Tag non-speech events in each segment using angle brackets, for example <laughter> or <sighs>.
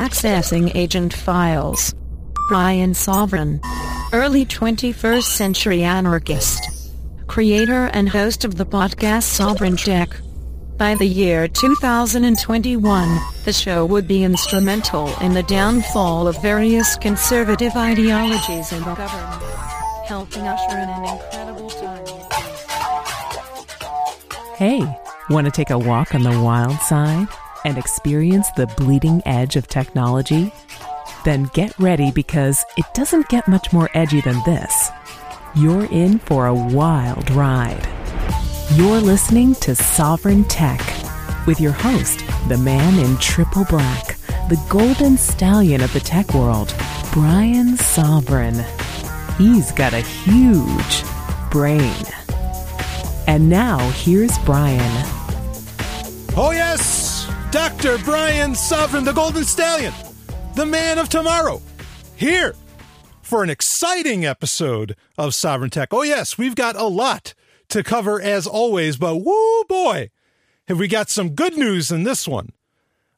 Accessing agent files. Brian Sovryn. Early 21st century anarchist. Creator and host of the podcast Sovryn Tech. By the year 2021, the show would be instrumental in the downfall of various conservative ideologies in the government, helping usher in an incredible time. Hey, want to take a walk on the wild side and experience the bleeding edge of technology? Then get ready because it doesn't get much more edgy than this. You're in for a wild ride. You're listening to Sovryn Tech with your host, the man in triple black, the golden stallion of the tech world, Brian Sovryn. He's got a huge brain. And now here's Brian. Oh, yes, Dr. Brian Sovryn, the golden stallion, the man of tomorrow, here for an exciting episode of Sovryn Tech. Oh, yes, we've got a lot to cover as always, but whoo boy, have we got some good news in this one.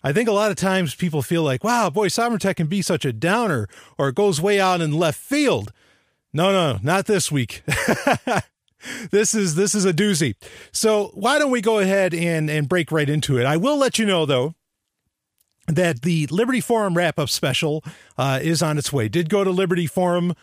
I think a lot of times people feel like, wow, boy, Sovryn Tech can be such a downer or it goes way out in left field. No, no, not this week. <laughs> this is this is a doozy. So why don't we go ahead and and break right into it? I will let you know though that the Liberty Forum wrap up special uh, is on its way. Did go to Liberty Forum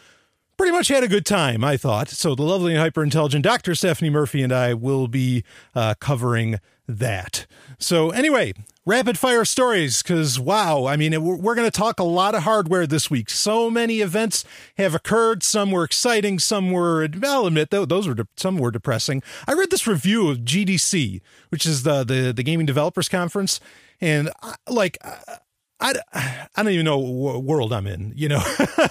pretty much had a good time, I thought. So the lovely and hyper intelligent Dr. Stephanie Murphy and I will be uh, covering that. So anyway, rapid fire stories because wow, I mean we're, we're going to talk a lot of hardware this week. So many events have occurred. Some were exciting, some were I'll admit those were de- some were depressing. I read this review of GDC, which is the the, the gaming developers conference, and I, like. I, I don't even know what world I'm in, you know.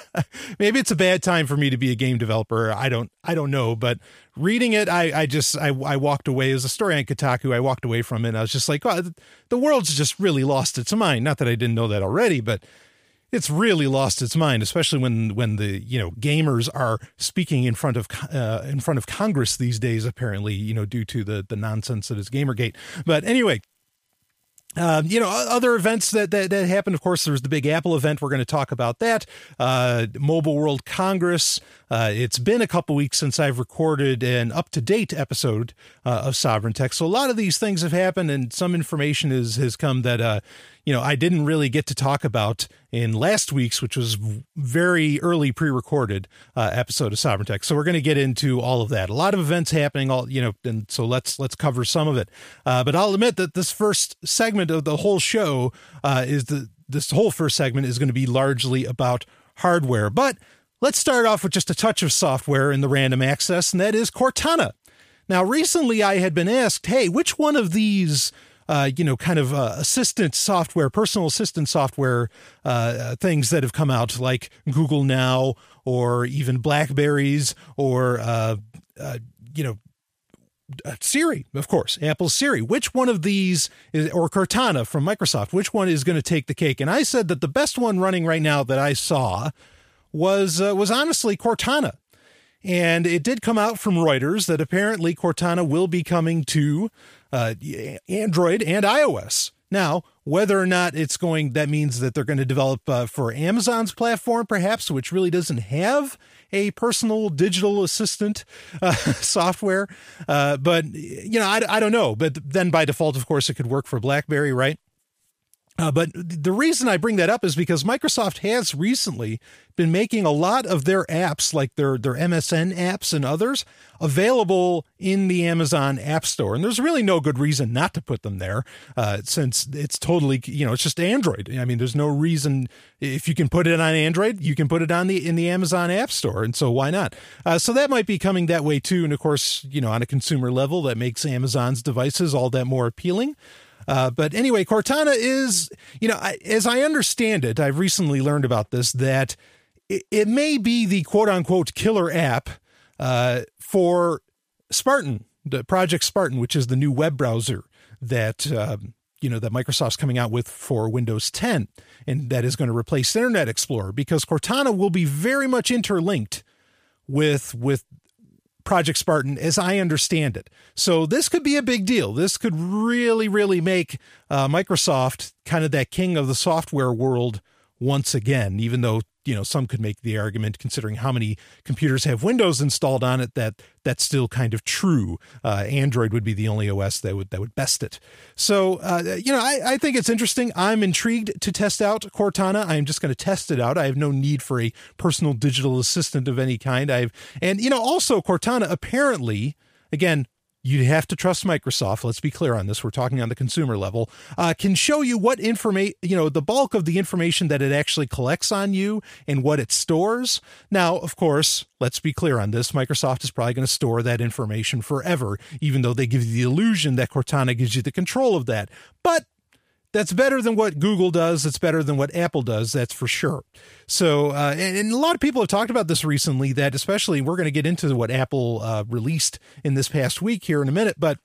<laughs> Maybe it's a bad time for me to be a game developer. I don't I don't know, but reading it I I just I I walked away as a story on Kotaku. I walked away from it. I was just like, oh, the world's just really lost its mind. Not that I didn't know that already, but it's really lost its mind, especially when when the you know gamers are speaking in front of uh, in front of Congress these days. Apparently, you know, due to the the nonsense that is GamerGate. But anyway, um, you know, other events that, that, that happened. Of course, there was the Big Apple event. We're going to talk about that. Uh, Mobile World Congress. Uh, it's been a couple weeks since I've recorded an up to date episode uh, of Sovryn Tech. So a lot of these things have happened, and some information is, has come that, uh, you know, I didn't really get to talk about in last week's, which was very early pre-recorded uh, episode of Sovryn Tech. So we're going to get into all of that. A lot of events happening, all you know, and so let's let's cover some of it. Uh, but I'll admit that this first segment of the whole show uh, is the this whole first segment is going to be largely about hardware, but Let's start off with just a touch of software in the random access, and that is Cortana. Now, recently I had been asked, hey, which one of these, uh, you know, kind of uh, assistant software, personal assistant software uh, things that have come out, like Google Now or even Blackberries or, uh, uh, you know, uh, Siri, of course, Apple's Siri. Which one of these is, or Cortana from Microsoft, which one is going to take the cake? And I said that the best one running right now that I saw was uh, was honestly Cortana. And it did come out from Reuters that apparently Cortana will be coming to uh, Android and iOS. Now, whether or not it's going, that means that they're going to develop uh, for Amazon's platform, perhaps, which really doesn't have a personal digital assistant uh, <laughs> software. Uh, but, you know, I, I don't know. But then by default, of course, it could work for Blackberry, right? Uh, but the reason I bring that up is because Microsoft has recently been making a lot of their apps, like their their MSN apps and others, available in the Amazon App Store, and there's really no good reason not to put them there, uh, since it's totally you know it's just Android. I mean, there's no reason if you can put it on Android, you can put it on the in the Amazon App Store, and so why not? Uh, so that might be coming that way too, and of course, you know, on a consumer level, that makes Amazon's devices all that more appealing. Uh, but anyway, Cortana is, you know, I, as I understand it, I've recently learned about this that it, it may be the quote unquote killer app uh, for Spartan, the Project Spartan, which is the new web browser that. Um, you know that Microsoft's coming out with for Windows 10, and that is going to replace Internet Explorer because Cortana will be very much interlinked with with Project Spartan, as I understand it. So this could be a big deal. This could really, really make uh, Microsoft kind of that king of the software world once again, even though you know some could make the argument considering how many computers have windows installed on it that that's still kind of true. Uh, android would be the only os that would that would best it. So uh, you know I, I think it's interesting. I'm intrigued to test out cortana. I'm just going to test it out. I have no need for a personal digital assistant of any kind. I've and you know also cortana apparently again you have to trust Microsoft. Let's be clear on this. We're talking on the consumer level. Uh, can show you what information, you know, the bulk of the information that it actually collects on you and what it stores. Now, of course, let's be clear on this. Microsoft is probably going to store that information forever, even though they give you the illusion that Cortana gives you the control of that. But that's better than what Google does. It's better than what Apple does. That's for sure. So, uh, and, and, a lot of people have talked about this recently. That especially we're going to get into what Apple uh, released in this past week here in a minute, but.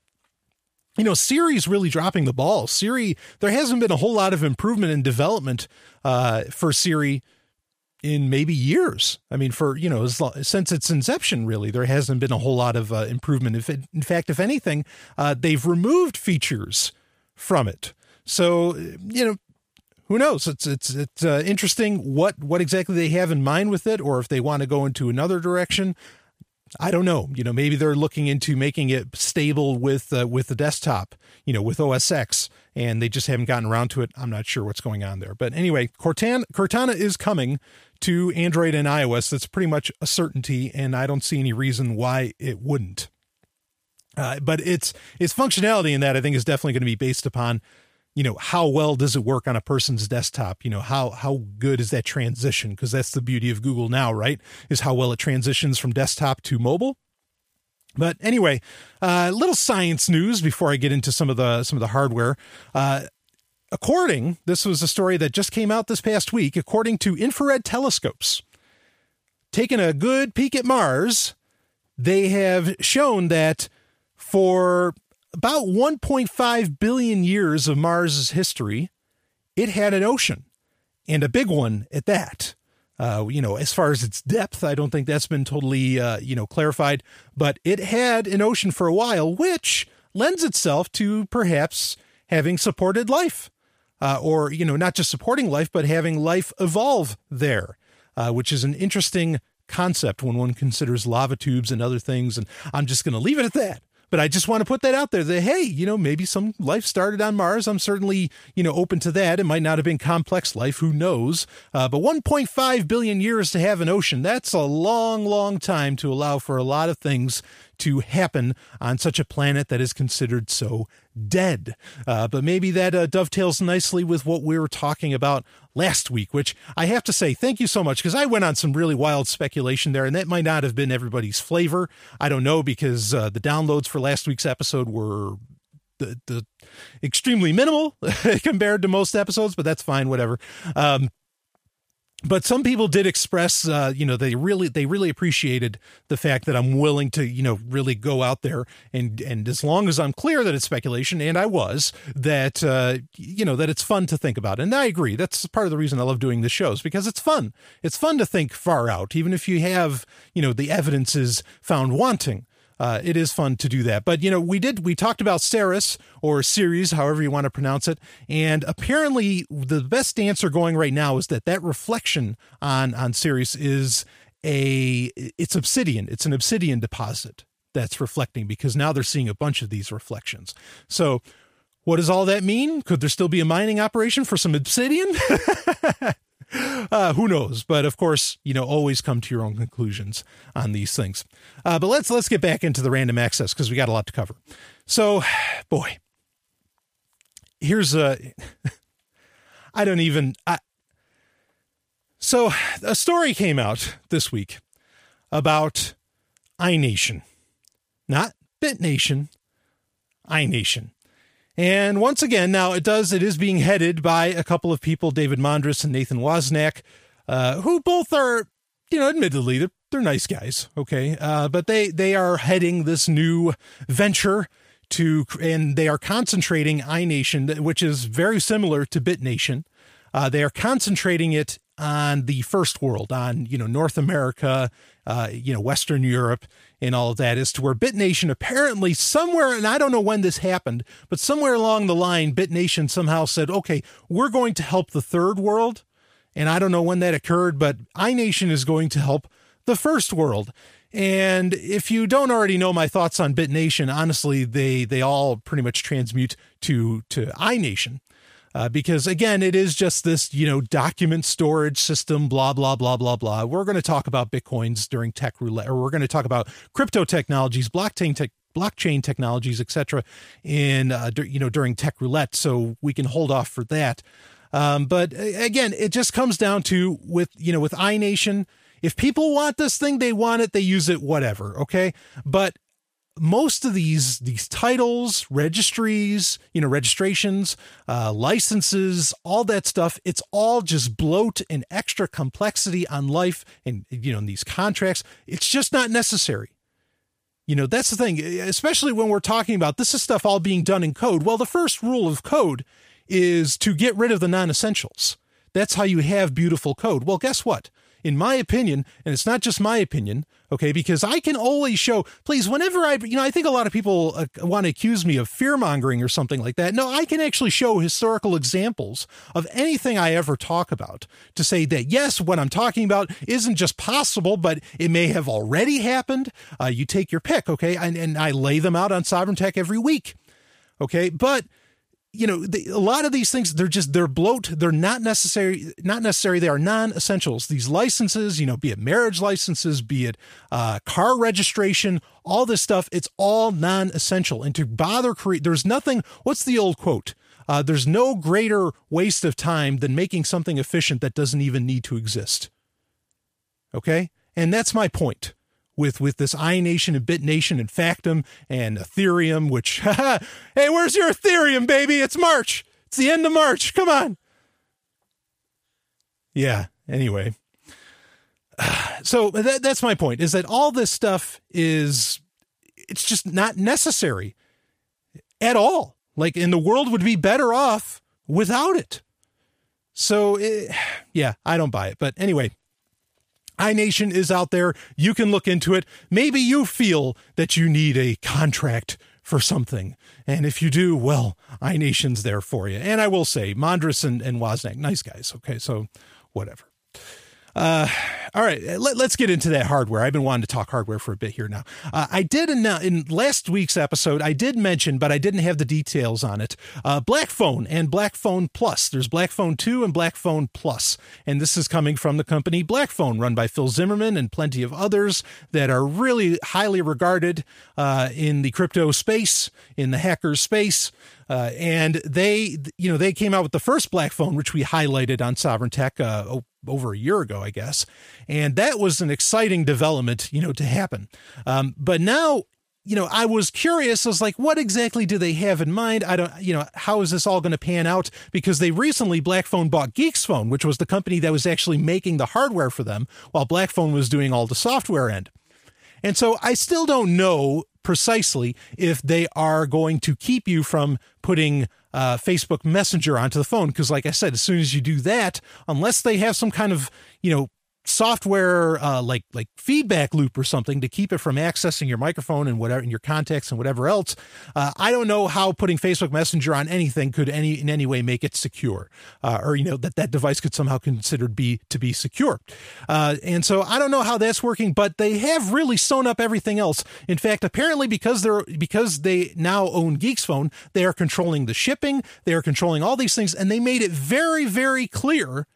You know, Siri's really dropping the ball. Siri, there hasn't been a whole lot of improvement in development uh, for Siri in maybe years. I mean, for you know, since its inception, really, there hasn't been a whole lot of uh, improvement. If it, in fact, if anything, uh, they've removed features from it. So you know, who knows? It's it's it's uh, interesting what what exactly they have in mind with it, or if they want to go into another direction. I don't know. You know, maybe they're looking into making it stable with uh, with the desktop. You know, with OS X, and they just haven't gotten around to it. I'm not sure what's going on there. But anyway, Cortana Cortana is coming to Android and iOS. That's pretty much a certainty, and I don't see any reason why it wouldn't. Uh, but its its functionality in that I think is definitely going to be based upon you know how well does it work on a person's desktop? You know how how good is that transition? Because that's the beauty of google now right? Is how well it transitions from desktop to mobile. But anyway a uh, little science news before i get into some of the some of the hardware. Uh, according this was a story that just came out this past week. According to infrared telescopes taking a good peek at mars they have shown that for about 1.5 billion years of Mars' history, it had an ocean, and a big one at that. Uh, you know, as far as its depth, I don't think that's been totally, uh, you know, clarified, but it had an ocean for a while, which lends itself to perhaps having supported life, uh, or, you know, not just supporting life, but having life evolve there, uh, which is an interesting concept when one considers lava tubes and other things. And I'm just going to leave it at that. But I just want to put that out there that, hey, you know, maybe some life started on Mars. I'm certainly, you know, open to that. It might not have been complex life. Who knows? Uh, but 1.5 billion years to have an ocean, that's a long, long time to allow for a lot of things to happen on such a planet that is considered so dead. Uh, but maybe that uh, dovetails nicely with what we were talking about last week, which I have to say, thank you so much because I went on some really wild speculation there, and that might not have been everybody's flavor. I don't know because uh, the downloads for last week's episode were the, the extremely minimal <laughs> compared to most episodes, but that's fine, whatever. Um, but some people did express uh, you know they really they really appreciated the fact that I'm willing to you know really go out there and and as long as I'm clear that it's speculation and I was that uh, you know that it's fun to think about. And I agree that's part of the reason I love doing the shows because it's fun. It's fun to think far out even if you have you know the evidence is found wanting uh, it is fun to do that. But you know, we did we talked about Ceres or Ceres, however you want to pronounce it, and apparently the best answer going right now is that that reflection on on Ceres is a it's obsidian. It's an obsidian deposit that's reflecting because now they're seeing a bunch of these reflections. So. What does all that mean? Could there still be a mining operation for some obsidian? <laughs> uh, who knows? But of course, you know, always come to your own conclusions on these things. Uh, but let's let's get back into the random access because we got a lot to cover. So, <sighs> boy, here's a. <laughs> I don't even. I, so a story came out this week about iNation, not BitNation, iNation. And once again, now it does, it is being headed by a couple of people, David Mondres and Nathan Wasnak, uh, who both are, you know, admittedly, they're, they're nice guys. Okay. Uh, but they, they are heading this new venture to, and they are concentrating iNation, which is very similar to BitNation. Uh, they are concentrating it on the first world, on you know North America, uh, you know Western Europe, and all of that, as to where BitNation apparently somewhere, and I don't know when this happened, but somewhere along the line, BitNation somehow said, "Okay, we're going to help the third world," and I don't know when that occurred, but iNation is going to help the first world. And if you don't already know my thoughts on BitNation, honestly, they they all pretty much transmute to to iNation. Uh, because again, it is just this, you know, document storage system, blah, blah, blah, blah, blah. We're going to talk about Bitcoins during tech roulette, or we're going to talk about crypto technologies, blockchain tech, blockchain technologies, etc. in, uh, you know, during tech roulette. So we can hold off for that. Um, but again, it just comes down to with, you know, with iNation, if people want this thing, they want it, they use it, whatever. Okay. But most of these these titles registries you know registrations uh, licenses all that stuff it's all just bloat and extra complexity on life and you know in these contracts. It's just not necessary. You know that's the thing especially when we're talking about this is stuff all being done in code. Well the first rule of code is to get rid of the non-essentials. That's how you have beautiful code. Well guess what in my opinion, and it's not just my opinion, okay, because I can always show, please, whenever I, you know, I think a lot of people uh, want to accuse me of fear mongering or something like that. No, I can actually show historical examples of anything I ever talk about to say that, yes, what I'm talking about isn't just possible, but it may have already happened. Uh, you take your pick, okay, and, and I lay them out on Sovryn Tech every week, okay, but you know the, a lot of these things they're just they're bloat. They're not necessary not necessary. They are non-essentials. These licenses you know be it marriage licenses be it uh, car registration all this stuff it's all non-essential. And to bother create there's nothing what's the old quote? Uh, there's no greater waste of time than making something efficient that doesn't even need to exist. Okay? And that's my point with with this iNation and BitNation and Factom and Ethereum, which <laughs> hey, where's your Ethereum, baby? It's March. It's the end of March. Come on. Yeah. Anyway, <sighs> so that, that's my point. Is that all this stuff is it's just not necessary at all. Like, and the world would be better off without it. So, eh, it, <sighs> yeah, I don't buy it. But anyway, iNation is out there. You can look into it. Maybe you feel that you need a contract for something. And if you do, well, iNation's there for you. And I will say, Mondris and, and Wozniak, nice guys. Okay, so whatever. Uh, all right, let, us get into that hardware. I've been wanting to talk hardware for a bit here now. Uh, I did in, in last week's episode, I did mention, but I didn't have the details on it. Uh, Black Phone and Black Phone Plus. There's Black Phone 2 and Black Phone Plus. And this is coming from the company Black Phone, run by Phil Zimmermann and plenty of others that are really highly regarded uh, in the crypto space, in the hacker space. Uh, and they, you know, they came out with the first Black Phone, which we highlighted on Sovryn Tech uh, over a year ago, I guess. And that was an exciting development, you know, to happen. Um, but now, you know, I was curious. I was like, what exactly do they have in mind? I don't, you know, how is this all going to pan out? Because they recently, Blackphone bought Geeksphone, which was the company that was actually making the hardware for them, while Blackphone was doing all the software end. And so I still don't know precisely if they are going to keep you from putting uh, Facebook Messenger onto the phone. Because, like I said, as soon as you do that, unless they have some kind of, you know, software uh, like like feedback loop or something to keep it from accessing your microphone and whatever and your contacts and whatever else. Uh, I don't know how putting Facebook Messenger on anything could any in any way make it secure, uh, or you know that that device could somehow considered be to be secure. Uh, and so I don't know how that's working, but they have really sewn up everything else. In fact, apparently because they're because they now own Geeksphone, they are controlling the shipping, they are controlling all these things, and they made it very very clear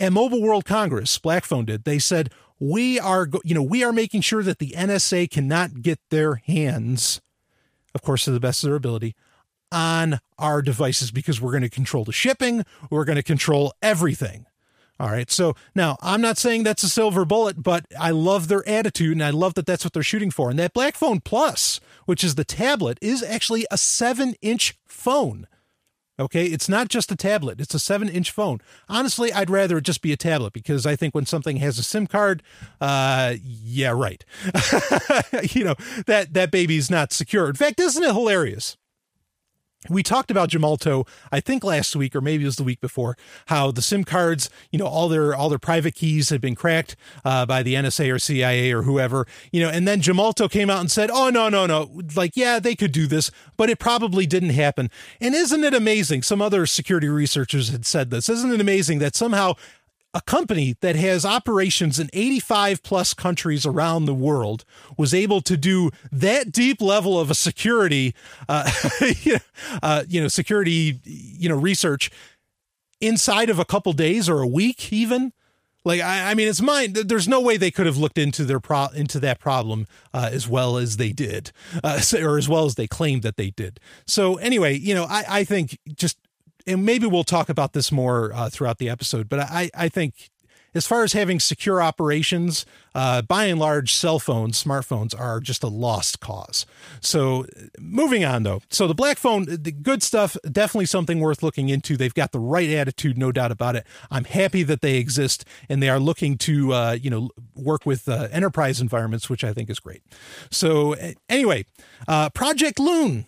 at Mobile World Congress, Blackphone did. They said, we are, you know, we are making sure that the NSA cannot get their hands, of course, to the best of their ability, on our devices because we're going to control the shipping. We're going to control everything. All right. So now I'm not saying that's a silver bullet, but I love their attitude and I love that that's what they're shooting for. And that Blackphone Plus, which is the tablet, is actually a seven inch phone. Okay, it's not just a tablet, it's a seven inch phone. Honestly, I'd rather it just be a tablet because I think when something has a SIM card, uh, yeah, right. <laughs> you know, that, that baby's not secure. In fact, isn't it hilarious? We talked about Gemalto, I think last week or maybe it was the week before, how the SIM cards, you know, all their all their private keys had been cracked uh, by the NSA or CIA or whoever, you know, and then Gemalto came out and said, "Oh no, no, no, like yeah, they could do this, but it probably didn't happen." And isn't it amazing? Some other security researchers had said this. Isn't it amazing that somehow a company that has operations in 85 plus countries around the world was able to do that deep level of a security, uh, <laughs> uh, you know, security, you know, research inside of a couple days or a week, even. Like I, I mean, it's mine. There's no way they could have looked into their pro into that problem uh, as well as they did, uh, <laughs> or as well as they claimed that they did. So anyway, you know, I, I think just and maybe we'll talk about this more uh, throughout the episode, but I, I think as far as having secure operations, uh, by and large, cell phones, smartphones are just a lost cause. So, moving on though. So, the black phone, the good stuff, definitely something worth looking into. They've got the right attitude, no doubt about it. I'm happy that they exist and they are looking to, uh, you know, work with uh, enterprise environments, which I think is great. So, anyway, uh, Project Loon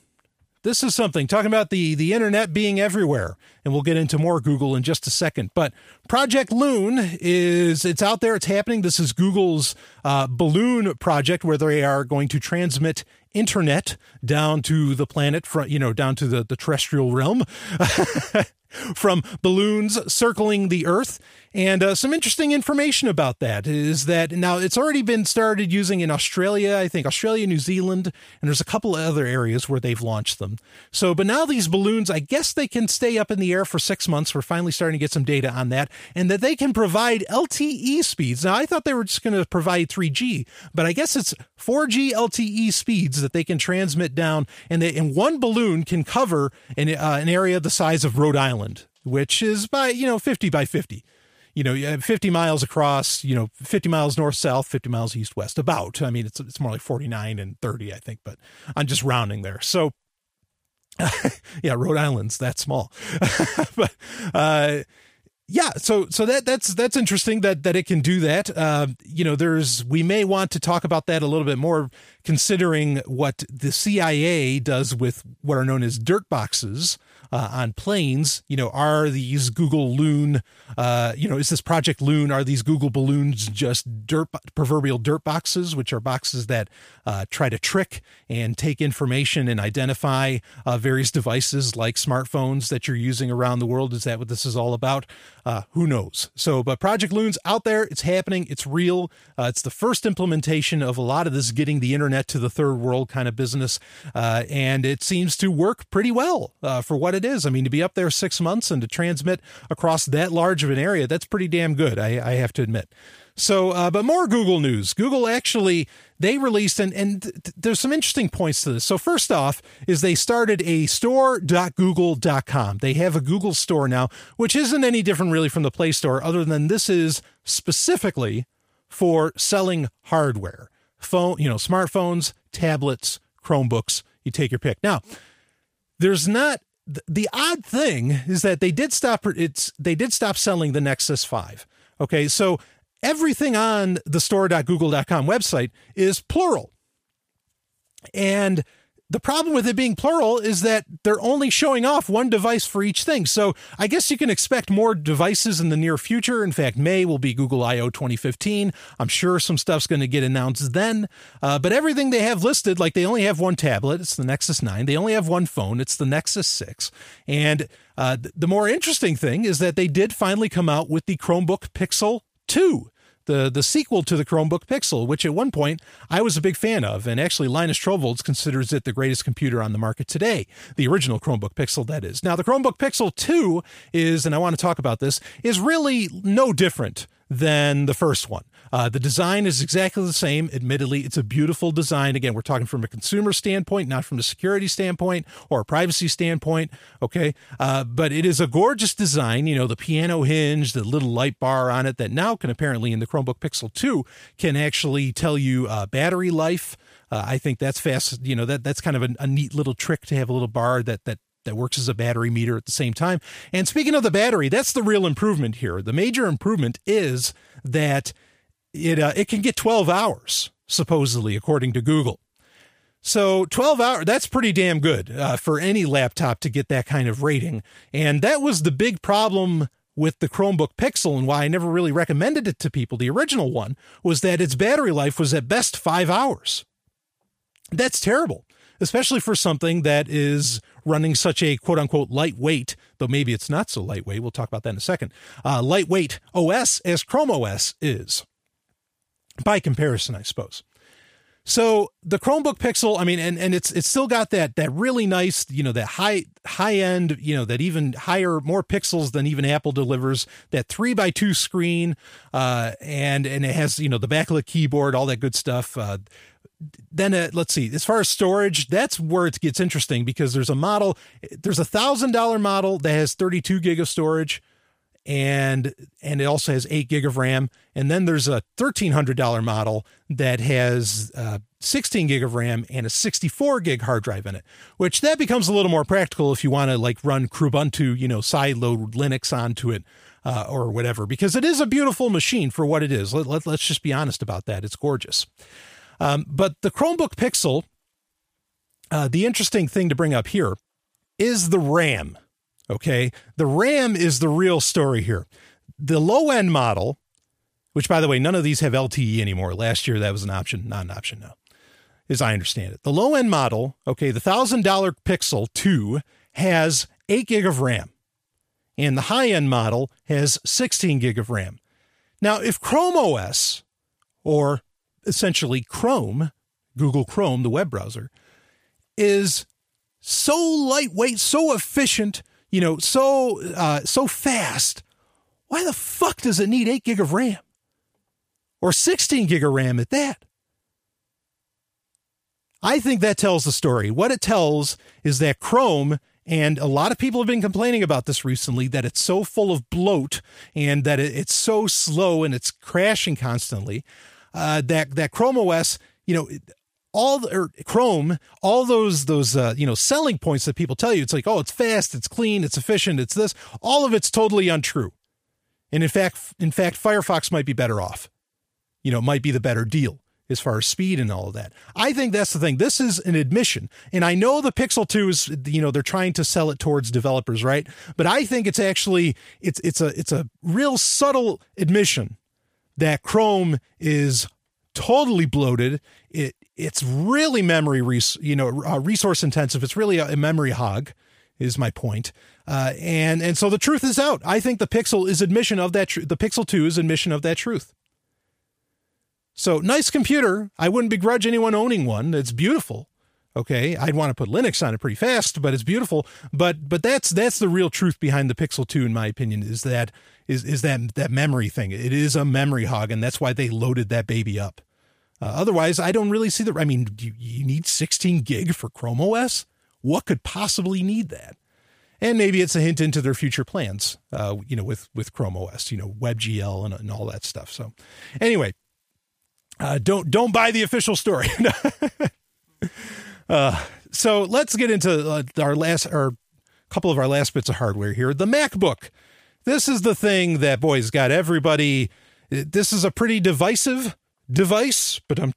this is something talking about the the internet being everywhere and we'll get into more google in just a second. But project loon is it's out there it's happening. This is google's uh, balloon project where they are going to transmit internet down to the planet from you know down to the, the terrestrial realm <laughs> from balloons circling the earth and uh, some interesting information about that is that now it's already been started using in Australia, I think Australia, New Zealand, and there's a couple of other areas where they've launched them. So, but now these balloons, I guess they can stay up in the air for six months. We're finally starting to get some data on that, and that they can provide LTE speeds. Now, I thought they were just going to provide 3G, but I guess it's 4G LTE speeds that they can transmit down, and, they, and one balloon can cover an, uh, an area the size of Rhode Island, which is by you know 50 by 50 you know, 50 miles across, you know, 50 miles north south, 50 miles east west. About. I mean, it's it's more like 49 and 30, I think, but I'm just rounding there. So, <laughs> yeah, Rhode Island's that small, <laughs> but uh, yeah. So so that that's that's interesting that that it can do that. Uh, you know, there's we may want to talk about that a little bit more, considering what the CIA does with what are known as dirt boxes uh, on planes. You know, are these Google Loon, uh, you know, is this Project Loon, are these Google balloons just dirt, proverbial dirt boxes, which are boxes that uh, try to trick and take information and identify uh, various devices like smartphones that you're using around the world? Is that what this is all about? Uh, who knows? So, but Project Loon's out there, it's happening, it's real. Uh, it's the first implementation of a lot of this getting the internet to the third world kind of business. and it seems to work pretty well for what it it is. I mean, to be up there six months and to transmit across that large of an area, that's pretty damn good, I, I have to admit. So, uh, but more Google news. Google actually they released and and th- there's some interesting points to this. So first off is they started a store.google.com. They have a Google store now, which isn't any different really from the Play Store other than this is specifically for selling hardware. Phone, you know, smartphones, tablets, Chromebooks, you take your pick. Now, there's not the odd thing is that they did stop it's they did stop selling the Nexus 5. Okay, so everything on the store.google.com website is plural. And the problem with it being plural is that they're only showing off one device for each thing. So I guess you can expect more devices in the near future. In fact, May will be Google I/O 2015. I'm sure some stuff's going to get announced then. Uh, but everything they have listed, like they only have one tablet, it's the Nexus 9. They only have one phone, it's the Nexus 6. And uh, the more interesting thing is that they did finally come out with the Chromebook Pixel 2 the the sequel to the Chromebook Pixel, which at one point I was a big fan of, and actually Linus Torvalds considers it the greatest computer on the market today. The original Chromebook Pixel, that is. Now the Chromebook Pixel 2 is, and I want to talk about this, is really no different than the first one. Uh, the design is exactly the same. Admittedly, it's a beautiful design. Again, we're talking from a consumer standpoint, not from a security standpoint or a privacy standpoint. Okay. Uh, but it is a gorgeous design. You know, the piano hinge, the little light bar on it that now can apparently in the Chromebook Pixel 2 can actually tell you uh, battery life. Uh, I think that's fast. You know, that that's kind of a, a neat little trick to have a little bar that, that that works as a battery meter at the same time. And speaking of the battery, that's the real improvement here. The major improvement is that it uh, it can get 12 hours supposedly according to Google. So 12 hours, that's pretty damn good uh, for any laptop to get that kind of rating. And that was the big problem with the Chromebook Pixel and why I never really recommended it to people. The original one was that its battery life was at best five hours. That's terrible, especially for something that is running such a quote unquote lightweight, though maybe it's not so lightweight. We'll talk about that in a second. Uh, lightweight OS as Chrome OS is, by comparison, I suppose. So the Chromebook Pixel, I mean, and, and it's it's still got that that really nice, you know, that high high end, you know, that even higher, more pixels than even Apple delivers. That three by two screen, uh, and and it has you know the backlit keyboard, all that good stuff. Uh, then uh, let's see. As far as storage that's where it gets interesting because there's a model there's a thousand dollar model that has 32 gig of storage and and it also has 8 gig of ram. And then there's a $1300 model that has uh, 16 gig of ram and a 64 gig hard drive in it which that becomes a little more practical if you want to like run Kubuntu you know side load linux onto it uh, or whatever because it is a beautiful machine for what it is. Let, let, let's just be honest about that. It's gorgeous um, but the chromebook pixel uh, the interesting thing to bring up here is the ram Okay. The RAM is the real story here. The low end model, which by the way, none of these have LTE anymore. Last year that was an option, not an option now, as I understand it. The low end model, okay, the $1,000 Pixel 2 has 8 gig of RAM, and the high end model has 16 gig of RAM. Now, if Chrome OS, or essentially Chrome, Google Chrome, the web browser, is so lightweight, so efficient, you know, so uh, so fast. Why the fuck does it need eight gig of RAM or 16 gig of RAM at that? I think that tells the story. What it tells is that Chrome and a lot of people have been complaining about this recently that it's so full of bloat and that it's so slow and it's crashing constantly. Uh, that that Chrome OS, you know, all the, or Chrome, all those those uh, you know selling points that people tell you, it's like, oh, it's fast, it's clean, it's efficient, it's this. All of it's totally untrue. And in fact, in fact, Firefox might be better off. You know, might be the better deal as far as speed and all of that. I think that's the thing. This is an admission. And I know the Pixel 2 is you know, they're trying to sell it towards developers, right? But I think it's actually it's it's a it's a real subtle admission that Chrome is totally bloated. It it's really memory, res- you know, uh, resource intensive. It's really a, a, memory hog, is my point. Uh, and and so the truth is out. I think the Pixel is admission of that. Tr- the Pixel Two is admission of that truth. So nice computer. I wouldn't begrudge anyone owning one. It's beautiful. Okay, I'd want to put Linux on it pretty fast, but it's beautiful. But but that's that's the real truth behind the Pixel 2 in my opinion is that is is that that memory thing. It is a memory hog and that's why they loaded that baby up. Uh, otherwise, I don't really see the. I mean, you, you need 16 gig for Chrome OS? What could possibly need that? And maybe it's a hint into their future plans, uh, you know, with with Chrome OS, you know, WebGL and, and all that stuff. So, anyway, uh, don't don't buy the official story. <laughs> uh, so let's get into uh, our last, our couple of our last bits of hardware here. The MacBook. This is the thing that boys got everybody. This is a pretty divisive device, but I'm.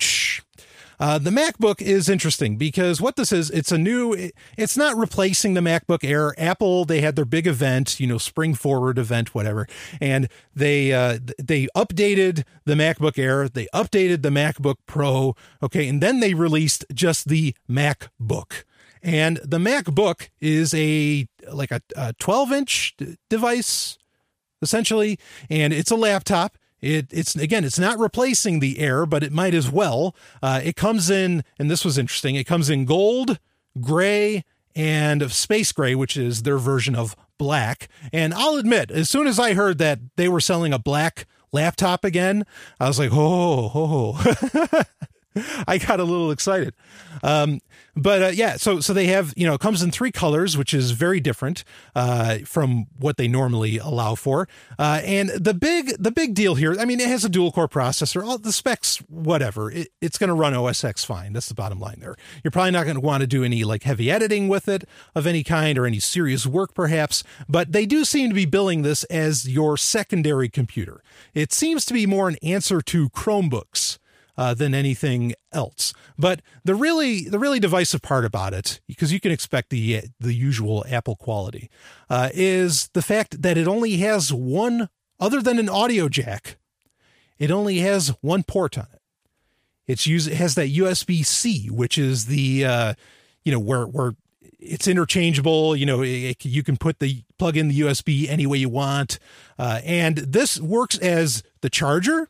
Uh, the MacBook is interesting because what this is, it's a new, it's not replacing the MacBook Air. Apple, they had their big event, you know, spring forward event, whatever, and they uh, they updated the MacBook Air, they updated the MacBook Pro, okay, and then they released just the MacBook. And the MacBook is a like a, a 12 inch device essentially, and it's a laptop. It, it's again, it's not replacing the Air, but it might as well. Uh, it comes in, and this was interesting. It comes in gold, gray, and space gray, which is their version of black. And I'll admit, as soon as I heard that they were selling a black laptop again, I was like, oh, oh. <laughs> <laughs> I got a little excited. Um, but uh, yeah, so so they have you know it comes in three colors, which is very different uh, from what they normally allow for. Uh, and the big the big deal here, I mean, it has a dual core processor. All the specs, whatever, it, it's going to run OS X fine. That's the bottom line there. You're probably not going to want to do any like heavy editing with it of any kind or any serious work, perhaps. But they do seem to be billing this as your secondary computer. It seems to be more an answer to Chromebooks uh, than anything else. But the really the really divisive part about it, because you can expect the the usual Apple quality, uh, is the fact that it only has one other than an audio jack. It only has one port on it. It's use it has that USB C, which is the uh, you know where where it's interchangeable. You know, it, you can put the plug in the USB any way you want, uh, and this works as the charger,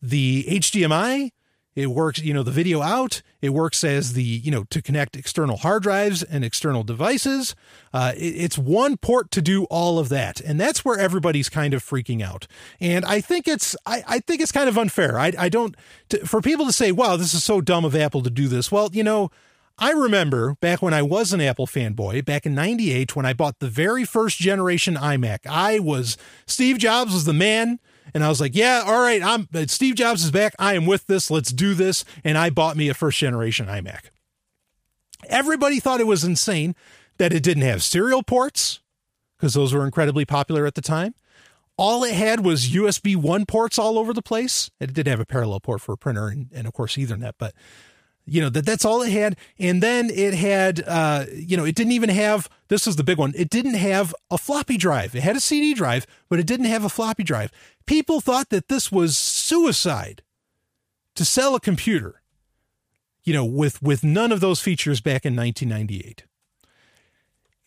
the HDMI. It works, you know, the video out. It works as the, you know, to connect external hard drives and external devices. Uh, it, it's one port to do all of that, and that's where everybody's kind of freaking out. And I think it's, I, I think it's kind of unfair. I, I don't, to, for people to say, "Wow, this is so dumb of Apple to do this." Well, you know, I remember back when I was an Apple fanboy, back in 98, when I bought the very first generation iMac. I was, Steve Jobs was the man. And I was like, yeah, all right, I'm Steve Jobs is back. I am with this. Let's do this. And I bought me a first generation iMac. Everybody thought it was insane that it didn't have serial ports because those were incredibly popular at the time. All it had was USB 1 ports all over the place. It did have a parallel port for a printer and, and of course Ethernet, but you know that that's all it had. And then it had uh you know it didn't even have this was the big one it didn't have a floppy drive. It had a cd drive but it didn't have a floppy drive. People thought that this was suicide to sell a computer you know with with none of those features back in 1998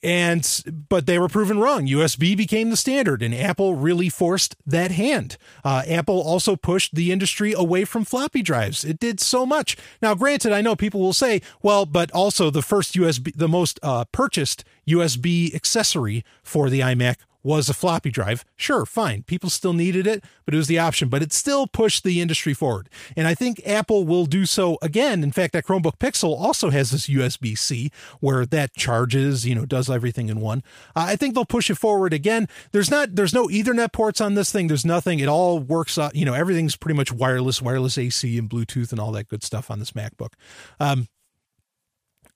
and but they were proven wrong. USB became the standard, and Apple really forced that hand. Uh, Apple also pushed the industry away from floppy drives. It did so much. Now, granted, I know people will say, well, but also the first USB, the most uh, purchased USB accessory for the iMac was a floppy drive. Sure, fine. People still needed it, but it was the option, but it still pushed the industry forward. And I think Apple will do so again. In fact, that Chromebook Pixel also has this USB C where that charges, you know, does everything in one. Uh, I think they'll push it forward again. There's not, there's no Ethernet ports on this thing. There's nothing. It all works, uh, you know, everything's pretty much wireless, wireless AC and Bluetooth and all that good stuff on this MacBook. Um,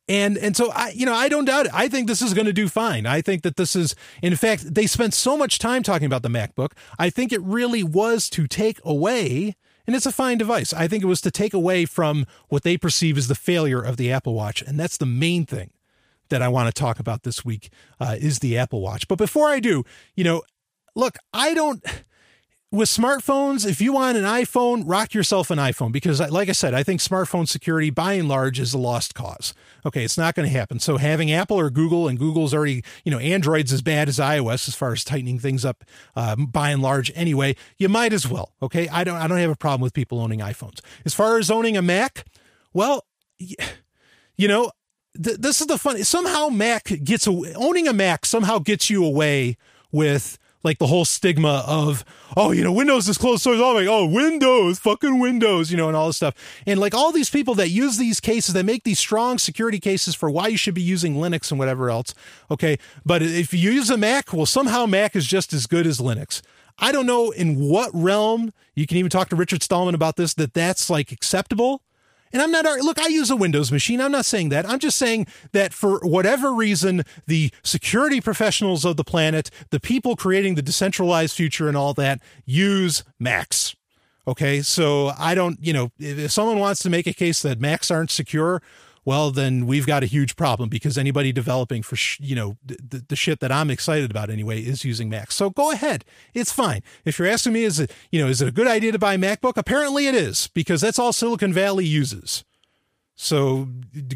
and and so I you know I don't doubt it. I think this is going to do fine. I think that this is in fact they spent so much time talking about the MacBook. I think it really was to take away and it's a fine device. I think it was to take away from what they perceive as the failure of the Apple Watch and that's the main thing that I want to talk about this week uh, is the Apple Watch. But before I do, you know, look, I don't with smartphones, if you want an iPhone, rock yourself an iPhone because, like I said, I think smartphone security by and large is a lost cause. Okay, it's not going to happen. So having Apple or Google, and Google's already, you know, Android's as bad as iOS as far as tightening things up um, by and large. Anyway, you might as well. Okay, I don't, I don't have a problem with people owning iPhones. As far as owning a Mac, well, you know, th- this is the fun. Somehow Mac gets away, owning a Mac somehow gets you away with like the whole stigma of oh you know windows is closed source. Oh like oh windows fucking windows you know and all this stuff. And like all these people that use these cases that make these strong security cases for why you should be using linux and whatever else okay? But if you use a mac well somehow mac is just as good as linux. I don't know in what realm you can even talk to richard stallman about this that that's like acceptable and I'm not, look, I use a Windows machine. I'm not saying that. I'm just saying that for whatever reason, the security professionals of the planet, the people creating the decentralized future and all that use Macs. Okay. So I don't, you know, if someone wants to make a case that Macs aren't secure, well, then we've got a huge problem because anybody developing for, sh- you know, the, the shit that I'm excited about anyway is using Macs. So go ahead. It's fine. If you're asking me, is it, you know, is it a good idea to buy a MacBook? Apparently it is because that's all Silicon Valley uses. So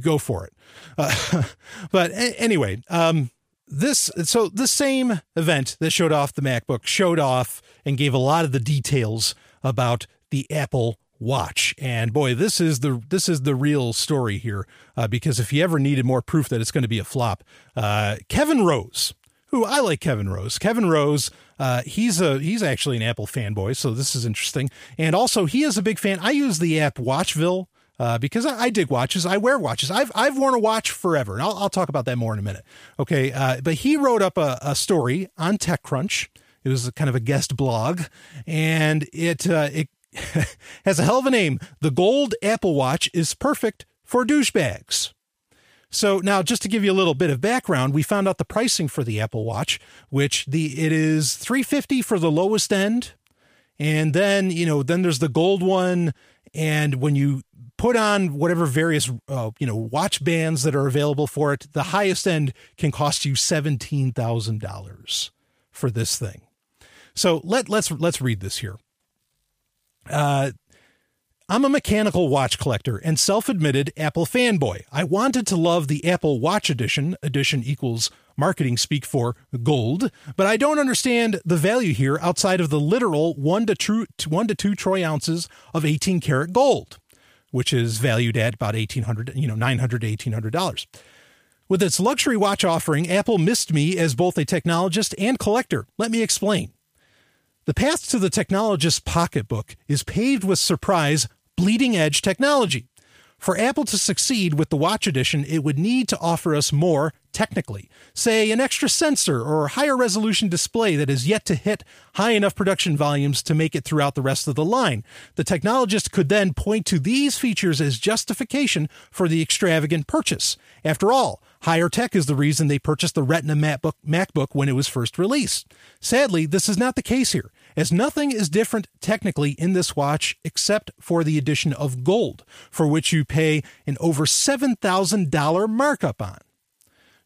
go for it. Uh, <laughs> but a- anyway, um, this so the same event that showed off the MacBook showed off and gave a lot of the details about the Apple watch. And boy, this is the this is the real story here. Uh, because if you ever needed more proof that it's going to be a flop, uh, Kevin Rose, who I like Kevin Rose. Kevin Rose, uh, he's a he's actually an Apple fanboy, so this is interesting. And also, he is a big fan. I use the app Watchville. Uh, because I, I, dig watches, I wear watches. I've I've worn a watch forever, and I'll, I'll talk about that more in a minute. Okay, uh, but he wrote up a, a story on TechCrunch. It was kind of a guest blog, and it uh, it <laughs> has a hell of a name. The gold Apple Watch is perfect for douchebags. So now, just to give you a little bit of background, we found out the pricing for the Apple Watch, which the it is 350 for the lowest end, And then, you know, then there's the gold one. And when you put on whatever various, uh, you know, watch bands that are available for it, the highest end can cost you $17,000 for this thing. So let, let's, let's read this here. Uh, I'm a mechanical watch collector and self admitted Apple fanboy. I wanted to love the Apple Watch Edition, edition equals marketing speak for gold, but I don't understand the value here outside of the literal one to two, one to two troy ounces of 18 karat gold, which is valued at about 1800, you know, 900 to 1800 dollars. With its luxury watch offering, Apple missed me as both a technologist and collector. Let me explain. The path to the technologist's pocketbook is paved with surprise, bleeding edge technology. For Apple to succeed with the Watch Edition, it would need to offer us more technically. Say, an extra sensor or higher resolution display that is yet to hit high enough production volumes to make it throughout the rest of the line. The technologist could then point to these features as justification for the extravagant purchase. After all, higher tech is the reason they purchased the Retina MacBook, MacBook when it was first released. Sadly, this is not the case here as nothing is different technically in this watch except for the addition of gold, for which you pay an over $7,000 markup on.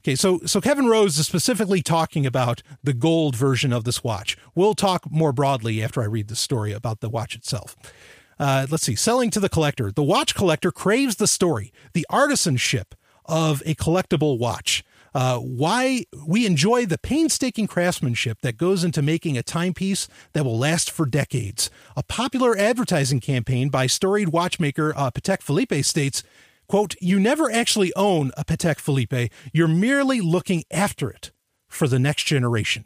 Okay, so so Kevin Rose is specifically talking about the gold version of this watch. We'll talk more broadly after I read the story about the watch itself. Uh, let's see, selling to the collector. The watch collector craves the story, the artisanship of a collectible watch uh, why we enjoy the painstaking craftsmanship that goes into making a timepiece that will last for decades. A popular advertising campaign by storied watchmaker uh, Patek Philippe states, quote, you never actually own a Patek Philippe. You're merely looking after it for the next generation,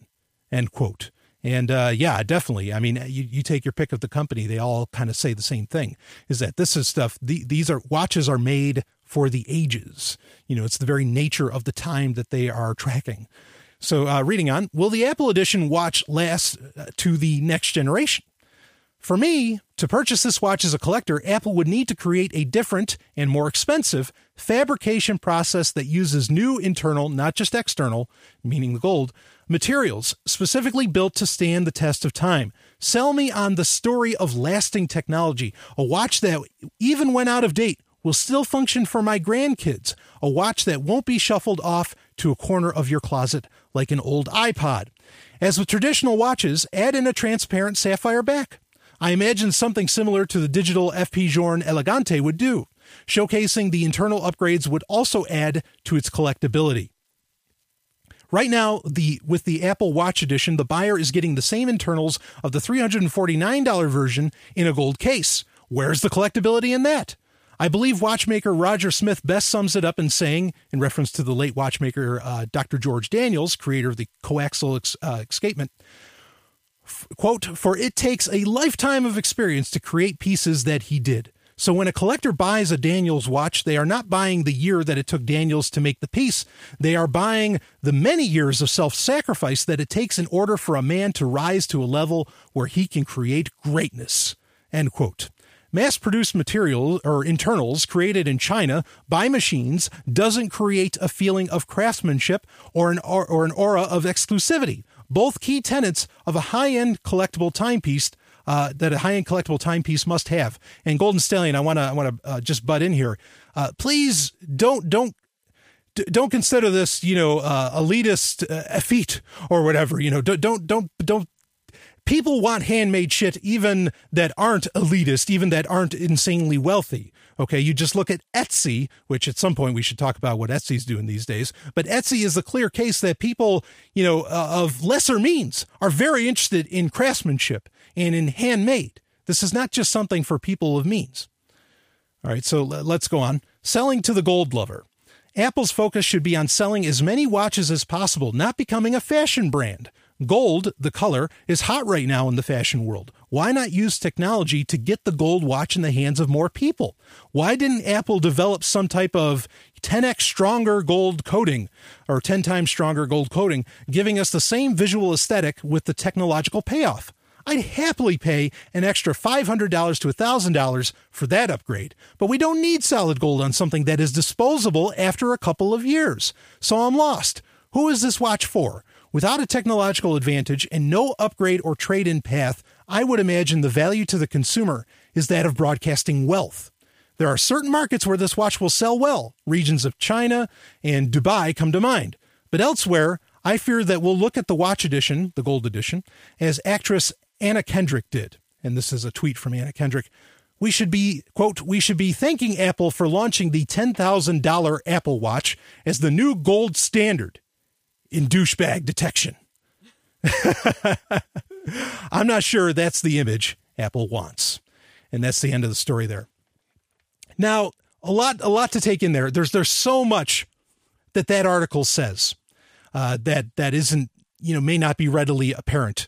end quote. And uh, yeah, definitely. I mean, you, you take your pick of the company; they all kind of say the same thing: is that this is stuff. The, these are watches are made for the ages. You know, it's the very nature of the time that they are tracking. So, uh, reading on, will the Apple Edition watch last uh, to the next generation? For me, to purchase this watch as a collector, Apple would need to create a different and more expensive fabrication process that uses new internal, not just external, meaning the gold, materials specifically built to stand the test of time. Sell me on the story of lasting technology, a watch that, even when out of date, will still function for my grandkids, a watch that won't be shuffled off to a corner of your closet like an old iPod. As with traditional watches, add in a transparent sapphire back. I imagine something similar to the digital FP Journe Elegante would do. Showcasing the internal upgrades would also add to its collectability. Right now, the with the Apple Watch edition, the buyer is getting the same internals of the $349 version in a gold case. Where's the collectability in that? I believe watchmaker Roger Smith best sums it up in saying, in reference to the late watchmaker uh, Dr. George Daniels, creator of the coaxial ex- uh, escapement, quote, for it takes a lifetime of experience to create pieces that he did. So when a collector buys a Daniels watch, they are not buying the year that it took Daniels to make the piece. They are buying the many years of self sacrifice that it takes in order for a man to rise to a level where he can create greatness. End quote. Mass produced material or internals created in China by machines doesn't create a feeling of craftsmanship or an, or, or an aura of exclusivity. Both key tenets of a high end collectible timepiece uh, that a high end collectible timepiece must have. And Golden Stallion, I want to I want to uh, just butt in here. Uh, please don't don't don't consider this, you know, uh, elitist uh, effete or whatever. You know, don't don't don't don't people want handmade shit even that aren't elitist, even that aren't insanely wealthy. Okay, you just look at Etsy, which at some point we should talk about what Etsy's doing these days. But Etsy is a clear case that people, you know, uh, of lesser means are very interested in craftsmanship and in handmade. This is not just something for people of means. All right, so let's go on. Selling to the gold lover. Apple's focus should be on selling as many watches as possible, not becoming a fashion brand. Gold, the color, is hot right now in the fashion world. Why not use technology to get the gold watch in the hands of more people? Why didn't Apple develop some type of 10x stronger gold coating or 10 times stronger gold coating, giving us the same visual aesthetic with the technological payoff? I'd happily pay an extra $500 to $1,000 for that upgrade, but we don't need solid gold on something that is disposable after a couple of years. So I'm lost. Who is this watch for? Without a technological advantage and no upgrade or trade in path, I would imagine the value to the consumer is that of broadcasting wealth. There are certain markets where this watch will sell well. Regions of China and Dubai come to mind. But elsewhere, I fear that we'll look at the watch edition, the gold edition, as actress Anna Kendrick did. And this is a tweet from Anna Kendrick. We should be, quote, we should be thanking Apple for launching the $10,000 Apple Watch as the new gold standard in douchebag detection. <laughs> I'm not sure that's the image Apple wants. And that's the end of the story there. Now, a lot a lot to take in there. There's there's so much that that article says uh, that that isn't you know may not be readily apparent.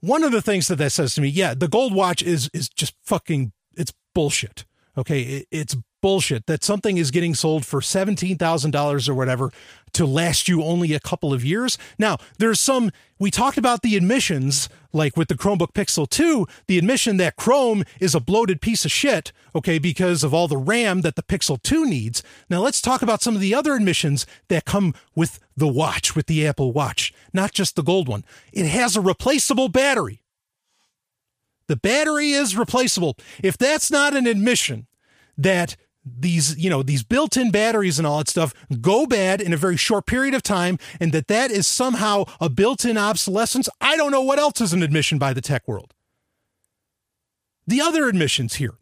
One of the things that that says to me, yeah, the gold watch is is just fucking it's bullshit. Okay, it, it's bullshit that something is getting sold for $17,000 or whatever to last you only a couple of years. Now, there's some, we talked about the admissions, like with the Chromebook Pixel 2, the admission that Chrome is a bloated piece of shit, okay, because of all the RAM that the Pixel 2 needs. Now, let's talk about some of the other admissions that come with the watch, with the Apple Watch, not just the gold one. It has a replaceable battery. The battery is replaceable. If that's not an admission that these you know these built-in batteries and all that stuff go bad in a very short period of time and that that is somehow a built-in obsolescence. I don't know what else is an admission by the tech world. The other admissions here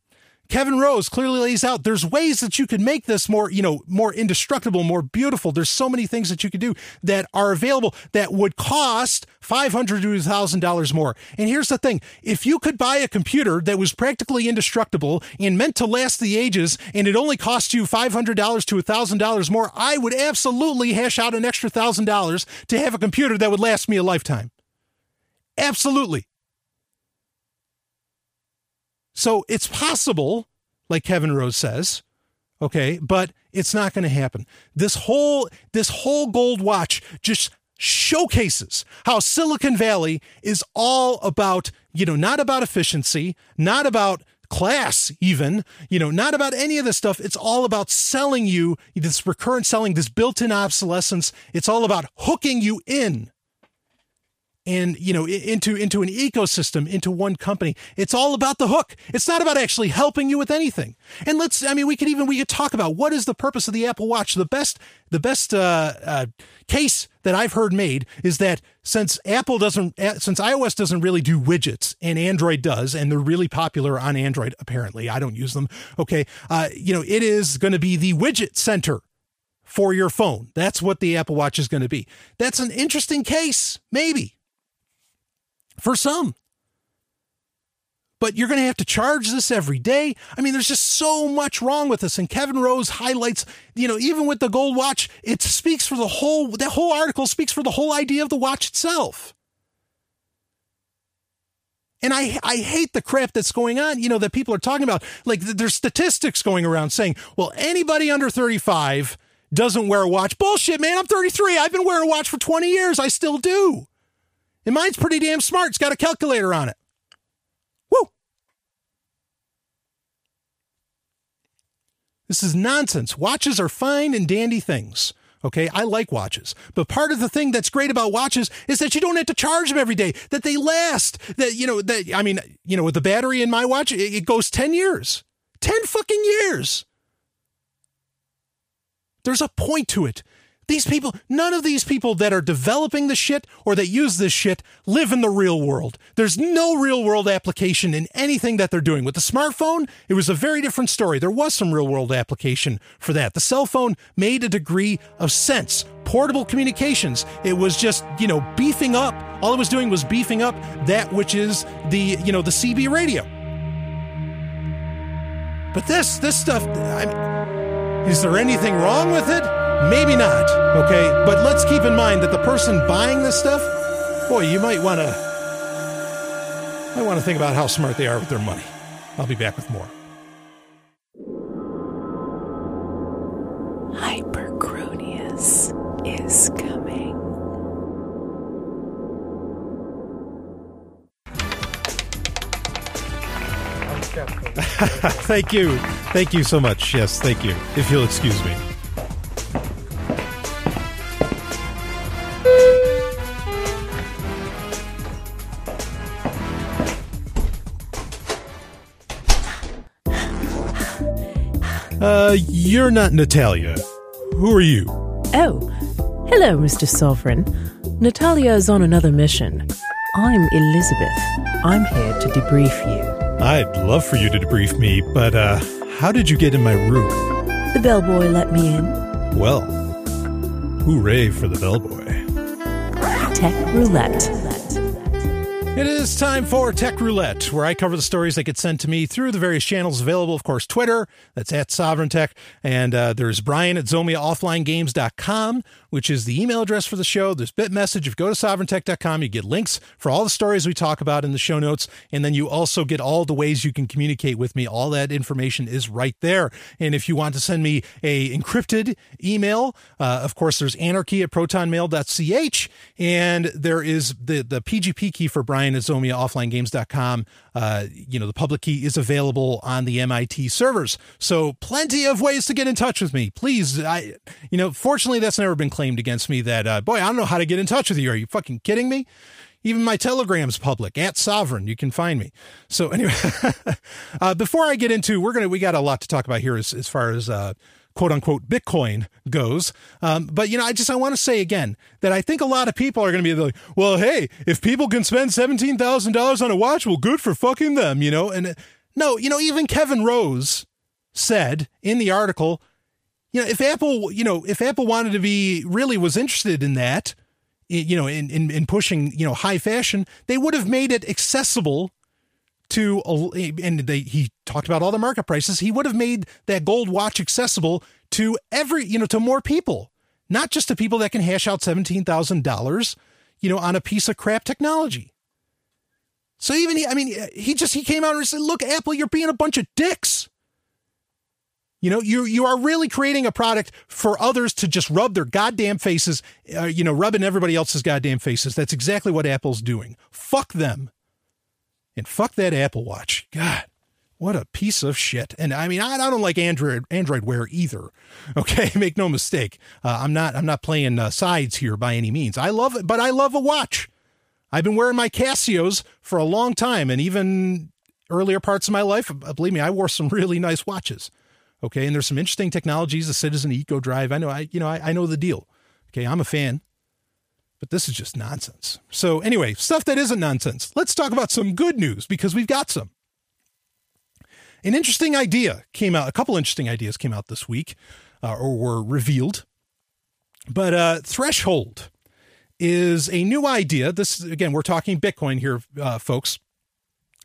Kevin Rose clearly lays out there's ways that you can make this more, you know, more indestructible, more beautiful. There's so many things that you could do that are available that would cost 500 to $1,000 more. And here's the thing. If you could buy a computer that was practically indestructible and meant to last the ages and it only cost you 500 to $1,000 more, I would absolutely hash out an extra $1,000 to have a computer that would last me a lifetime. Absolutely. So it's possible, like Kevin Rose says, okay, but it's not going to happen. This whole this whole gold watch just showcases how Silicon Valley is all about, you know, not about efficiency, not about class even you know not about any of this stuff. It's all about selling you this recurrent selling this built-in obsolescence. It's all about hooking you in and you know into into an ecosystem into one company. It's all about the hook. It's not about actually helping you with anything. And let's i mean we could even we could talk about what is the purpose of the apple watch. The best the best uh, uh, case that i've heard made is that since apple doesn't since ios doesn't really do widgets and android does and they're really popular on android apparently i don't use them okay uh, you know it is going to be the widget center for your phone. That's what the apple watch is going to be. That's an interesting case maybe for some. But you're going to have to charge this every day. I mean, there's just so much wrong with this. And Kevin Rose highlights, you know, even with the gold watch, it speaks for the whole, that whole article speaks for the whole idea of the watch itself. And I, I hate the crap that's going on, you know, that people are talking about. Like there's statistics going around saying, well, anybody under 35 doesn't wear a watch. Bullshit, man. I'm 33. I've been wearing a watch for 20 years. I still do. And mine's pretty damn smart. It's got a calculator on it. Woo! This is nonsense. Watches are fine and dandy things. Okay, I like watches. But part of the thing that's great about watches is that you don't have to charge them every day, that they last. That, you know, that, I mean, you know, with the battery in my watch, it, it goes 10 years. 10 fucking years. There's a point to it. These people, none of these people that are developing the shit or that use this shit live in the real world. There's no real world application in anything that they're doing. With the smartphone, it was a very different story. There was some real world application for that. The cell phone made a degree of sense. Portable communications. It was just, you know, beefing up. All it was doing was beefing up that which is the, you know, the CB radio. But this, this stuff, I is there anything wrong with it? Maybe not, okay? But let's keep in mind that the person buying this stuff, boy, you might want to might want to think about how smart they are with their money. I'll be back with more. Hypercronius is coming. <laughs> thank you. Thank you so much. Yes, thank you. If you'll excuse me. Uh, you're not Natalia. Who are you? Oh, hello, Mr. Sovryn. Natalia is on another mission. I'm Elizabeth. I'm here to debrief you. I'd love for you to debrief me, but, uh, how did you get in my room? The bellboy let me in. Well, hooray for the bellboy. Tech roulette. It is time for Tech Roulette, where I cover the stories that get sent to me through the various channels available. Of course, Twitter, that's at Sovryn Tech. And uh, there's Brian at ZomiaOfflineGames.com, which is the email address for the show. There's BitMessage. If you go to SovrynTech.com, you get links for all the stories we talk about in the show notes. And then you also get all the ways you can communicate with me. All that information is right there. And if you want to send me a encrypted email, uh, of course, there's anarchy at protonmail.ch. And there is the, the PGP key for Brian at ZomiaOfflineGames.com. Uh, you know, the public key is available on the MIT servers. So plenty of ways to get in touch with me. Please, I, you know, fortunately, that's never been claimed against me that, uh, boy, I don't know how to get in touch with you. Are you fucking kidding me? Even my telegram's public at Sovryn. You can find me. So anyway, <laughs> uh, before I get into, we're to, we got a lot to talk about here as, as far as, uh, quote unquote Bitcoin goes. Um, but you know, I just I want to say again that I think a lot of people are going to be like, well, hey, if people can spend seventeen thousand dollars on a watch, well, good for fucking them, you know. And uh, no, you know, even Kevin Rose said in the article, you know, if Apple, you know, if Apple wanted to be really was interested in that, you know, in in, in pushing you know high fashion, they would have made it accessible to and they, he talked about all the market prices. He would have made that gold watch accessible to every you know to more people not just to people that can hash out $17,000 you know on a piece of crap technology. So even he, I mean he just he came out and said look Apple you're being a bunch of dicks. You know you you are really creating a product for others to just rub their goddamn faces uh, you know rubbing everybody else's goddamn faces. That's exactly what Apple's doing. Fuck them and fuck that Apple Watch. God, what a piece of shit. And I mean, I, I don't like Android Android Wear either. <laughs> Okay, make no mistake. Uh, I'm not I'm not playing uh, sides here by any means. I love it, but I love a watch. I've been wearing my Casios for a long time, and even earlier parts of my life, uh, believe me, I wore some <laughs> really nice watches. Okay, and there's some interesting technologies, the Citizen Eco Drive. I know, I you know, I, I know the deal. Okay, I'm a fan. But this is just nonsense. So, anyway, stuff that isn't nonsense. Let's talk about some good news because we've got some. An interesting idea came out, a couple interesting ideas came out this week uh, or were revealed. But uh, Threshold is a new idea. This, again, we're talking Bitcoin here, uh, folks.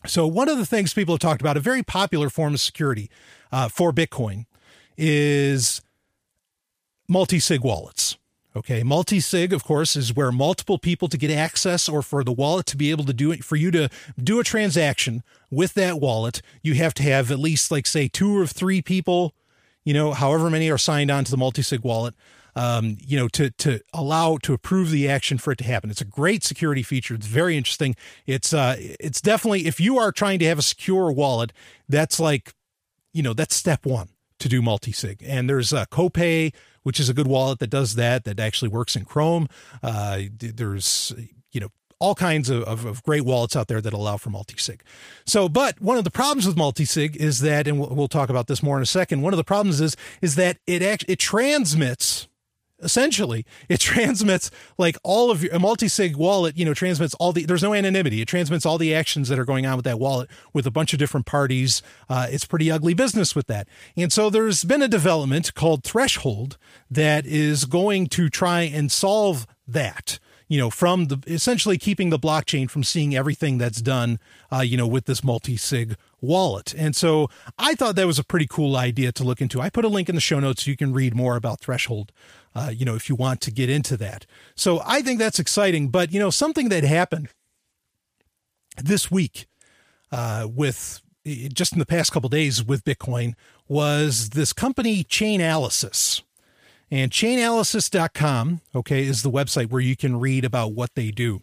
So, one of the things people have talked about, a very popular form of security uh, for Bitcoin, is multi sig wallets. Okay, multi-sig, of course, is where multiple people to get access or for the wallet to be able to do it, for you to do a transaction with that wallet, you have to have at least, like, say, two or three people, you know, however many are signed on to the multi-sig wallet, um, you know, to to allow to approve the action for it to happen. It's a great security feature. It's very interesting. It's uh, it's definitely if you are trying to have a secure wallet, that's like, you know, that's step one to do multi-sig. And there's a Copay which is a good wallet that does that, that actually works in Chrome. Uh, there's, you know, all kinds of, of, of, great wallets out there that allow for multi-sig. So, but one of the problems with multi-sig is that, and we'll, we'll, talk about this more in a second. One of the problems is is that it actually it transmits essentially it <laughs> transmits like all of your a multi-sig wallet you know transmits all the there's no anonymity it transmits all the actions that are going on with that wallet with a bunch of different parties uh, it's pretty ugly business with that and so there's been a development called threshold that is going to try and solve that you know, from the essentially keeping the blockchain from seeing everything that's done, uh, you know, with this multi sig wallet. And so I thought that was a pretty cool idea to look into. I put a link in the show notes so you can read more about Threshold uh, you know, if you want to get into that. So I think that's exciting. But, you know, something that happened this week uh, with just in the past couple days with Bitcoin was this company Chainalysis. And chainalysis.com, okay, is the website where you can read about what they do.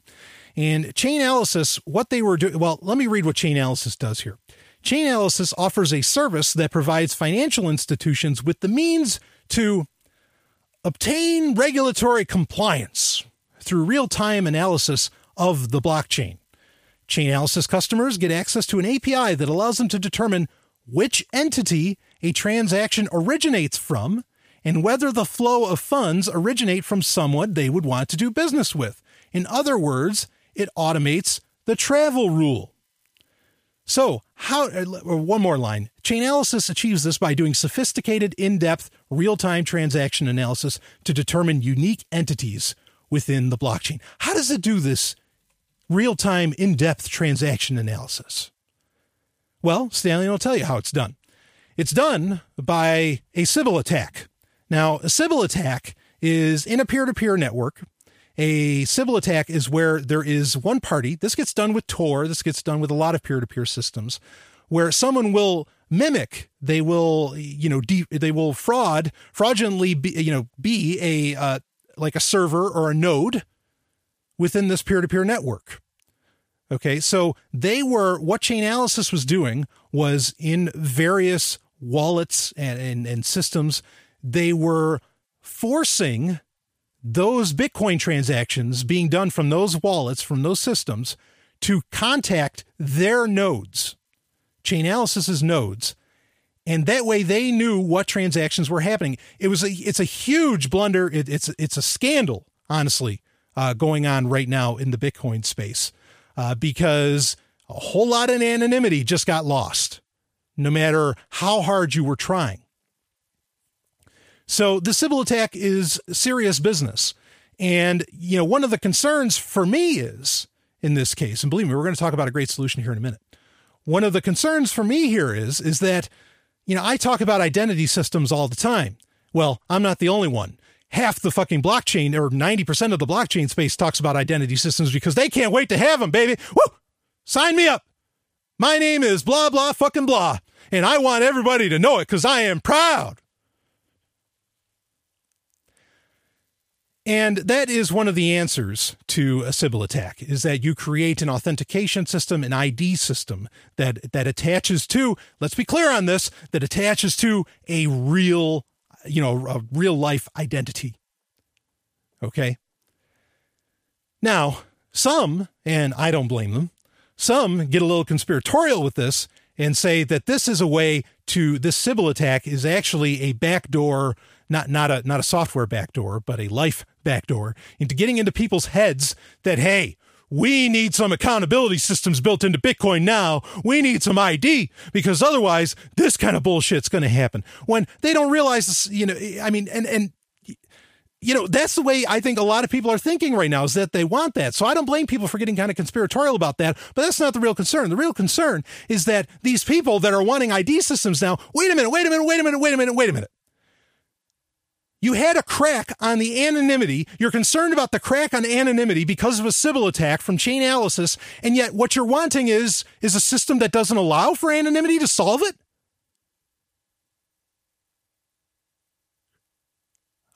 And Chainalysis, what they were doing, well, let me read what Chainalysis does here. Chainalysis offers a service that provides financial institutions with the means to obtain regulatory compliance through real time analysis of the blockchain. Chainalysis customers get access to an API that allows them to determine which entity a transaction originates from and whether the flow of funds originate from someone they would want to do business with. In other words, it automates the travel rule. So, how uh, one more line. Chainalysis achieves this by doing sophisticated, in-depth, real-time transaction analysis to determine unique entities within the blockchain. How does it do this real-time, in-depth transaction analysis? Well, Stallion will tell you how it's done. It's done by a Sybil attack. Now, a Sybil attack is in a peer-to-peer network a Sybil attack is where there is one party. This gets done with Tor. This gets done with a lot of peer-to-peer systems, where someone will mimic. They will, you know, de- they will fraud, fraudulently, be, you know, be a uh, like a server or a node within this peer-to-peer network. Okay, so they were what Chainalysis was doing was in various wallets and, and, and systems. They were forcing those Bitcoin transactions being done from those wallets, from those systems, to contact their nodes, Chainalysis's nodes. And that way they knew what transactions were happening. It was a, it's a huge blunder. It, it's, it's a scandal, honestly, uh, going on right now in the Bitcoin space uh, because a whole lot of anonymity just got lost, no matter how hard you were trying. So the Sybil attack is serious business. And, you know, one of the concerns for me is in this case, and believe me, we're going to talk about a great solution here in a minute. One of the concerns for me here is, is that, you know, I talk about identity systems all the time. Well, I'm not the only one. Half the fucking blockchain or 90% of the blockchain space talks about identity systems because they can't wait to have them, baby. Woo! Sign me up. My name is blah, blah, fucking blah. And I want everybody to know it because I am proud. And that is one of the answers to a Sybil attack is that you create an authentication system, an ID system that that attaches to, let's be clear on this, that attaches to a real, you know, a real life identity. Okay? Now, some, and I don't blame them, some get a little conspiratorial with this and say that this is a way to this Sybil attack is actually a backdoor not not a not a software backdoor, but a life backdoor into getting into people's heads that hey, we need some accountability systems built into Bitcoin now. We need some ID because otherwise this kind of bullshit's going to happen. When they don't realize this, you know, I mean, and and you know, that's the way I think a lot of people are thinking right now is that they want that. So I don't blame people for getting kind of conspiratorial about that, but that's not the real concern. The real concern is that these people that are wanting ID systems now, wait a minute, wait a minute, wait a minute, wait a minute, wait a minute. You had a crack on the anonymity. You're concerned about the crack on anonymity because of a Sybil attack from Chainalysis, and yet what you're wanting is is a system that doesn't allow for anonymity to solve it.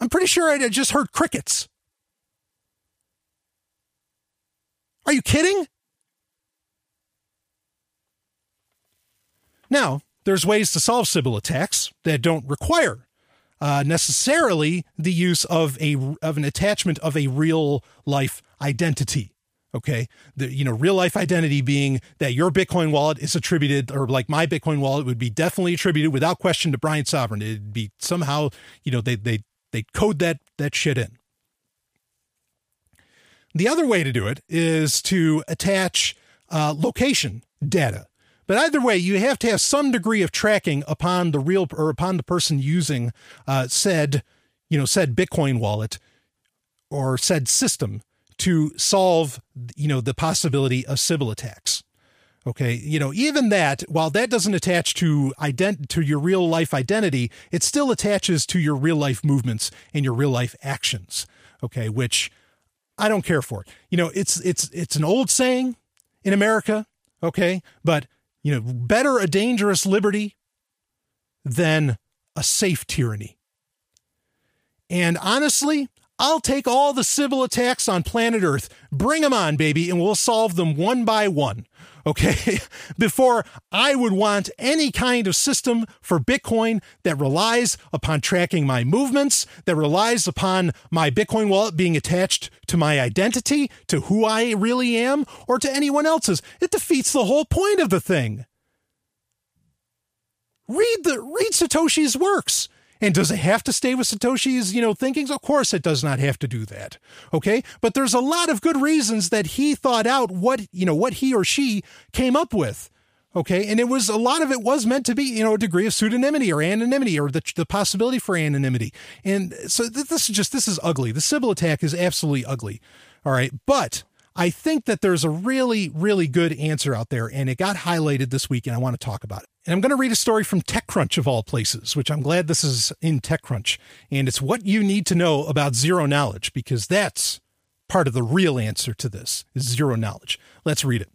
I'm pretty sure I just heard crickets. Are you kidding? Now, there's ways to solve Sybil attacks that don't require uh, necessarily the use of a of an attachment of a real life identity. Okay, the you know real life identity being that your Bitcoin wallet is attributed, or like my Bitcoin wallet would be definitely attributed without question to Brian Sovryn. It'd be somehow you know they they they code that that shit in. The other way to do it is to attach uh, location data but either way, you have to have some degree of tracking upon the real or upon the person using uh, said, you know, said Bitcoin wallet or said system to solve, you know, the possibility of Sybil attacks. Okay, you know, even that, while that doesn't attach to ident- to your real life identity, it still attaches to your real life movements and your real life actions. Okay, which I don't care for. You know, it's it's it's an old saying in America. Okay, but you know, better a dangerous liberty than a safe tyranny. And honestly, I'll take all the Sybil attacks on planet Earth. Bring them on, baby, and we'll solve them one by one okay, <laughs> before I would want any kind of system for Bitcoin that relies upon tracking my movements, that relies upon my Bitcoin wallet being attached to my identity, to who I really am, or to anyone else's. It defeats the whole point of the thing. read the read Satoshi's works. And does it have to stay with Satoshi's, you know, thinkings? Of course it does not have to do that. Okay? But there's a lot of good reasons that he thought out what, you know, what he or she came up with. Okay? And it was a lot of it was meant to be, you know, a degree of pseudonymity or anonymity or the, the possibility for anonymity. And so th- this is just this is ugly. The Sybil attack is absolutely ugly. All right? But I think that there's a really, really good answer out there, and it got highlighted this week, and I want to talk about it. And I'm going to read a story from TechCrunch of all places, which I'm glad this is in TechCrunch. And it's what you need to know about zero knowledge, because that's part of the real answer to this is zero knowledge. Let's read it.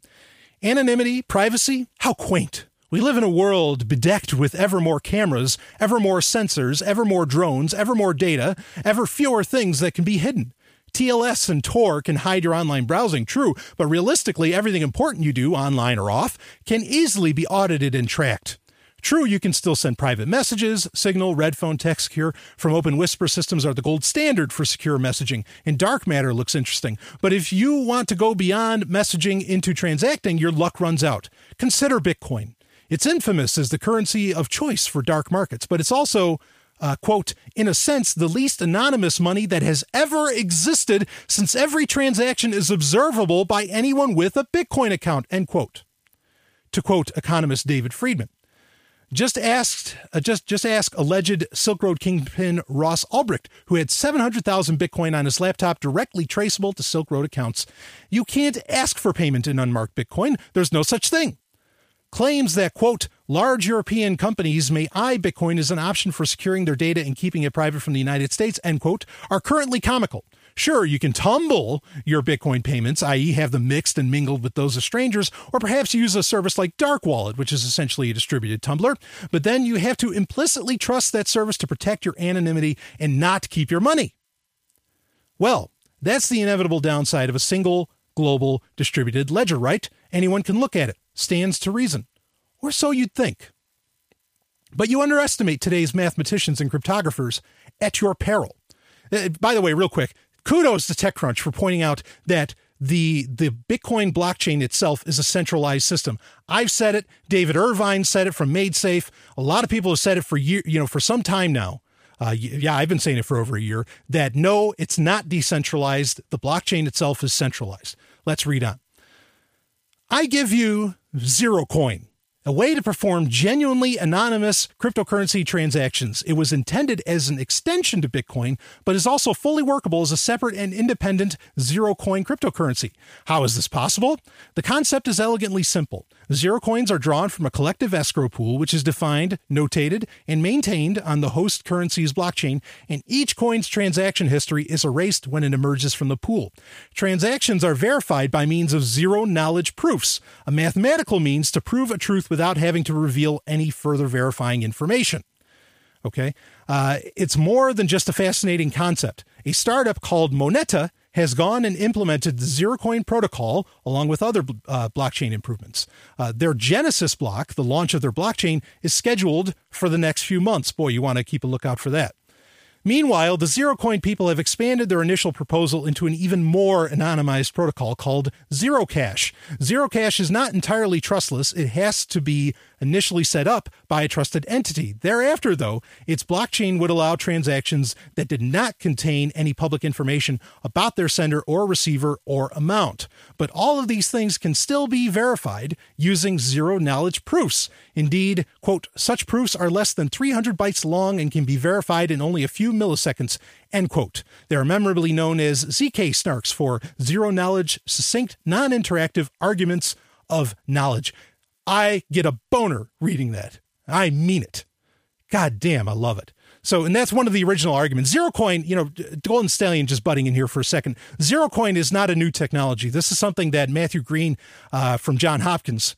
Anonymity, privacy, how quaint. We live in a world bedecked with ever more cameras, ever more sensors, ever more drones, ever more data, ever fewer things that can be hidden. TLS and Tor can hide your online browsing, true, but realistically, everything important you do, online or off, can easily be audited and tracked. True, you can still send private messages. Signal, Redphone, TextSecure from Open Whisper systems are the gold standard for secure messaging, and dark matter looks interesting. But if you want to go beyond messaging into transacting, your luck runs out. Consider Bitcoin. It's infamous as the currency of choice for dark markets, but it's also uh, quote, in a sense, the least anonymous money that has ever existed since every transaction is observable by anyone with a Bitcoin account, end quote. To quote economist David Friedman. Just asked, uh, just just ask alleged Silk Road kingpin Ross Ulbricht, who had 700,000 Bitcoin on his laptop directly traceable to Silk Road accounts. You can't ask for payment in unmarked Bitcoin. There's no such thing claims that, quote, large European companies may eye Bitcoin as an option for securing their data and keeping it private from the United States, end quote, are currently comical. Sure, you can tumble your Bitcoin payments, i.e., have them mixed and mingled with those of strangers, or perhaps use a service like Dark Wallet, which is essentially a distributed tumbler. But then you have to implicitly trust that service to protect your anonymity and not keep your money. Well, that's the inevitable downside of a single global distributed ledger, right? Anyone can look at it stands to reason. Or so you'd think. But you underestimate today's mathematicians and cryptographers at your peril. Uh, by the way, real quick, kudos to TechCrunch for pointing out that the the Bitcoin blockchain itself is a centralized system. I've said it. David Irvine said it from MaidSafe. A lot of people have said it for year, you know, for some time now. Uh, yeah, I've been saying it for over a year. That no, it's not decentralized. The blockchain itself is centralized. Let's read on. I give you zero coin a way to perform genuinely anonymous cryptocurrency transactions. It was intended as an extension to Bitcoin, but is also fully workable as a separate and independent zero coin cryptocurrency. How is this possible? The concept is elegantly simple. Zero coins are drawn from a collective escrow pool, which is defined, notated, and maintained on the host currency's blockchain, and each coin's transaction history is erased when it emerges from the pool. Transactions are verified by means of zero knowledge proofs, a mathematical means to prove a truth without having to reveal any further verifying information. Okay? Uh, it's more than just a fascinating concept. A startup called Moneta has gone and implemented the Zerocoin protocol along with other uh, blockchain improvements. Uh, their Genesis block, the launch of their blockchain, is scheduled for the next few months. Boy, you want to keep a lookout for that. Meanwhile, the Zerocoin people have expanded their initial proposal into an even more anonymized protocol called Zerocash. Zerocash is not entirely trustless. It has to be initially set up by a trusted entity. Thereafter, though, its blockchain would allow transactions that did not contain any public information about their sender or receiver or amount. But all of these things can still be verified using zero knowledge proofs. Indeed, quote, such proofs are less than 300 bytes long and can be verified in only a few milliseconds, end quote. They are memorably known as ZK snarks for zero knowledge, succinct, non interactive arguments of knowledge. I get a boner reading that. I mean it. God damn, I love it. So, and that's one of the original arguments. Zero coin, you know, Golden Stallion just butting in here for a second. Zero coin is not a new technology. This is something that Matthew Green uh, from John Hopkins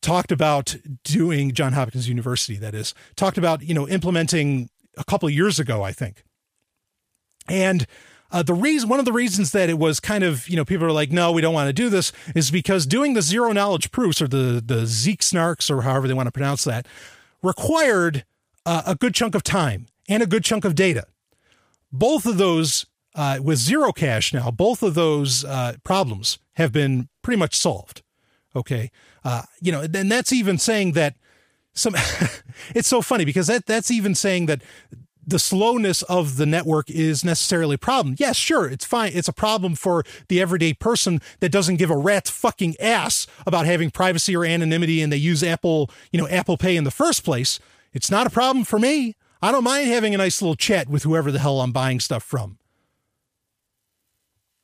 talked about doing, John Hopkins University, that is, talked about, you know, implementing a couple years ago, I think. And uh, the reason, one of the reasons that it was kind of, you know, people are like, no, we don't want to do this, is because doing the zero knowledge proofs or the the Zeke snarks or however they want to pronounce that required uh, a good chunk of time and a good chunk of data. Both of those uh, with zero cash now, both of those uh, problems have been pretty much solved. Okay, uh, you know, and that's even saying that some <laughs> it's so funny because that that's even saying that the slowness of the network is necessarily a problem. Yes, sure, it's fine. It's a problem for the everyday person that doesn't give a rat's fucking ass about having privacy or anonymity and they use Apple, you know, Apple Pay in the first place. It's not a problem for me. I don't mind having a nice little chat with whoever the hell I'm buying stuff from.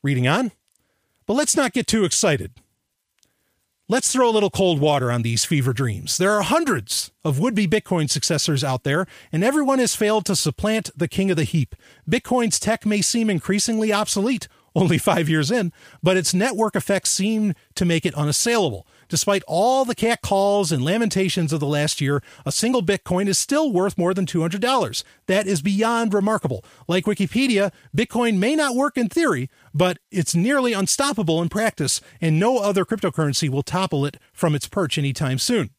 Reading on. But let's not get too excited. Let's throw a little cold water on these fever dreams. There are hundreds of would be Bitcoin successors out there, and everyone has failed to supplant the king of the heap. Bitcoin's tech may seem increasingly obsolete, only five years in, but its network effects seem to make it unassailable. Despite all the cat calls and lamentations of the last year, a single Bitcoin is still worth more than $200. That is beyond remarkable. Like Wikipedia, Bitcoin may not work in theory, but it's nearly unstoppable in practice, and no other cryptocurrency will topple it from its perch anytime soon.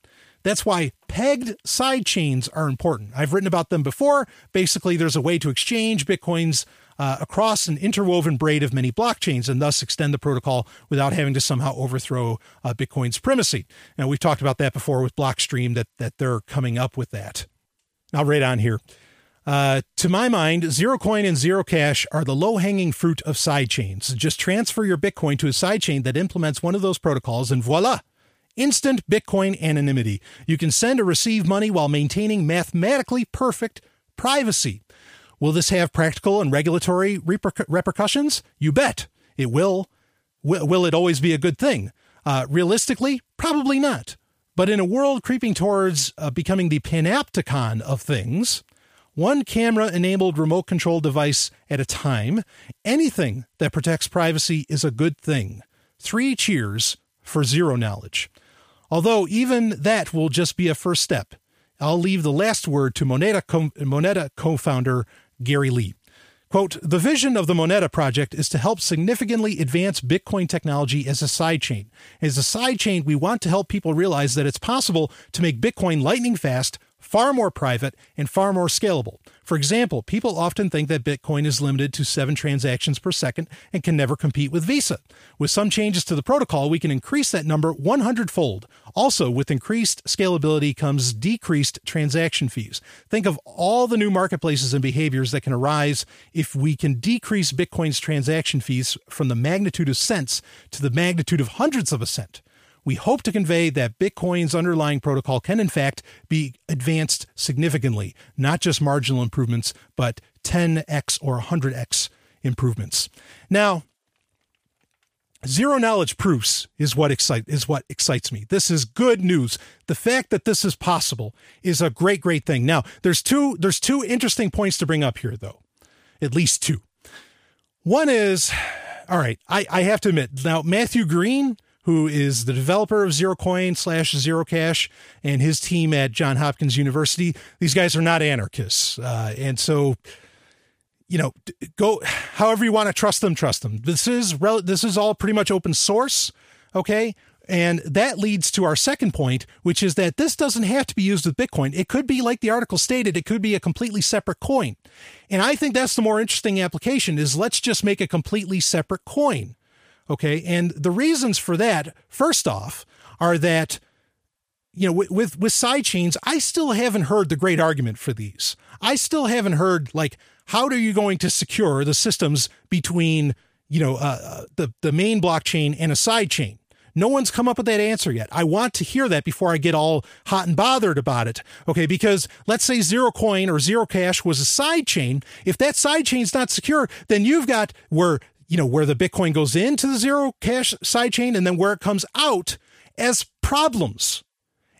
That's why pegged sidechains are important. I've written about them before. Basically, there's a way to exchange Bitcoins uh, across an interwoven braid of many blockchains and thus extend the protocol without having to somehow overthrow uh, Bitcoin's primacy. Now, we've talked about that before with Blockstream, that, that they're coming up with that. Now, right on here. Uh, to my mind, Zero Coin and Zero Cash are the low hanging fruit of sidechains. Just transfer your Bitcoin to a sidechain that implements one of those protocols, and voila! Instant Bitcoin anonymity. You can send or receive money while maintaining mathematically perfect privacy. Will this have practical and regulatory reper- repercussions? You bet. It will. W- will it always be a good thing? Uh, realistically, probably not. But in a world creeping towards uh, becoming the panopticon of things, one camera enabled remote control device at a time, anything that protects privacy is a good thing. Three cheers for zero knowledge. Although even that will just be a first step. I'll leave the last word to Moneta Moneta co-founder Gary Lee. Quote, the vision of the Moneta project is to help significantly advance Bitcoin technology as a sidechain. As a sidechain, we want to help people realize that it's possible to make Bitcoin lightning fast, far more private, and far more scalable. For example, people often think that Bitcoin is limited to seven transactions per second and can never compete with Visa. With some changes to the protocol, we can increase that number 100 fold. Also, with increased scalability comes decreased transaction fees. Think of all the new marketplaces and behaviors that can arise if we can decrease Bitcoin's transaction fees from the magnitude of cents to the magnitude of hundreds of a cent we hope to convey that Bitcoin's underlying protocol can, in fact, be advanced significantly, not just marginal improvements, but 10x or 100x improvements. Now, Zero knowledge proofs is what excite is what excites me. This is good news. The fact that this is possible is a great, great thing. Now, there's two there's two interesting points to bring up here, though. At least two. One is, all right, I, I have to admit, now Matthew Green, who is the developer of Zero Coin slash Zero Cash and his team at John Hopkins University. These guys are not anarchists. Uh, and so, you know, go however you want to trust them, trust them. This is rel- this is all pretty much open source. Okay. And that leads to our second point, which is that this doesn't have to be used with Bitcoin. It could be, like the article stated, it could be a completely separate coin. And I think that's the more interesting application is let's just make a completely separate coin. Okay. And the reasons for that, first off, are that, you know, with, with, with side chains, I still haven't heard the great argument for these. I still haven't heard, like, how are you going to secure the systems between, you know, uh, uh the, the main blockchain and a side chain? No one's come up with that answer yet. I want to hear that before I get all hot and bothered about it. Okay, because let's say zero coin or zero cash was a side chain. If that side chain's not secure, then you've got where you know, where the Bitcoin goes into the zero cash sidechain and then where it comes out as problems,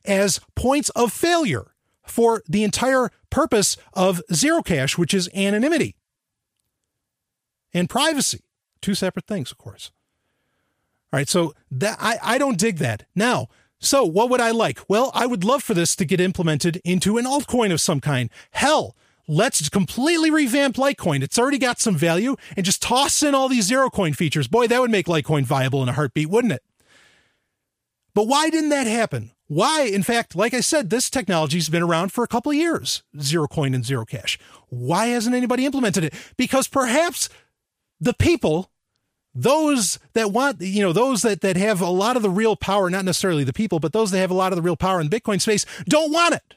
as points of failure for the entire purpose of zero cash, which is anonymity and privacy. Two separate things, of course. All right, so that I, I don't dig that. Now, so what would I like? Well, I would love for this to get implemented into an altcoin of some kind. Hell, let's completely revamp Litecoin. It's already got some value and just toss in all these zero coin features. Boy, that would make Litecoin viable in a heartbeat, wouldn't it? But why didn't that happen? Why, in fact, like I said, this technology's been around for a couple of years, zero coin and zero cash. Why hasn't anybody implemented it? Because perhaps the people those that want, you know, those that, that have a lot of the real power, not necessarily the people, but those that have a lot of the real power in the Bitcoin space don't want it.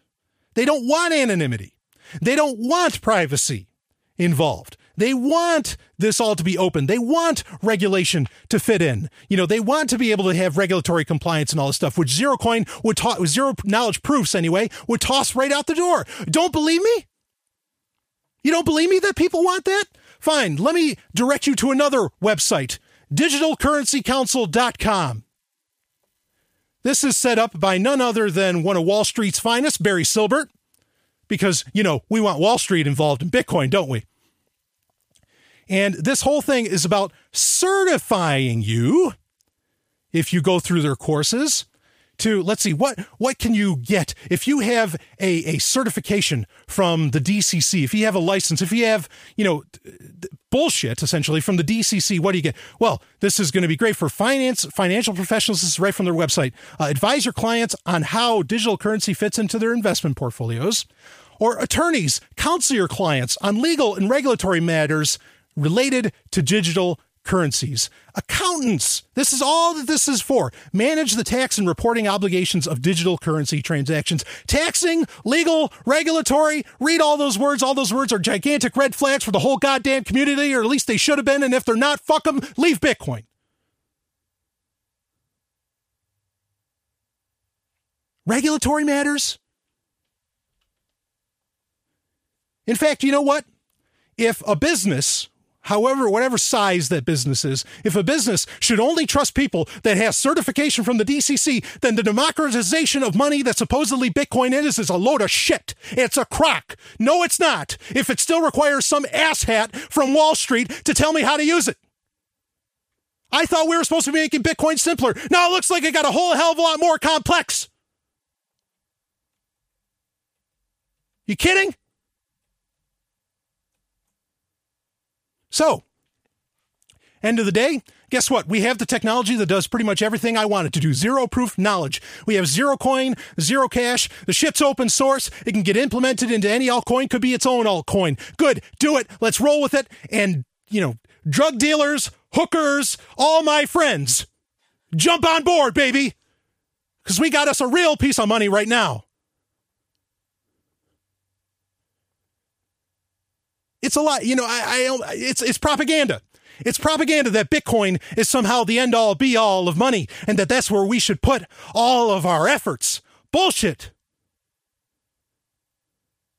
They don't want anonymity. They don't want privacy involved. They want this all to be open. They want regulation to fit in. You know, they want to be able to have regulatory compliance and all this stuff, which zero coin would toss, zero knowledge proofs anyway, would toss right out the door. Don't believe me? You don't believe me that people want that? Fine. Let me direct you to another website, digitalcurrencycouncil.com. This is set up by none other than one of Wall Street's finest, Barry Silbert, because, you know, we want Wall Street involved in Bitcoin, don't we? And this whole thing is about certifying you if you go through their courses to let's see what what can you get if you have a, a certification from the DCC if you have a license if you have you know bullshit essentially from the DCC what do you get? Well this is going to be great for finance financial professionals this is right from their website. Uh, advise your clients on how digital currency fits into their investment portfolios or attorneys counsel your clients on legal and regulatory matters related to digital currencies. Accountants, this is all that this is for. Manage the tax and reporting obligations of digital currency transactions. Taxing, legal, regulatory, read all those words. All those words are gigantic red flags for the whole goddamn community, or at least they should have been. And if they're not, fuck them, leave Bitcoin. Regulatory matters. In fact, you know what? If a business however, whatever size that business is, if a business should only trust people that has certification from the DCC, then the democratization of money that supposedly Bitcoin is is a load of shit. It's a crock. No, it's not. If it still requires some asshat from Wall Street to tell me how to use it. I thought we were supposed to be making Bitcoin simpler. Now it looks like it got a whole hell of a lot more complex. You kidding? So, end of the day, guess what? We have the technology that does pretty much everything I wanted to do. Zero proof knowledge. We have zero coin, zero cash. The shit's open source. It can get implemented into any altcoin, could be its own altcoin. Good. Do it. Let's roll with it. And, you know, drug dealers, hookers, all my friends, jump on board, baby. Because we got us a real piece of money right now. It's a lot. You know, I, I it's it's propaganda. It's propaganda that Bitcoin is somehow the end all be all of money and that that's where we should put all of our efforts. Bullshit.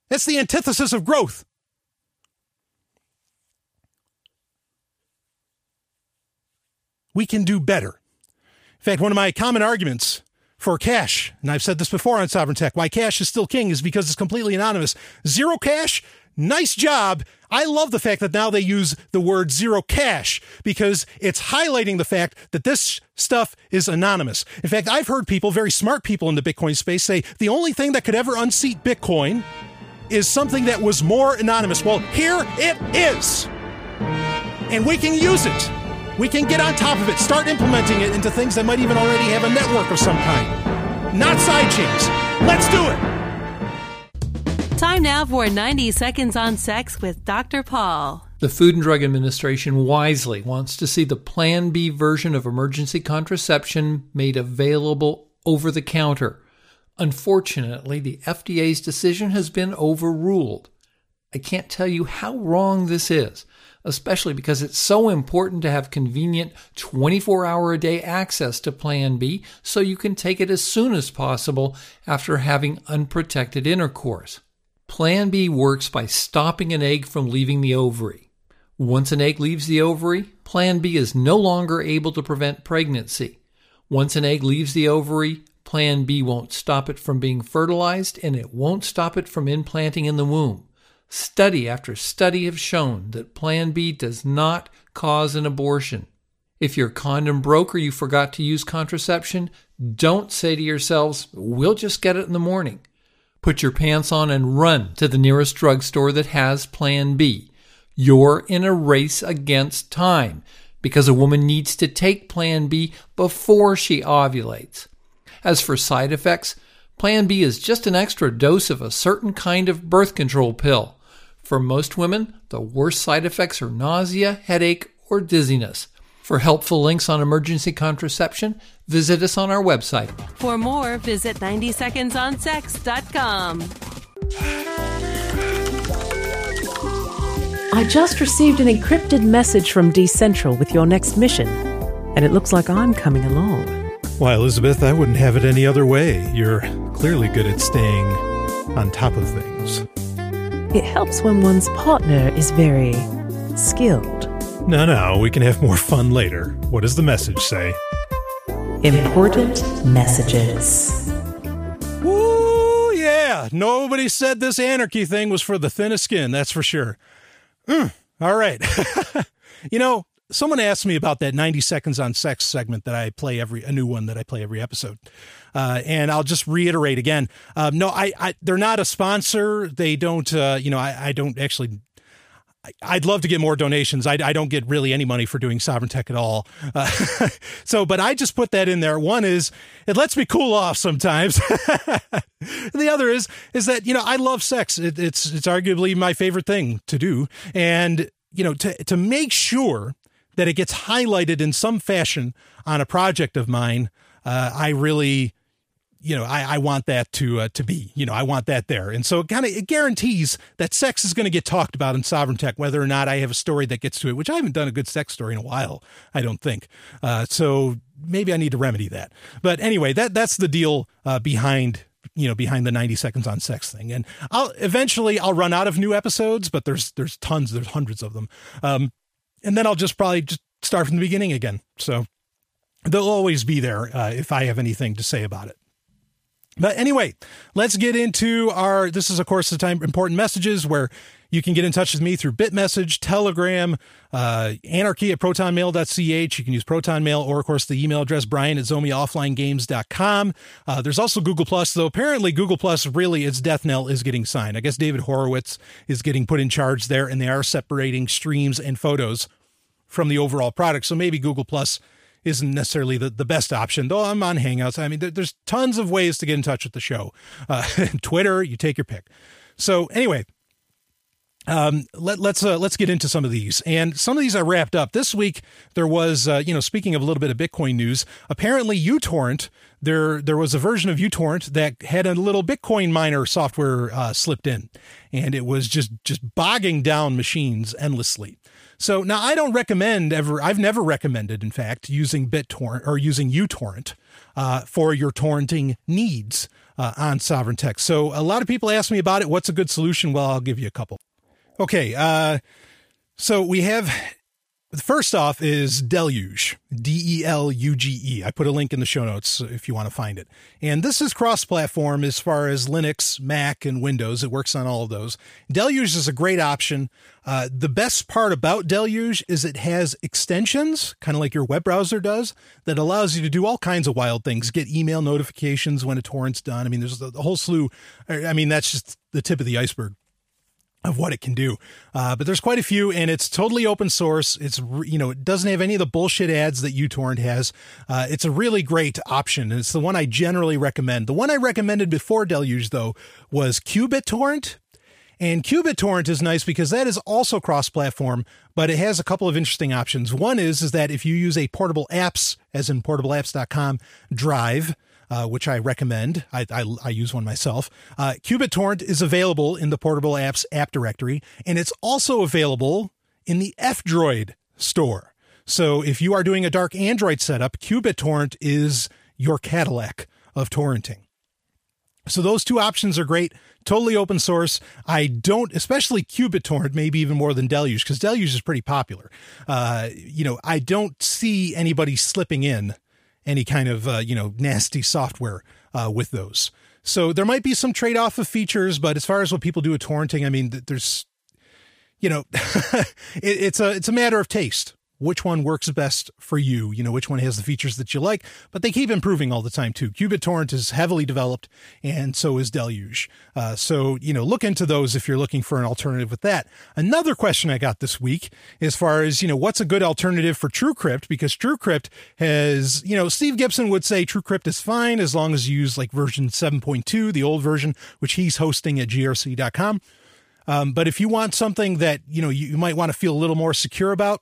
That's the antithesis of growth. We can do better. In fact, one of my common arguments for cash, and I've said this before on Sovryn Tech, why cash is still king is because it's completely anonymous. Zero cash nice job. I love the fact that now they use the word zero cash because it's highlighting the fact that this stuff is anonymous. In fact, I've heard people, very smart people in the Bitcoin space, say the only thing that could ever unseat Bitcoin is something that was more anonymous. Well, here it is. And we can use it. We can get on top of it, start implementing it into things that might even already have a network of some kind. Not sidechains. Let's do it. Time now for 90 Seconds on Sex with Dr. Paul. The Food and Drug Administration wisely wants to see the Plan B version of emergency contraception made available over the counter. Unfortunately, the FDA's decision has been overruled. I can't tell you how wrong this is, especially because it's so important to have convenient 24 hour a day access to Plan B so you can take it as soon as possible after having unprotected intercourse. Plan B works by stopping an egg from leaving the ovary. Once an egg leaves the ovary, Plan B is no longer able to prevent pregnancy. Once an egg leaves the ovary, Plan B won't stop it from being fertilized and it won't stop it from implanting in the womb. Study after study have shown that Plan B does not cause an abortion. If your condom broke or you forgot to use contraception, don't say to yourselves, we'll just get it in the morning. Put your pants on and run to the nearest drugstore that has Plan B. You're in a race against time because a woman needs to take Plan B before she ovulates. As for side effects, Plan B is just an extra dose of a certain kind of birth control pill. For most women, the worst side effects are nausea, headache, or dizziness. For helpful links on emergency contraception, visit us on our website. For more, visit 90secondsonsex.com. I just received an encrypted message from Decentral with your next mission, and it looks like I'm coming along. Why, Elizabeth, I wouldn't have it any other way. You're clearly good at staying on top of things. It helps when one's partner is very skilled. No, no, we can have more fun later. What does the message say? Important messages. Woo, yeah. Nobody said this anarchy thing was for the thinnest skin, that's for sure. Mm, all right. <laughs> you know, someone asked me about that 90 seconds on sex segment that I play every, a new one that I play every episode. Uh, and I'll just reiterate again. Um, no, I, I, they're not a sponsor. They don't, uh, you know, I, I don't actually I'd love to get more donations. I, I, don't get really any money for doing Sovryn Tech at all. Uh, <laughs> so, but I just put that in there. One is it lets me cool off sometimes. <laughs> the other is is that you know I love sex. It, it's it's arguably my favorite thing to do, and you know to to make sure that it gets highlighted in some fashion on a project of mine. Uh, I really you know, I, I want that to uh, to be, you know, I want that there, and so it kind of it guarantees that sex is going to get talked about in Sovryn Tech, whether or not I have a story that gets to it, which I haven't done a good sex story in a while, I don't think. Uh, so maybe I need to remedy that. But anyway, that that's the deal uh, behind you know behind the 90 seconds on sex thing. And i'll eventually i'll run out of new episodes but there's there's tons there's hundreds of them. Um and then i'll just probably just start from the beginning again. So they'll always be there uh, if i have anything to say about it but anyway, let's get into our. This is, of course, the time important messages where you can get in touch with me through Bitmessage, Telegram, uh, anarchy at protonmail.ch. You can use protonmail or, of course, the email address brian at zomiaofflinegames.com. Uh, there's also Google Plus, though apparently Google Plus really, its death knell is getting signed. I guess David Horowitz is getting put in charge there, and they are separating streams and photos from the overall product. So maybe Google Plus isn't necessarily the, the best option, though I'm on Hangouts. I mean, there, there's tons of ways to get in touch with the show. Uh, <laughs> Twitter, you take your pick. So, anyway, um, let, let's uh, let's get into some of these, and some of these are wrapped up this week. There was, uh, you know, speaking of a little bit of Bitcoin news, apparently uTorrent there there was a version of uTorrent that had a little Bitcoin miner software uh, slipped in, and it was just just bogging down machines endlessly. So now I don't recommend ever. I've never recommended, in fact, using BitTorrent or using uTorrent uh, for your torrenting needs uh, on Sovryn Tech. So a lot of people ask me about it. What's a good solution? Well, I'll give you a couple. Okay, uh, so we have First off is Deluge, D E L U G E. I put a link in the show notes if you want to find it. And this is cross platform as far as Linux, Mac, and Windows. It works on all of those. Deluge is a great option. Uh, the best part about Deluge is it has extensions, kind of like your web browser does, that allows you to do all kinds of wild things. Get email notifications when a torrent's done. I mean, there's a whole slew. I mean, that's just the tip of the iceberg of what it can do. Uh, but there's quite a few, and it's totally open source. It's you know it doesn't have any of the bullshit ads that uTorrent has. Uh, it's a really great option, and it's the one I generally recommend. The one I recommended before Deluge though was qBittorrent. And qBittorrent is nice because that is also cross-platform, but it has a couple of interesting options. One is is that if you use a portable apps, as in portableapps.com drive, uh, which I recommend. I, I, I use one myself. Uh, qBittorrent is available in the Portable Apps app directory, and it's also available in the F-Droid store. So if you are doing a dark Android setup, qBittorrent is your Cadillac of torrenting. So those two options are great, totally open source. I don't, especially qBittorrent, maybe even more than Deluge, because Deluge is pretty popular. Uh, you know, I don't see anybody slipping in any kind of uh, you know nasty software uh, with those. So there might be some trade off of features, but as far as what people do with torrenting, I mean, there's you know, <laughs> it, it's a it's a matter of taste which one works best for you, you know, which one has the features that you like, but they keep improving all the time too. qBittorrent is heavily developed and so is Deluge. Uh, so, you know, look into those if you're looking for an alternative with that. Another question I got this week as far as, you know, what's a good alternative for TrueCrypt because TrueCrypt has, you know, Steve Gibson would say TrueCrypt is fine as long as you use like version 7.2, the old version, which he's hosting at grc.com. Um, but if you want something that, you know, you, you might want to feel a little more secure about,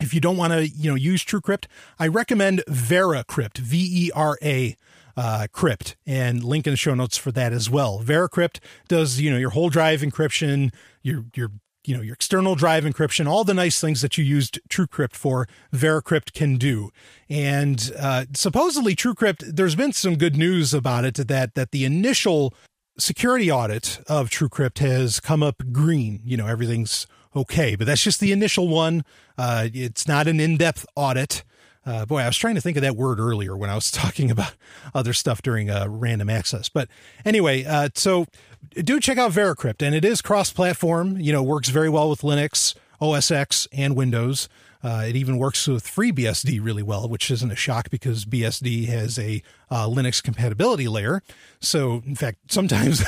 if you don't want to, you know, use TrueCrypt, I recommend VeraCrypt, V E R A uh, crypt and link in the show notes for that as well. VeraCrypt does, you know, your whole drive encryption, your, your, you know, your external drive encryption, all the nice things that you used TrueCrypt for, VeraCrypt can do. And uh, supposedly TrueCrypt, there's been some good news about it that that the initial security audit of TrueCrypt has come up green. You know, everything's okay, but that's just the initial one. Uh, it's not an in-depth audit. Uh, boy, I was trying to think of that word earlier when I was <laughs> talking about other stuff during uh, random access. But anyway, uh, so do check out VeraCrypt, and it is cross-platform. You know, works very well with Linux, OS X, and Windows. Uh, it even works with FreeBSD really well, which isn't a shock because BSD has a uh, Linux compatibility layer. So, in fact, sometimes <laughs>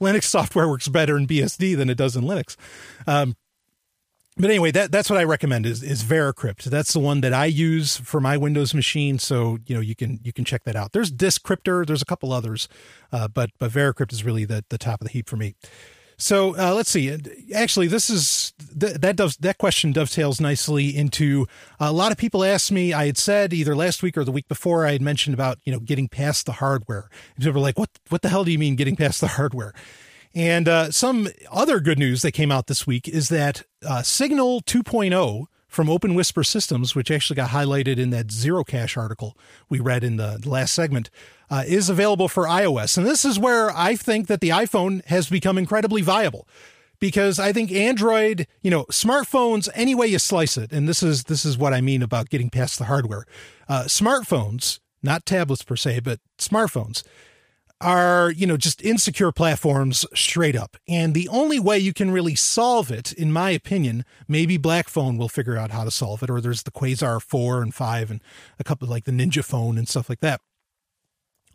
Linux software works better in BSD than it does in Linux. Um, but anyway, that that's what I recommend is is VeraCrypt. That's the one that I use for my Windows machine. So you know you can you can check that out. There's DiskCryptor. There's a couple others, uh, but but VeraCrypt is really the the top of the heap for me. So uh, let's see. Actually, this is th- that does that question dovetails nicely into a lot of people asked me. I had said either last week or the week before I had mentioned about you know getting past the hardware. People were like, "What what the hell do you mean getting past the hardware?" And uh, some other good news that came out this week is that uh, Signal 2.0 from Open Whisper Systems, which actually got highlighted in that Zerocash article we read in the last segment, uh, is available for iOS. And this is where I think that the iPhone has become incredibly viable because I think Android, you know, smartphones, any way you slice it, and this is this is what I mean about getting past the hardware. Uh, smartphones, not tablets per se, but smartphones are, you know, just insecure platforms straight up. And the only way you can really solve it, in my opinion, maybe Black Phone will figure out how to solve it, or there's the Quasar 4 and 5 and a couple like the Ninja Phone and stuff like that.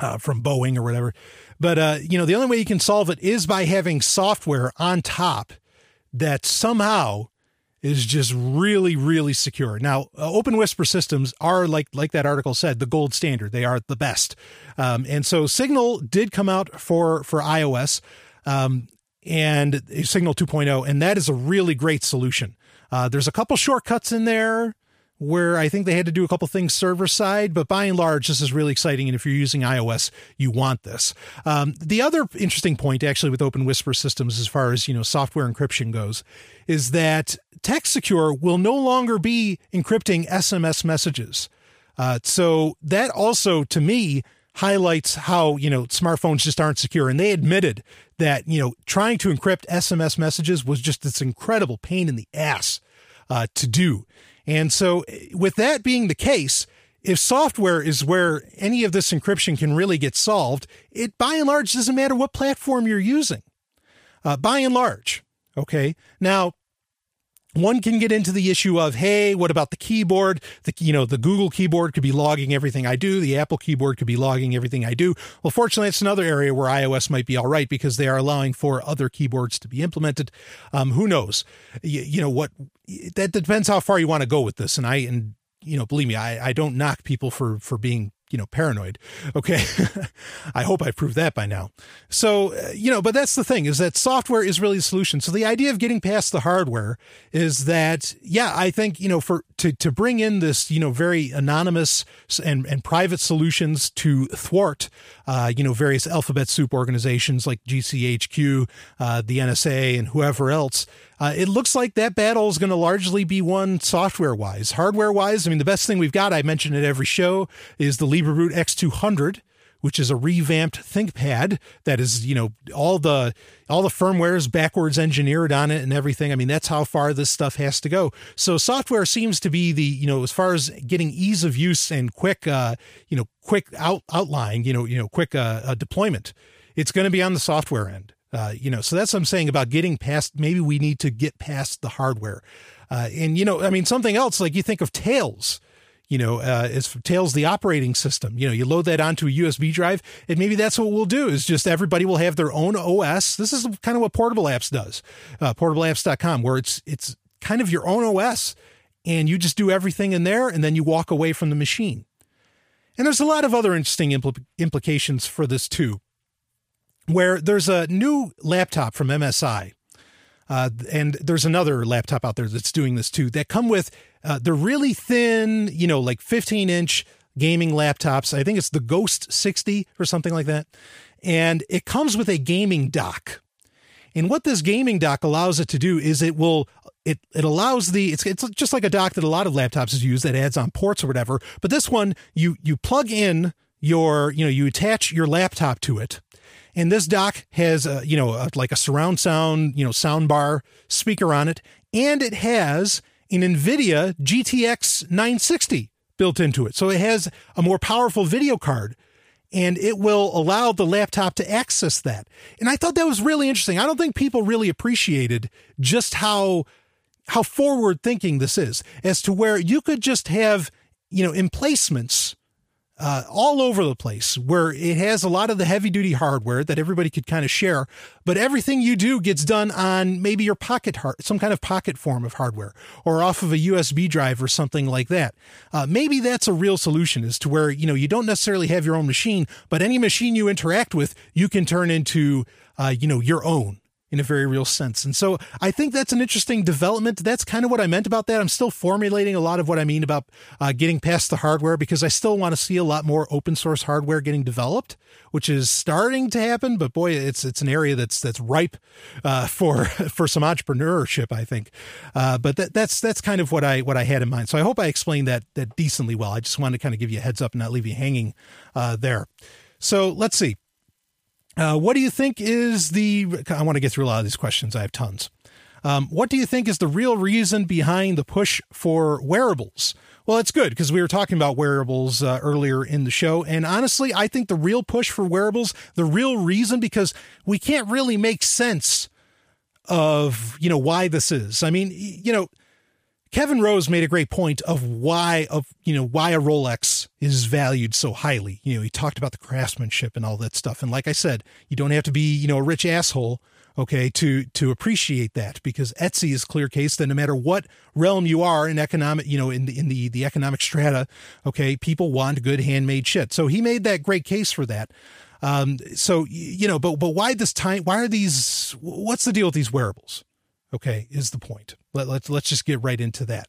Uh, from Boeing or whatever. But, uh, you know, the only way you can solve it is by having software on top that somehow is just really, really secure. Now, uh, Open Whisper systems are like like that article said, the gold standard. They are the best. Um, and so Signal did come out for for iOS um, and Signal 2.0, and that is a really great solution. Uh, there's a couple shortcuts in there where I think they had to do a couple things server side, but by and large, this is really exciting. And if you're using iOS, you want this. Um, the other interesting point, actually, with Open Whisper systems, as far as you know, software encryption goes, is that TextSecure will no longer be encrypting SMS messages. Uh, so that also, to me, highlights how you know smartphones just aren't secure. And they admitted that you know trying to encrypt SMS messages was just this incredible pain in the ass uh, to do. And so, with that being the case, if software is where any of this encryption can really get solved, it by and large doesn't matter what platform you're using. Uh, by and large, okay. Now, one can get into the issue of hey what about the keyboard? The you know the google keyboard could be logging everything i do. The apple keyboard could be logging everything i do. Well fortunately it's another area where ios might be all right because they are allowing for other keyboards to be implemented. Um, who knows? You, you know what that depends how far you want to go with this. And i and you know believe me i i don't knock people for for being you know, paranoid. Okay. <laughs> I hope I proved that by now. So, uh, you know, but that's the thing is that software is really the solution. So the idea of getting past the hardware is that, yeah, I think, you know, for, to, to bring in this, you know, very anonymous and, and private solutions to thwart, uh, you know, various alphabet soup organizations like GCHQ, uh, the NSA and whoever else, uh, it looks like that battle is going to largely be won software wise. Hardware wise, I mean, the best thing we've got, I mentioned it every show, is the LibreBoot X200 which is a revamped ThinkPad that is, you know, all the all the firmware is backwards engineered on it and everything. I mean, that's how far this stuff has to go. So software seems to be the, you know, as far as getting ease of use and quick, uh, you know, quick out outline, you know, you know, quick uh, uh deployment. It's going to be on the software end. Uh, you know, so that's what I'm saying about getting past. Maybe we need to get past the hardware. Uh, and you know, I mean, something else like you think of Tails. You know, uh, Tails the operating system. You know, you load that onto a USB drive, and maybe that's what we'll do. Is just everybody will have their own OS. This is kind of what Portable Apps does. Uh, portableapps.com, where it's it's kind of your own OS, and you just do everything in there, and then you walk away from the machine. And there's a lot of other interesting impl- implications for this too where there's a new laptop from MSI. Uh, and there's another laptop out there that's doing this too that come with Uh, they're really thin, you know, like 15 inch gaming laptops. I think it's the Ghost 60 or something like that. And it comes with a gaming dock. And what this gaming dock allows it to do is it will it it allows the it's it's just like a dock that a lot of laptops use that adds on ports or whatever. But this one you you plug in your you know you attach your laptop to it and this dock has a, you know a, like a surround sound you know sound bar speaker on it. And it has an nvidia gtx 960 built into it. So it has a more powerful video card and it will allow the laptop to access that. And i thought that was really interesting. I don't think people really appreciated just how how forward thinking this is as to where you could just have you know emplacements uh, all over the place where it has a lot of the heavy duty hardware that everybody could kind of share, but everything you do gets done on maybe your pocket some kind of pocket form of hardware or off of a USB drive or something like that. Uh, maybe that's a real solution is to where, you know, you don't necessarily have your own machine, but any machine you interact with, you can turn into, uh, you know, your own in a very real sense. And so I think that's an interesting development. That's kind of what I meant about that. I'm still formulating a lot of what I mean about uh, getting past the hardware because I still want to see a lot more open source hardware getting developed, which is starting to happen. But boy, it's it's an area that's that's ripe uh, for <laughs> for some entrepreneurship, I think. Uh, but that, that's that's kind of what I what I had in mind. So I hope I explained that that decently well. I just wanted to kind of give you a heads up and not leave you hanging uh, there. So let's see. Uh, what do you think is the? I want to get through a lot of these questions. I have tons. Um, what do you think is the real reason behind the push for wearables? Well, it's good because we were talking about wearables uh, earlier in the show. And honestly, I think the real push for wearables, the real reason, because we can't really make sense of, you know, why this is. I mean, you know, Kevin Rose made a great point of why of you know why a Rolex is valued so highly. You know, he talked about the craftsmanship and all that stuff. And like I said, you don't have to be, you know, a rich asshole, okay, to to appreciate that because Etsy is clear case that no matter what realm you are in economic, you know, in the in the the economic strata, okay, people want good handmade shit. So he made that great case for that. Um, so you know, but but why this time? Why are these? What's the deal with these wearables? Okay, is the point. Let, let's let's just get right into that.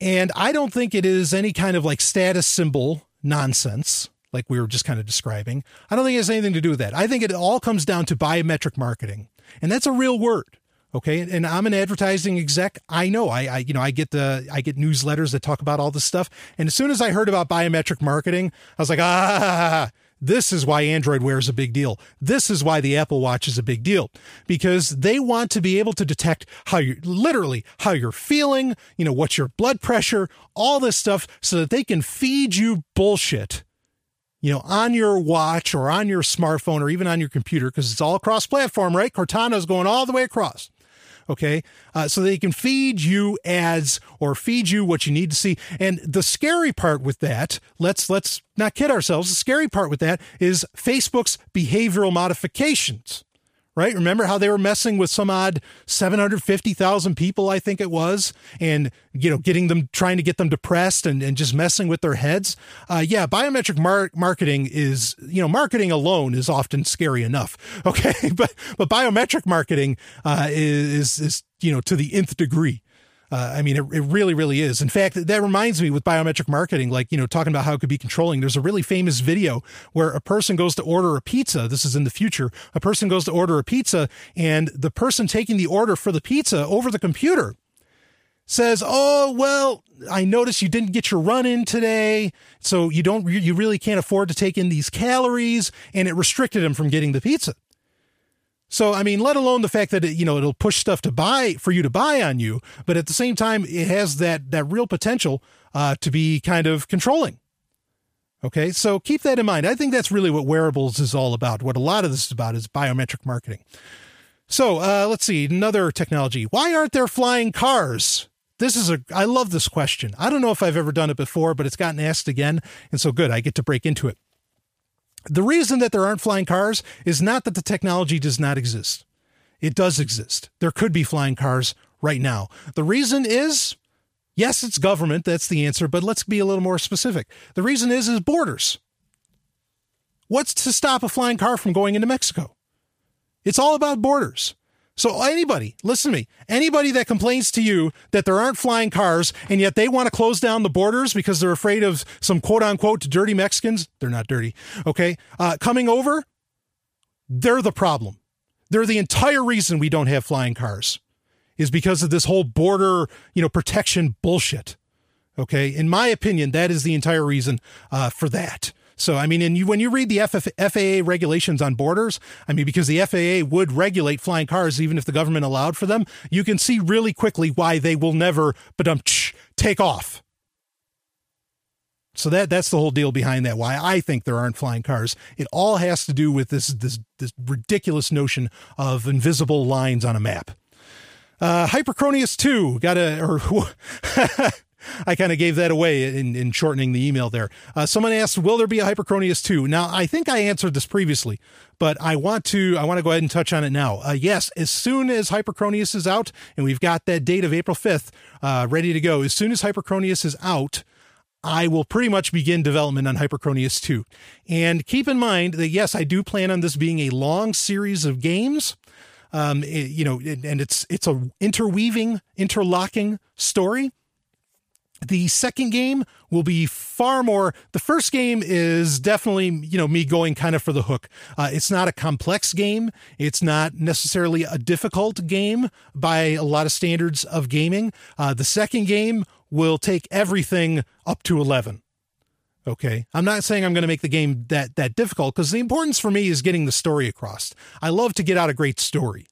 And I don't think it is any kind of like status symbol nonsense like we were just kind of describing. I don't think it has anything to do with that. I think it all comes down to biometric marketing. And that's a real word. Okay. And I'm an advertising exec. I know I, I, you know, I get the, I get newsletters that talk about all this stuff. And as soon as I heard about biometric marketing, I was like, ah, this is why Android Wear is a big deal. This is why the Apple Watch is a big deal because they want to be able to detect how you literally how you're feeling, you know, what's your blood pressure, all this stuff so that they can feed you bullshit. You know, on your watch or on your smartphone or even on your computer because it's all cross platform, right? Cortana's going all the way across. Okay. Uh, so they can feed you ads or feed you what you need to see. And the scary part with that, let's, let's not kid ourselves. The scary part with that is Facebook's behavioral modifications right? Remember how they were messing with some odd 750,000 people, I think it was, and, you know, getting them, trying to get them depressed and, and just messing with their heads. Uh, yeah, biometric mar- marketing is, you know, marketing alone is often scary enough. <laughs> Okay. but, but biometric marketing, uh, is, is, you know, to the nth degree. Uh, I mean, it, it really, really is. In fact, that reminds me with biometric marketing, like, you know, talking about how it could be controlling. There's a really famous video where a person goes to order a pizza. This is in the future. A person goes to order a pizza and the person taking the order for the pizza over the computer says, "Oh, well, I noticed you didn't get your run in today, so you don't you really can't afford to take in these calories," and it restricted him from getting the pizza. So, I mean, let alone the fact that it, you know it'll push stuff to buy for you to buy on you, but at the same time, it has that that real potential uh, to be kind of controlling. Okay, so keep that in mind. I think that's really what wearables is all about. What a lot of this is about is biometric marketing. So uh, let's see another technology. Why aren't there flying cars? This is a I love this question. I don't know if I've ever done it before, but it's gotten asked again, and so good. I get to break into it. The reason that there aren't flying cars is not that the technology does not exist. It does exist. There could be flying cars right now. The reason is yes, it's government. That's the answer. But let's be a little more specific. The reason is is borders. What's to stop a flying car from going into Mexico? It's all about borders. So anybody, listen to me, anybody that complains to you that there aren't flying cars and yet they want to close down the borders because they're afraid of some quote unquote dirty Mexicans, they're not dirty, okay, uh, coming over, they're the problem. They're the entire reason we don't have flying cars is because of this whole border, you know, protection bullshit. Okay. In my opinion, that is the entire reason uh, for that. So, I mean, and you, when you read the FF, FAA regulations on borders, I mean, because the FAA would regulate flying cars even if the government allowed for them, you can see really quickly why they will never, but um, take off. So that that's the whole deal behind that. Why I think there aren't flying cars. It all has to do with this this this ridiculous notion of invisible lines on a map. Uh, Hypercronius two got a or <laughs> I kind of gave that away in, in shortening the email there. Uh, someone asked, "Will there be a Hypercronius 2?" Now, I think I answered this previously, but I want to I want to go ahead and touch on it now. Uh, yes, as soon as Hypercronius is out, and we've got that date of April 5th uh, ready to go. As soon as Hypercronius is out, I will pretty much begin development on Hypercronius 2. And keep in mind that yes, I do plan on this being a long series of games. Um, it, you know, and it's it's a interweaving, interlocking story. The second game will be far more. The first game is definitely, you know, me going kind of for the hook. Uh, it's not a complex game. It's not necessarily a difficult game by a lot of standards of gaming. Uh, the second game will take everything up to 11. Okay. I'm not saying I'm going to make the game that, that difficult because the importance for me is getting the story across. I love to get out a great story.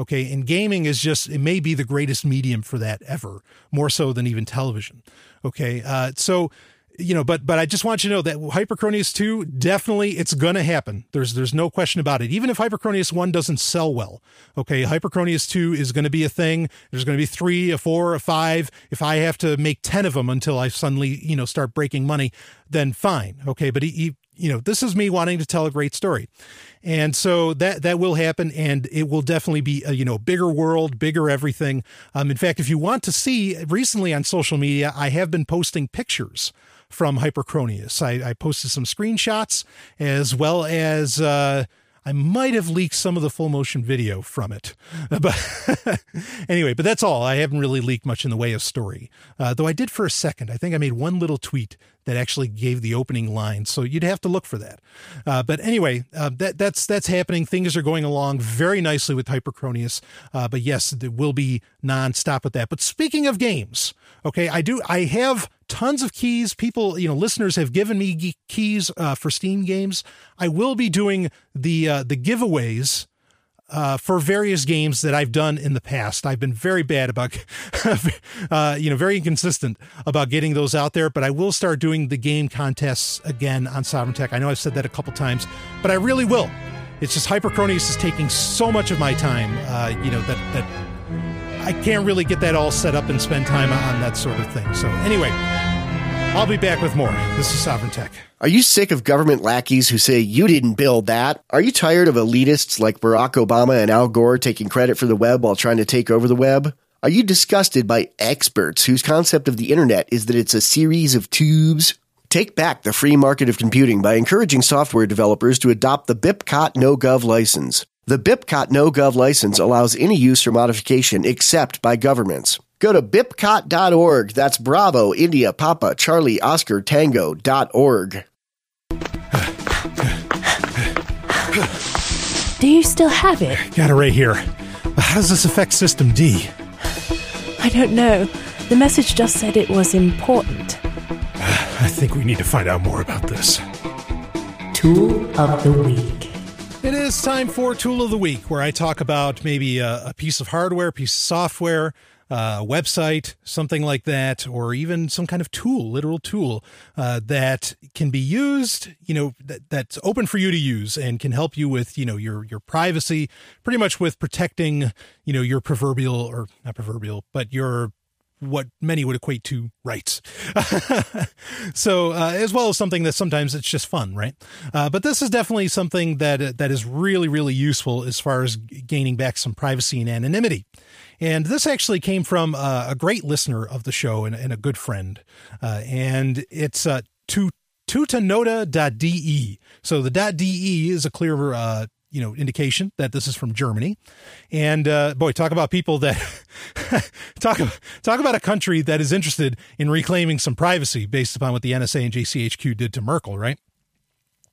Okay. And gaming is just, it may be the greatest medium for that ever, more so than even television. Okay. Uh, so, you know, but but I just want you to know that Hypercronius 2 definitely it's going to happen. There's there's no question about it. Even if Hypercronius 1 doesn't sell well. Okay, Hypercronius 2 is going to be a thing. There's going to be 3, a 4, a 5. If I have to make 10 of them until I suddenly, you know, start breaking money, then fine. Okay, but he, he you know, this is me wanting to tell a great story. And so that that will happen, and it will definitely be a you know bigger world, bigger everything. Um, in fact, if you want to see, recently on social media, I have been posting pictures from Hypercronius. I, I posted some screenshots as well as uh, I might have leaked some of the full motion video from it. <laughs> But anyway, but that's all. I haven't really leaked much in the way of story, uh, though I did for a second. I think I made one little tweet that actually gave the opening line, so you'd have to look for that. Uh, but anyway, uh, that that's that's happening. Things are going along very nicely with Hypercronius. Uh, but yes, there will be nonstop with that. But speaking of games, okay, I do I have tons of keys. People, you know, listeners have given me keys uh, for Steam games. I will be doing the uh, the giveaways uh, for various games that I've done in the past. I've been very bad about, <laughs> uh, you know, very inconsistent about getting those out there, but I will start doing the game contests again on Sovryn Tech. I know I've said that a couple times, but I really will. It's just Hypercronius is taking so much of my time, uh, you know, that, that I can't really get that all set up and spend time on that sort of thing. So, anyway, I'll be back with more. This is Sovryn Tech. Are you sick of government lackeys who say you didn't build that? Are you tired of elitists like Barack Obama and Al Gore taking credit for the web while trying to take over the web? Are you disgusted by experts whose concept of the internet is that it's a series of tubes? Take back the free market of computing by encouraging software developers to adopt the BIPCOT NoGov license. The BIPCOT NoGov license allows any use or modification except by governments. Go to bipcot.org. That's Bravo, India, Papa, Charlie, Oscar, Tango.org. Do you still have it? Got it right here. How does this affect System D? I don't know. The message just said it was important. I think we need to find out more about this. Tool of the Week. It is time for Tool of the Week, where I talk about maybe a, a piece of hardware, piece of software, uh, website, something like that, or even some kind of tool, literal tool uh, that can be used, you know, that, that's open for you to use and can help you with, you know, your your privacy, pretty much with protecting, you know, your proverbial or not proverbial, but your what many would equate to rights. <laughs> so, uh, as well as something that sometimes it's just fun, right? Uh, but this is definitely something that that is really, really useful as far as gaining back some privacy and anonymity. And this actually came from uh, a great listener of the show and, and a good friend. Uh, and it's uh, to. So the .de is a clear uh, you know indication that this is from Germany. And uh, boy, talk about people that <laughs> talk talk about a country that is interested in reclaiming some privacy based upon what the NSA and GCHQ did to Merkel, right?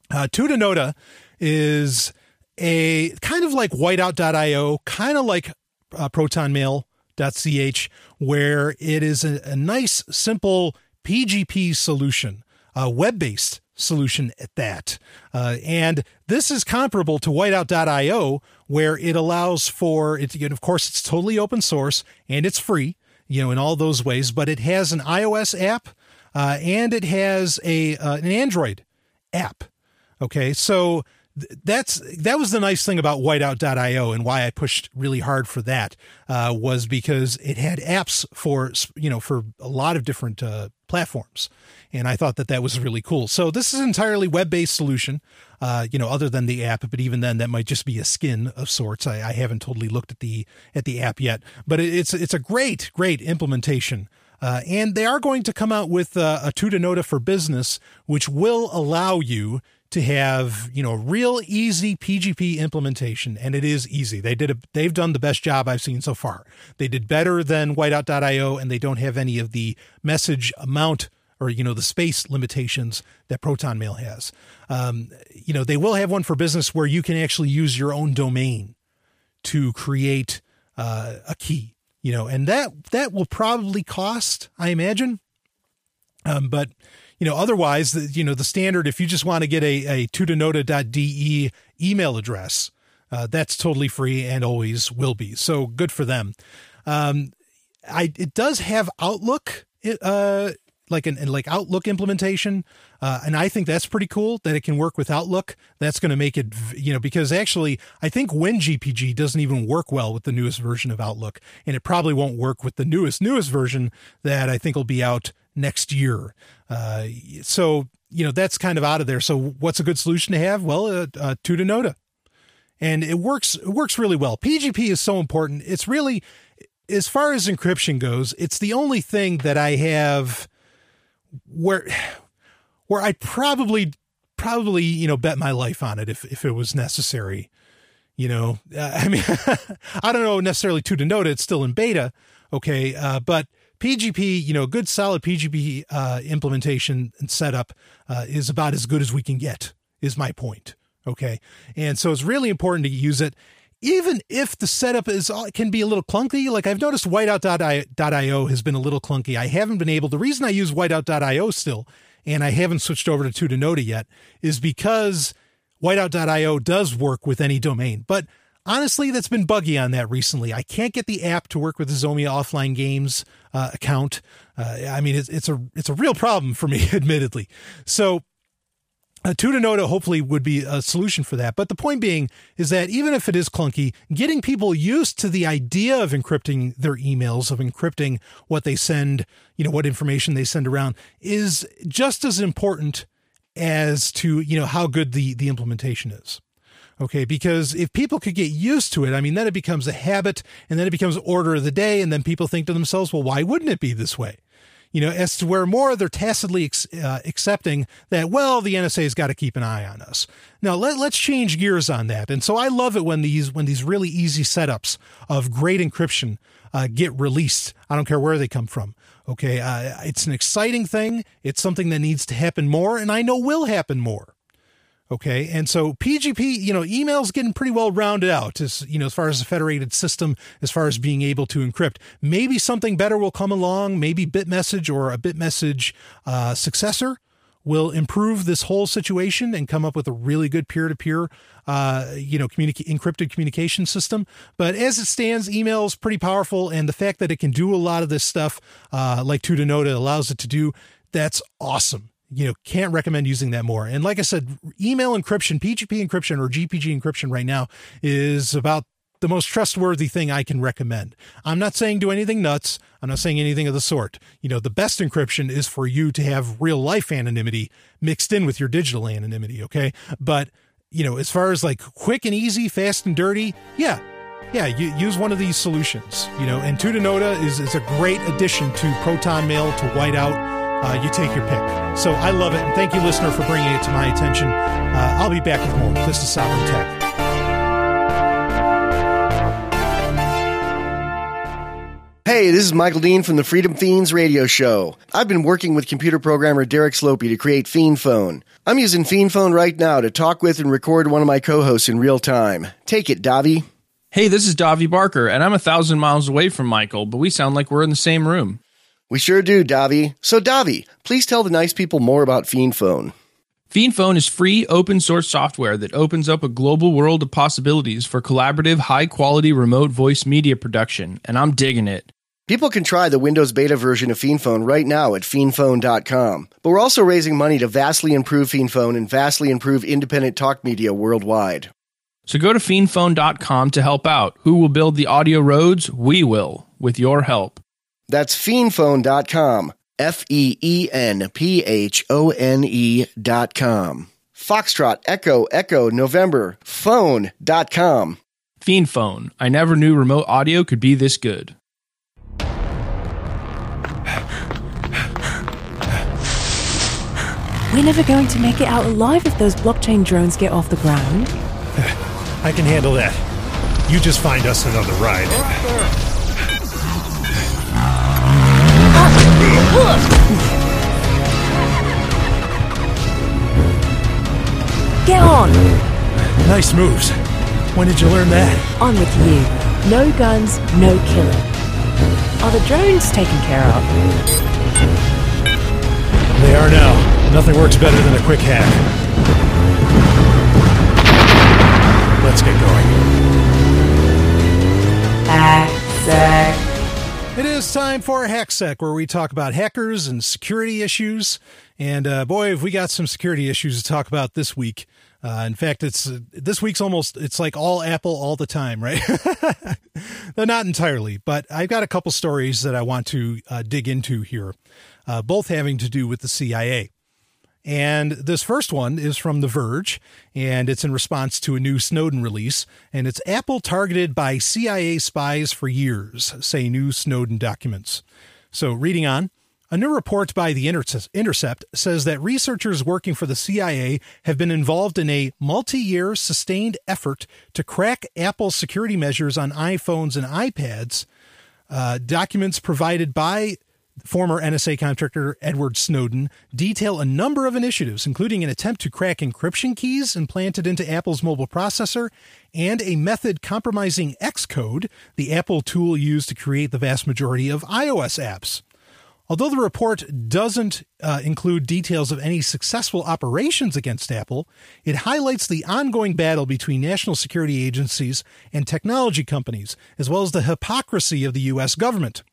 Uh, Tutanota is a kind of like whiteout.io, kind of like uh, protonmail.ch, where it is a, a nice, simple PGP solution, a web based solution at that. Uh, and this is comparable to whiteout.io, where it allows for it. And Of course, it's totally open source and it's free, you know, in all those ways, but it has an iOS app uh, and it has a uh, an Android app. Okay, so that's that was the nice thing about whiteout.io and why I pushed really hard for that uh, was because it had apps for you know for a lot of different uh, platforms and I thought that that was really cool. So this is an entirely web-based solution, uh, you know, other than the app. But even then, that might just be a skin of sorts. I, I haven't totally looked at the at the app yet, but it's it's a great great implementation. Uh, and they are going to come out with uh, a Tutanota for business, which will allow you to have you know real easy PGP implementation, and it is easy. They did a, they've done the best job I've seen so far. They did better than Whiteout.io, and they don't have any of the message amount or you know the space limitations that Proton Mail has. Um, you know they will have one for business where you can actually use your own domain to create uh, a key. You know, and that that will probably cost, I imagine. Um, but you know, otherwise, the, you know, the standard, if you just want to get a, a tutanota.de email address, uh, that's totally free and always will be. So good for them. Um, I, it does have Outlook, uh, like an, like Outlook implementation. Uh, and I think that's pretty cool that it can work with Outlook. That's going to make it, you know, because actually I think WinGPG doesn't even work well with the newest version of Outlook, and it probably won't work with the newest newest version that I think will be out next year. Uh, so you know that's kind of out of there. So what's a good solution to have? Well, uh, uh, Tutanota, and it works. It works really well. PGP is so important. It's really, as far as encryption goes, it's the only thing that I have where where I'd probably probably you know bet my life on it if if it was necessary. You know, uh, <laughs> I mean, <laughs> I don't know necessarily Tutanota. It's still in beta, okay, uh, but PGP, you know, a good solid PGP uh, implementation and setup uh, is about as good as we can get. Is my point, okay? And so it's really important to use it, even if the setup is uh, can be a little clunky. Like I've noticed, Whiteout.io has been a little clunky. I haven't been able. The reason I use Whiteout.io still, and I haven't switched over to Tutanota yet, is because Whiteout.io does work with any domain, but honestly, that's been buggy on that recently. I can't get the app to work with the Zomia offline games uh, account. Uh, I mean, it's, it's a it's a real problem for me, <laughs> admittedly. So. Uh, Tutanota hopefully would be a solution for that. But the point being is that even if it is clunky, getting people used to the idea of encrypting their emails, of encrypting what they send, you know, what information they send around is just as important as to, you know, how good the, the implementation is. Okay, because if people could get used to it, I mean, then it becomes a habit and then it becomes order of the day. And then people think to themselves, well, why wouldn't it be this way? You know, as to where more they're tacitly uh, accepting that, well, the NSA's got to keep an eye on us. Now let, let's change gears on that. And so I love it when these when these really easy setups of great encryption uh, get released. I don't care where they come from. Okay, uh, it's an exciting thing. It's something that needs to happen more, and I know will happen more. Okay. And so PGP, you know, email's getting pretty well rounded out as, you know, as far as a federated system, as far as being able to encrypt. Maybe something better will come along. Maybe Bitmessage or a Bitmessage uh, successor will improve this whole situation and come up with a really good peer-to-peer, uh, you know, communica- encrypted communication system. But as it stands, email is pretty powerful, and the fact that it can do a lot of this stuff, uh, like Tutanota allows it to do, that's awesome you know, can't recommend using that more. And like I said, email encryption, PGP encryption or GPG encryption right now is about the most trustworthy thing I can recommend. I'm not saying do anything nuts. I'm not saying anything of the sort. You know, the best encryption is for you to have real life anonymity mixed in with your digital anonymity, okay? But, you know, as far as like quick and easy, fast and dirty, yeah. Yeah, you use one of these solutions, you know, and Tutanota is, is a great addition to Proton Mail to Whiteout uh, you take your pick. So I love it, and thank you, listener, for bringing it to my attention. Uh, I'll be back with more. This is Sovryn Tech. Hey, this is Michael Dean from the Freedom Fiends radio show. I've been working with computer programmer Derek Slopey to create Fiend Phone. I'm using Fiend Phone right now to talk with and record one of my co-hosts in real time. Take it, Davi. Hey, this is Davi Barker, and I'm a thousand miles away from Michael, but we sound like we're in the same room. We sure do, Davi. So, Davi, please tell the nice people more about Fiend Phone. Fiend Phone is free open source software that opens up a global world of possibilities for collaborative, high quality remote voice media production, and I'm digging it. People can try the Windows beta version of FiendPhone right now at fiendphone.com. But we're also raising money to vastly improve FiendPhone and vastly improve independent talk media worldwide. So go to fiendphone.com to help out. Who will build the audio roads? We will, with your help. That's feenphone.com. F E E N P H O N E dot com. Foxtrot Echo Echo November phone.com. FeenPhone. I never knew remote audio could be this good. We're never going to make it out alive if those blockchain drones get off the ground. <laughs> I can handle that. You just find us another ride. Get on! Nice moves. When did you learn that? On with you. No guns, no killing. Are the drones taken care of? They are now. Nothing works better than a quick hack. Let's get going. It is time for HackSec, where we talk about hackers and security issues. And uh, boy, have we got some security issues to talk about this week. Uh, in fact, it's uh, this week's almost it's like all Apple all the time, right? <laughs> Not entirely, but I've got a couple stories that I want to uh, dig into here, uh, both having to do with the CIA. And this first one is from The Verge, and it's in response to a new Snowden release. And it's Apple targeted by CIA spies for years, say new Snowden documents. So, reading on, a new report by The Intercept says that researchers working for the CIA have been involved in a multi year sustained effort to crack Apple's security measures on iPhones and iPads. Uh, documents provided by former NSA contractor Edward Snowden detail a number of initiatives, including an attempt to crack encryption keys implanted into Apple's mobile processor and a method compromising Xcode, the Apple tool used to create the vast majority of iOS apps. Although the report doesn't uh, include details of any successful operations against Apple, it highlights the ongoing battle between national security agencies and technology companies, as well as the hypocrisy of the U.S. government.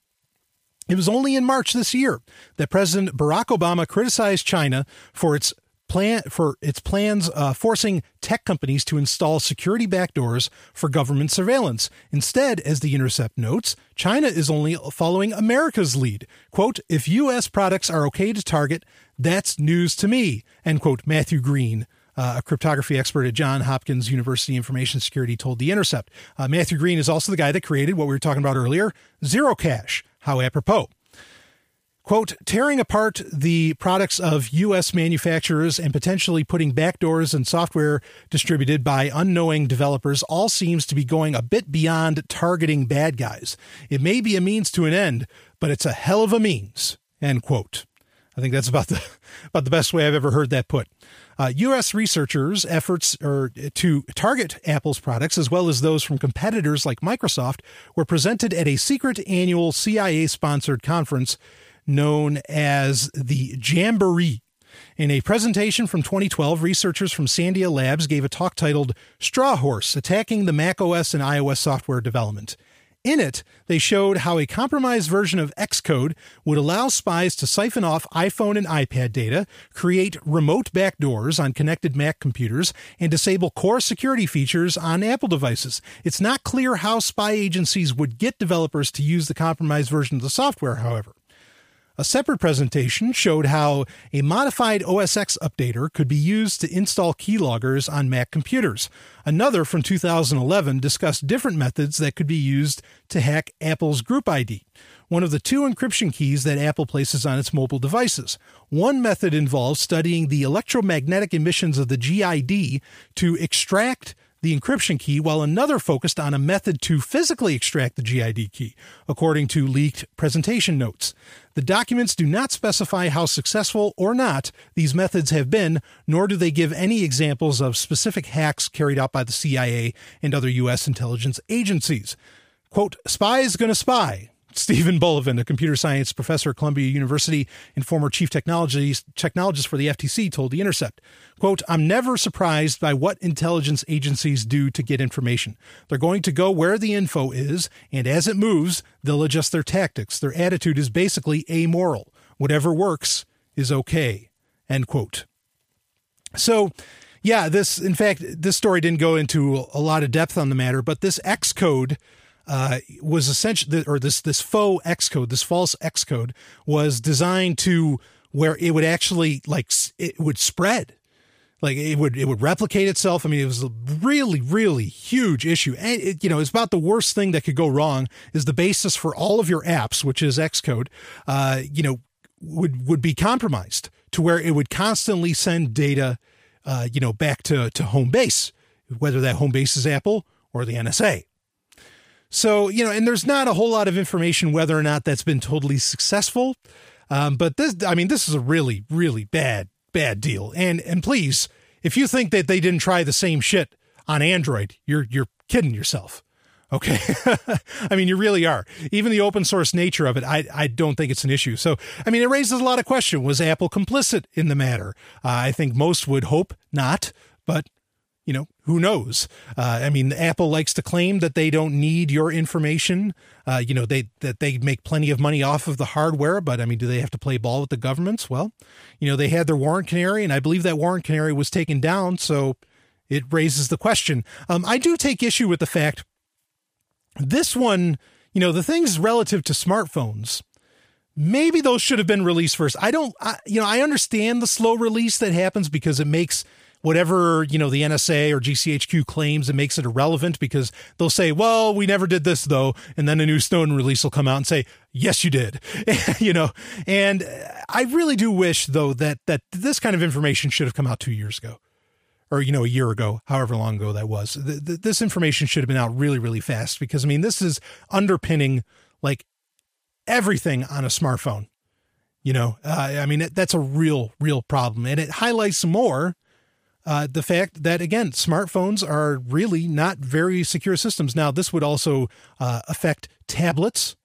It was only in March this year that President Barack Obama criticized China for its plan for its plans uh, forcing tech companies to install security backdoors for government surveillance. Instead, as the Intercept notes, China is only following America's lead. Quote, if U.S. products are okay to target, that's news to me, end quote, Matthew Green. Uh, a cryptography expert at Johns Hopkins University Information Security told The Intercept. Uh, Matthew Green is also the guy that created what we were talking about earlier, Zerocash. How apropos. Quote, tearing apart the products of U.S. manufacturers and potentially putting backdoors and software distributed by unknowing developers all seems to be going a bit beyond targeting bad guys. It may be a means to an end, but it's a hell of a means, end quote. I think that's about the, <laughs> about the best way I've ever heard that put. Uh, U.S. researchers' efforts to target Apple's products, as well as those from competitors like Microsoft, were presented at a secret annual CIA sponsored conference known as the Jamboree. In a presentation from 2012, researchers from Sandia Labs gave a talk titled Straw Horse Attacking the Mac OS and iOS Software Development. In it, they showed how a compromised version of Xcode would allow spies to siphon off iPhone and iPad data, create remote backdoors on connected Mac computers, and disable core security features on Apple devices. It's not clear how spy agencies would get developers to use the compromised version of the software, however. A separate presentation showed how a modified OS X updater could be used to install keyloggers on Mac computers. Another from 2011 discussed different methods that could be used to hack Apple's Group ID, one of the two encryption keys that Apple places on its mobile devices. One method involves studying the electromagnetic emissions of the GID to extract the encryption key, while another focused on a method to physically extract the GID key, according to leaked presentation notes. The documents do not specify how successful or not these methods have been, nor do they give any examples of specific hacks carried out by the CIA and other U.S. intelligence agencies. Quote, spies gonna spy, Steven Bellovin, a computer science professor at Columbia University and former chief technologist for the FTC, told The Intercept, quote, I'm never surprised by what intelligence agencies do to get information. They're going to go where the info is, and as it moves, they'll adjust their tactics. Their attitude is basically amoral. Whatever works is okay, end quote. So, yeah, this, in fact, this story didn't go into a lot of depth on the matter, but this Xcode uh, was essentially, or this this faux Xcode, this false Xcode, was designed to where it would actually like it would spread, like it would it would replicate itself. I mean, it was a really really huge issue, and it, you know it's about the worst thing that could go wrong. Is the basis for all of your apps, which is Xcode, uh, you know, would would be compromised to where it would constantly send data, uh, you know, back to to home base, whether that home base is Apple or the NSA. So, you know, and there's not a whole lot of information whether or not that's been totally successful. Um, but this, I mean, this is a really, really bad, bad deal. And, and please, if you think that they didn't try the same shit on Android, you're, you're kidding yourself. Okay. <laughs> I mean, you really are. Even the open source nature of it, I, I don't think it's an issue. So, I mean, it raises a lot of question. Was Apple complicit in the matter? Uh, I think most would hope not, but you know, who knows? Uh, I mean, Apple likes to claim that they don't need your information. Uh, you know, they that they make plenty of money off of the hardware, but I mean, do they have to play ball with the governments? Well, you know, they had their Warrant Canary, and I believe that Warrant Canary was taken down, so it raises the question. Um, I do take issue with the fact this one, you know, the things relative to smartphones. Maybe those should have been released first. I don't, I, you know, I understand the slow release that happens because it makes whatever you know the NSA or GCHQ claims and makes it irrelevant because they'll say, "Well, we never did this though," and then a new Snowden release will come out and say, "Yes, you did," <laughs> you know. And I really do wish though that that this kind of information should have come out two years ago. Or you know, a year ago, however long ago that was. This information should have been out really, really fast because I mean, this is underpinning like everything on a smartphone. You know, uh, I mean, that's a real, real problem, and it highlights more uh, the fact that again smartphones are really not very secure systems. Now this would also uh, affect tablets.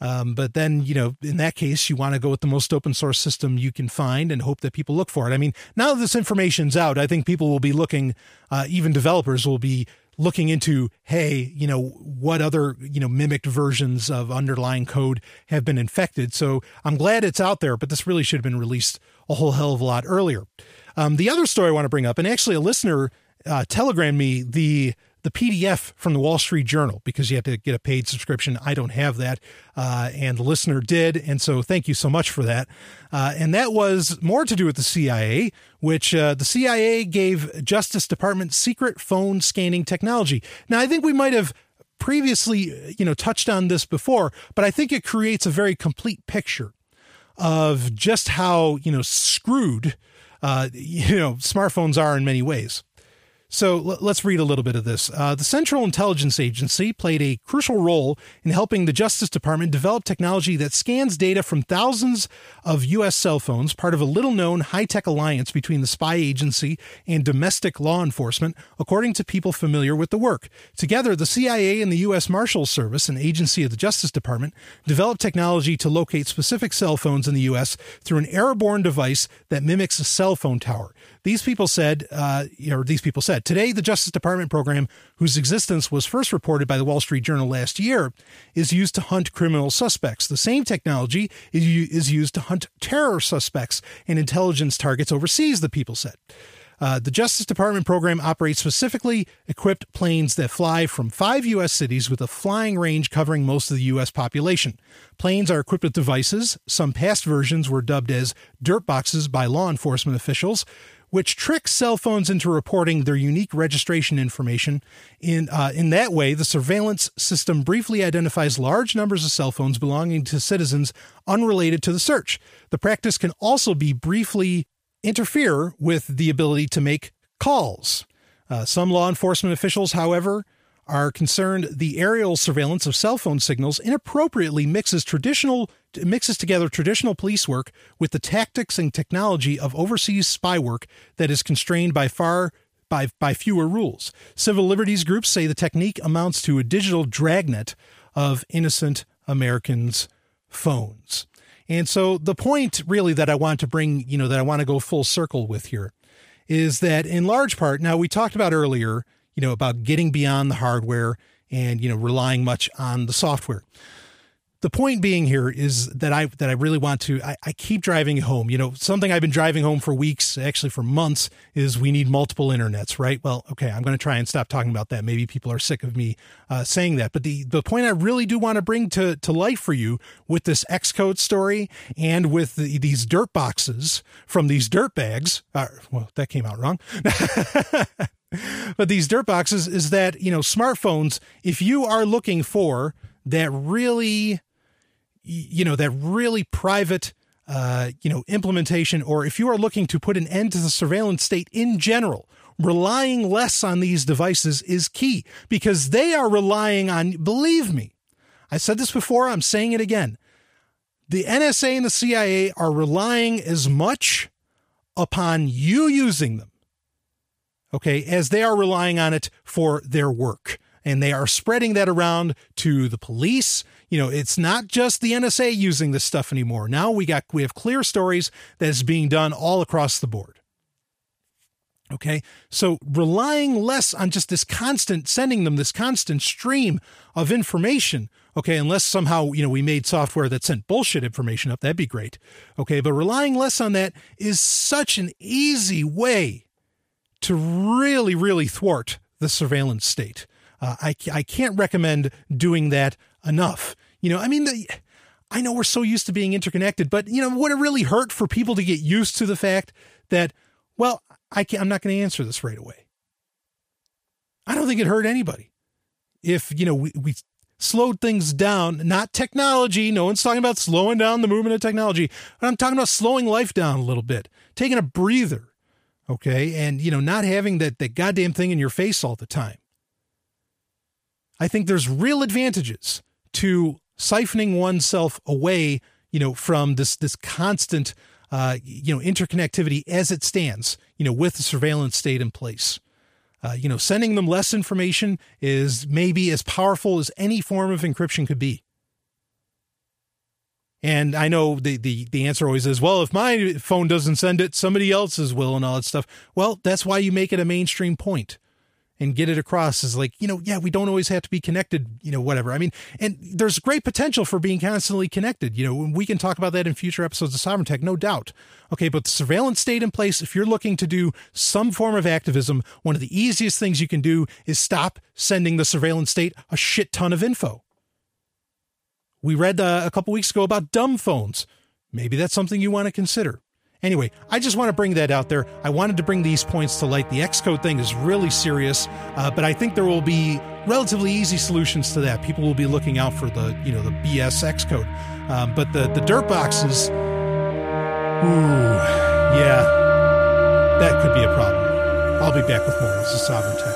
Um, but then you know in that case you want to go with the most open source system you can find and hope that people look for it. I mean now that this information's out i think people will be looking uh, even developers will be looking into hey you know what other you know mimicked versions of underlying code have been infected. So i'm glad it's out there but this really should have been released a whole hell of a lot earlier. Um, the other story I want to bring up, and actually a listener uh, telegrammed me the the PDF from the Wall Street Journal because you have to get a paid subscription. I don't have that, uh, and the listener did, and so thank you so much for that. Uh, and that was more to do with the CIA, which uh, the CIA gave Justice Department secret phone scanning technology. Now, I think we might have previously, you know, touched on this before, but I think it creates a very complete picture of just how you know screwed uh, <laughs> you know, smartphones are in many ways. So let's read a little bit of this. Uh, the Central Intelligence Agency played a crucial role in helping the Justice Department develop technology that scans data from thousands of U.S. cell phones, part of a little known high tech alliance between the spy agency and domestic law enforcement, according to people familiar with the work. Together, the CIA and the U.S. Marshals Service, an agency of the Justice Department, developed technology to locate specific cell phones in the U.S. through an airborne device that mimics a cell phone tower. These people said, uh, or these people said, today the Justice Department program, whose existence was first reported by the Wall Street Journal last year, is used to hunt criminal suspects. The same technology is, used to hunt terror suspects and intelligence targets overseas, the people said. Uh, the Justice Department program operates specifically equipped planes that fly from five U.S. cities with a flying range covering most of the U.S. population. Planes are equipped with devices. Some past versions were dubbed as dirt boxes by law enforcement officials, which tricks cell phones into reporting their unique registration information. In, uh, in that way, the surveillance system briefly identifies large numbers of cell phones belonging to citizens unrelated to the search. The practice can also be briefly interfere with the ability to make calls. Uh, some law enforcement officials, however, are concerned the aerial surveillance of cell phone signals inappropriately mixes traditional mixes together traditional police work with the tactics and technology of overseas spy work that is constrained by far by, by fewer rules. Civil liberties groups say the technique amounts to a digital dragnet of innocent Americans' phones. And so the point really that I want to bring, you know, that I want to go full circle with here is that in large part, now we talked about earlier, you know, about getting beyond the hardware and, you know, relying much on the software the point being here is that I that I really want to I, I, keep driving home. You know, something I've been driving home for weeks, actually for months, is we need multiple internets, right? Well, okay, I'm going to try and stop talking about that. Maybe people are sick of me uh, saying that, but the the point I really do want to bring to to life for you with this Xcode story and with the, these dirt boxes from these dirt bags. Uh, well, that came out wrong. <laughs> but these dirt boxes is that you know smartphones. If you are looking for that really you know, that really private, uh, you know, implementation, or if you are looking to put an end to the surveillance state in general, relying less on these devices is key because they are relying on, believe me, I said this before, I'm saying it again. The NSA and the CIA are relying as much upon you using them, okay, as they are relying on it for their work. And they are spreading that around to the police, you know, it's not just the NSA using this stuff anymore. Now we got we have clear stories that is being done all across the board. Okay. So relying less on just this constant sending them this constant stream of information. Okay. Unless somehow, you know, we made software that sent bullshit information up, that'd be great. Okay. But relying less on that is such an easy way to really, really thwart the surveillance state. Uh, I, I can't recommend doing that enough. You know, I mean, the, I know we're so used to being interconnected, but you know, would it really hurt for people to get used to the fact that, well, I can't, I'm not going to answer this right away. I don't think it hurt anybody. If, you know, we, we slowed things down, not technology. No one's talking about slowing down the movement of technology, but I'm talking about slowing life down a little bit, taking a breather. Okay. And, you know, not having that, that goddamn thing in your face all the time. I think there's real advantages to siphoning oneself away, you know, from this this constant, uh, you know, interconnectivity as it stands, you know, with the surveillance state in place. Uh, you know, sending them less information is maybe as powerful as any form of encryption could be. And I know the, the, the answer always is, well, if my phone doesn't send it, somebody else's will and all that stuff. Well, that's why you make it a mainstream point and get it across is like, you know, yeah, we don't always have to be connected, you know, whatever. I mean, and there's great potential for being constantly connected. You know, we can talk about that in future episodes of Sovryn Tech, no doubt. Okay, but the surveillance state in place, if you're looking to do some form of activism, one of the easiest things you can do is stop sending the surveillance state a shit ton of info. We read uh, a couple weeks ago about dumb phones. Maybe that's something you want to consider. Anyway, I just want to bring that out there. I wanted to bring these points to light. The Xcode thing is really serious, uh, but I think there will be relatively easy solutions to that. People will be looking out for the you know the BS Xcode, um, but the the dirt boxes, ooh, yeah, that could be a problem. I'll be back with more. This is Sovryn Tech.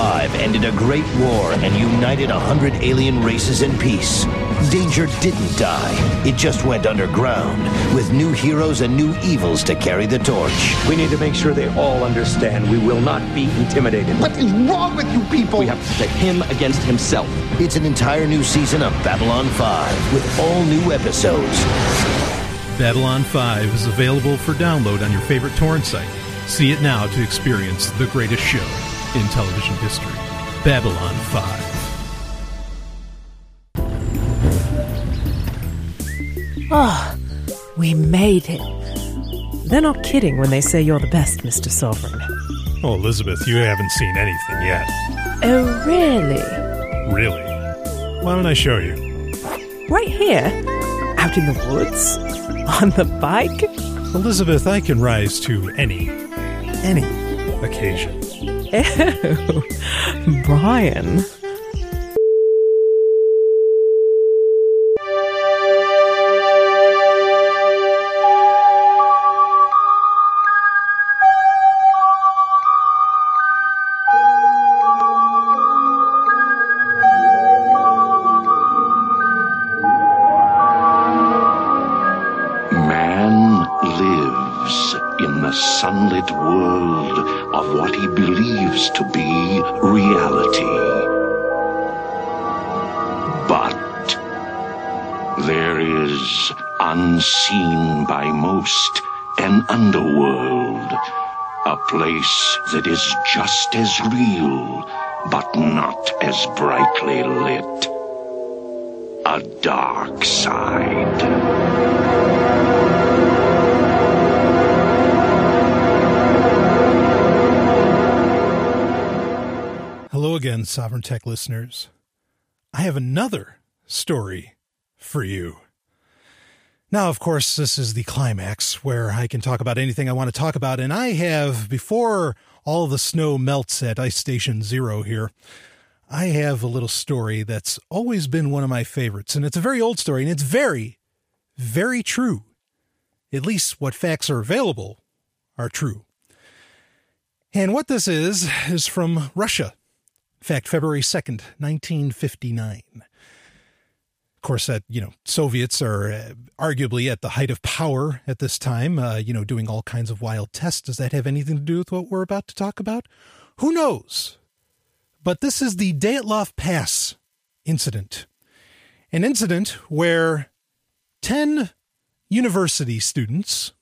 5 ended a great war and united a hundred alien races in peace. Danger didn't die. It just went underground, with new heroes and new evils to carry the torch. We need to make sure they all understand we will not be intimidated. What is wrong with you people? We have to pit him against himself. It's an entire new season of Babylon 5, with all new episodes. Babylon 5 is available for download on your favorite torrent site. See it now to experience the greatest show in television history Babylon 5. Ah, oh, we made it. They're not kidding when they say you're the best, Mr. Sovryn. Oh, Elizabeth, you haven't seen anything yet. Oh, really? Really? Why don't I show you? Right here? Out in the woods? <laughs> On the bike? Elizabeth, I can rise to any, any occasion. Ew. <laughs> Brian. A place that is just as real, but not as brightly lit. A dark side. Hello again, Sovryn Tech listeners. I have another story for you. Now, of course, this is the climax where I can talk about anything I want to talk about, and I have, before all the snow melts at Ice Station Zero here, I have a little story that's always been one of my favorites, and it's a very old story, and it's very, very true. At least what facts are available are true. And what this is, is from Russia. In fact, February 2nd, 1959. Of course, that, you know, Soviets are uh, arguably at the height of power at this time, uh, you know, doing all kinds of wild tests. Does that have anything to do with what we're about to talk about? Who knows? But this is the Dyatlov Pass incident. An incident where 10 university students,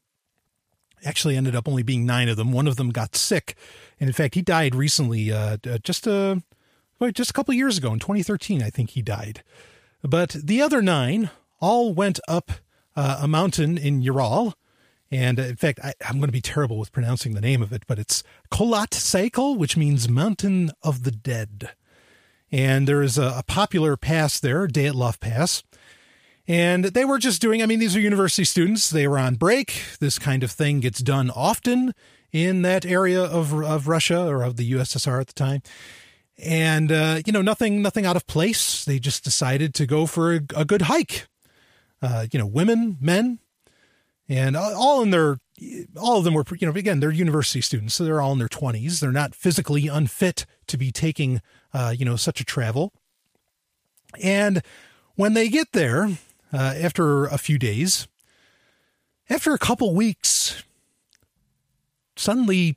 actually ended up only being nine of them, one of them got sick. And in fact, he died recently, uh, just a, well, just a couple years ago in 2013, I think he died. But the other nine all went up uh, a mountain in Ural. And uh, in fact, I, am going to be terrible with pronouncing the name of it, but it's Kholat Syakhl, which means Mountain of the Dead. And there is a, a popular pass there, Dyatlov Pass. And they were just doing, I mean, these are university students. They were on break. This kind of thing gets done often in that area of, of Russia or of the USSR at the time and uh, you know nothing nothing out of place. They just decided to go for a, a good hike. Uh, you know, women, men, and all in their all of them were you know again they're university students, so they're all in their twenties. They're not physically unfit to be taking uh, you know such a travel. And when they get there, uh, after a few days, after a couple weeks, suddenly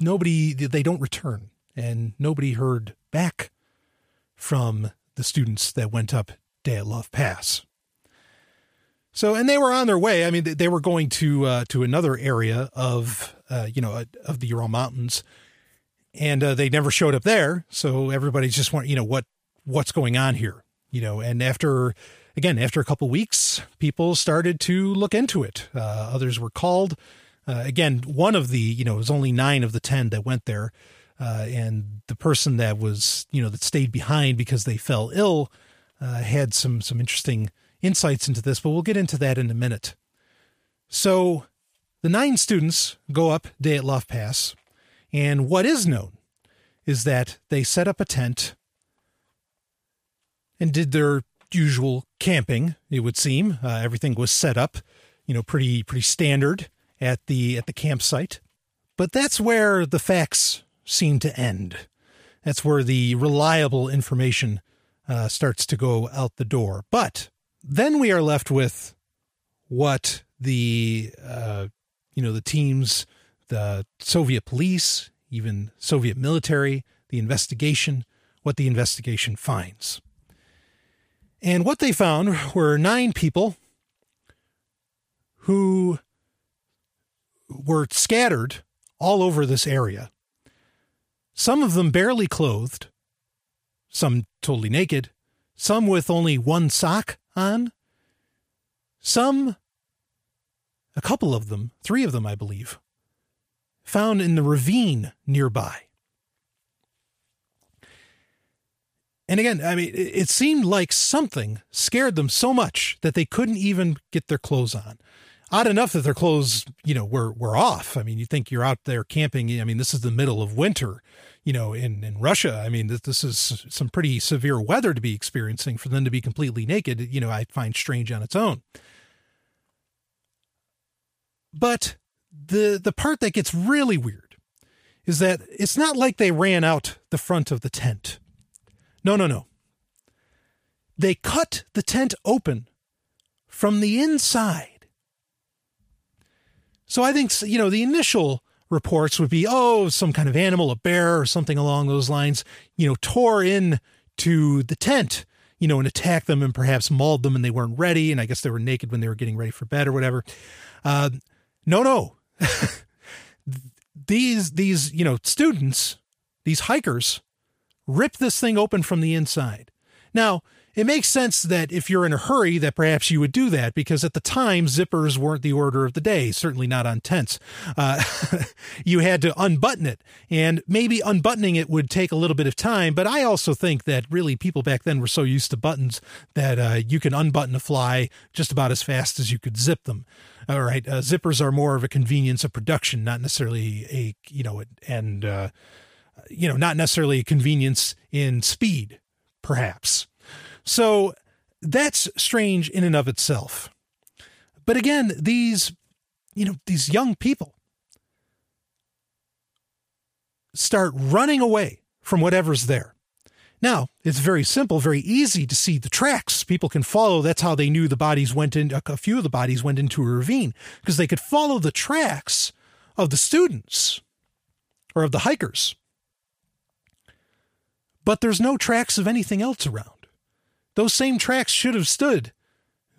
nobody they don't return and nobody heard back from the students that went up Dyatlov Pass. So, and they were on their way. I mean, they were going to uh, to another area of uh, you know of the Ural Mountains, and uh, they never showed up there. So everybody's just wondering, you know, what what's going on here, you know. And after again, after a couple weeks, people started to look into it. Uh, others were called. Uh, again, one of the you know it was only nine of the ten that went there. Uh, and the person that was, you know, that stayed behind because they fell ill uh, had some some interesting insights into this, but we'll get into that in a minute. So, the nine students go up Dyatlov Pass, and what is known is that they set up a tent and did their usual camping. It would seem uh, everything was set up, you know, pretty pretty standard at the at the campsite. But that's where the facts seem to end. That's where the reliable information uh, starts to go out the door. But then we are left with what the uh, you know the teams, the Soviet police, even Soviet military, the investigation, what the investigation finds. And what they found were nine people who were scattered all over this area some of them barely clothed, some totally naked, some with only one sock on, some, a couple of them, three of them, I believe, found in the ravine nearby. And again, I mean, it seemed like something scared them so much that they couldn't even get their clothes on odd enough that their clothes, you know, were were off. I mean, you think you're out there camping. I mean, this is the middle of winter, you know, in in Russia. I mean, this, this is some pretty severe weather to be experiencing. For them to be completely naked, you know, I find strange on its own. But the the part that gets really weird is that it's not like they ran out the front of the tent. No, no, no. They cut the tent open from the inside So I think, you know, the initial reports would be, oh, some kind of animal, a bear or something along those lines, you know, tore in to the tent, you know, and attacked them and perhaps mauled them and they weren't ready. And I guess they were naked when they were getting ready for bed or whatever. Uh, no, no. <laughs> these, these, you know, students, these hikers ripped this thing open from the inside. Now, it makes sense that if you're in a hurry that perhaps you would do that because at the time zippers weren't the order of the day certainly not on tents. Uh, <laughs> you had to unbutton it and maybe unbuttoning it would take a little bit of time but i also think that really people back then were so used to buttons that uh, you can unbutton a fly just about as fast as you could zip them. All right uh, zippers are more of a convenience of production not necessarily a you know and uh, you know not necessarily a convenience in speed perhaps so that's strange in and of itself. But again, these, you know, these young people start running away from whatever's there. Now, it's very simple, very easy to see the tracks. People can follow. That's how they knew the bodies went in, a few of the bodies went into a ravine because they could follow the tracks of the students or of the hikers. But there's no tracks of anything else around those same tracks should have stood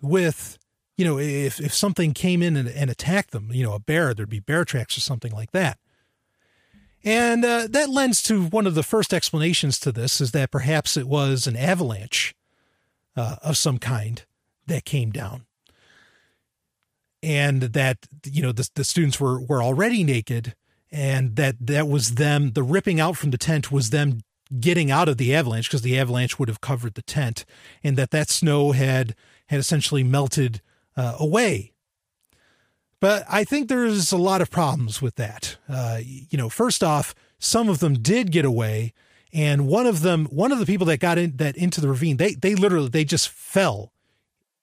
with you know if if something came in and, and attacked them you know a bear there'd be bear tracks or something like that. And uh, that lends to one of the first explanations to this is that perhaps it was an avalanche uh, of some kind that came down. And that you know the, the students were were already naked and that that was them the ripping out from the tent was them getting out of the avalanche because the avalanche would have covered the tent and that that snow had had essentially melted uh, away. But i think there's a lot of problems with that. Uh, you know first off some of them did get away and one of them one of the people that got in that into the ravine they they literally they just fell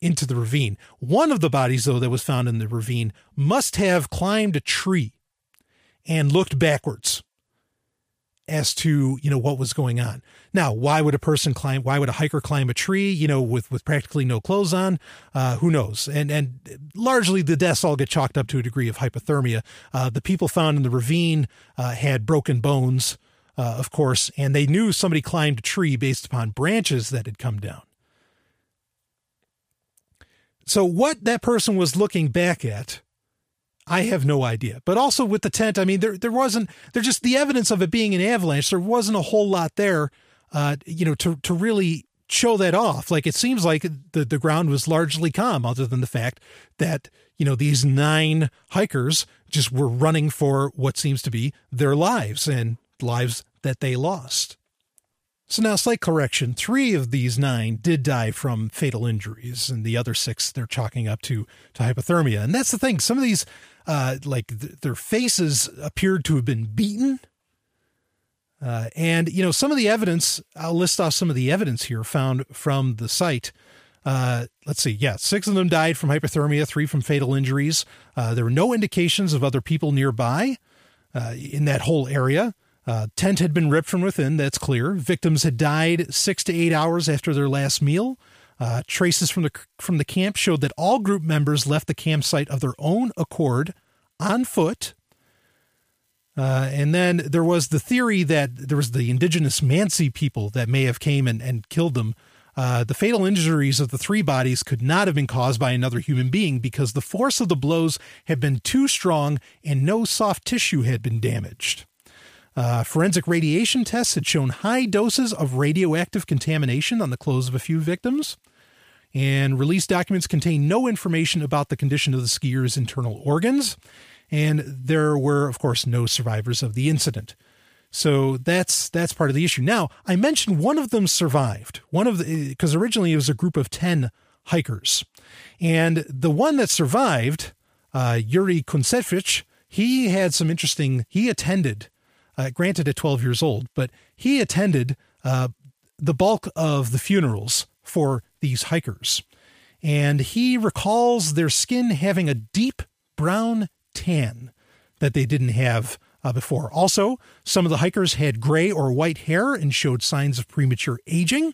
into the ravine. One of the bodies though that was found in the ravine must have climbed a tree and looked backwards as to you know what was going on. Now, why would a person climb? Why would a hiker climb a tree? You know, with with practically no clothes on? Uh, who knows? And and largely the deaths all get chalked up to a degree of hypothermia. Uh, the people found in the ravine uh, had broken bones, uh, of course, and they knew somebody climbed a tree based upon branches that had come down. So what that person was looking back at I have no idea. But also with the tent, I mean, there there wasn't there just the evidence of it being an avalanche. There wasn't a whole lot there, uh, you know, to to really show that off. Like it seems like the the ground was largely calm, other than the fact that you know these nine hikers just were running for what seems to be their lives and lives that they lost. So now, slight correction: three of these nine did die from fatal injuries, and the other six they're chalking up to to hypothermia. And that's the thing: some of these uh, like th- their faces appeared to have been beaten. Uh, and, you know, some of the evidence, I'll list off some of the evidence here found from the site. Uh, let's see. Yeah, six of them died from hypothermia, three from fatal injuries. Uh, there were no indications of other people nearby uh, in that whole area. Uh, tent had been ripped from within, that's clear. Victims had died six to eight hours after their last meal. Uh, traces from the from the camp showed that all group members left the campsite of their own accord on foot. Uh, and then there was the theory that there was the indigenous Mansi people that may have came and, and killed them. Uh, the fatal injuries of the three bodies could not have been caused by another human being because the force of the blows had been too strong and no soft tissue had been damaged. Uh, forensic radiation tests had shown high doses of radioactive contamination on the clothes of a few victims. And release documents contain no information about the condition of the skiers' internal organs. And there were, of course, no survivors of the incident. So that's that's part of the issue. Now, I mentioned one of them survived. One of the because originally it was a group of 10 hikers. And the one that survived, uh, Yuri Kuntsevich, he had some interesting he attended uh, granted at 12 years old, but he attended uh, the bulk of the funerals for these hikers. And he recalls their skin having a deep brown tan that they didn't have uh, before. Also, some of the hikers had gray or white hair and showed signs of premature aging.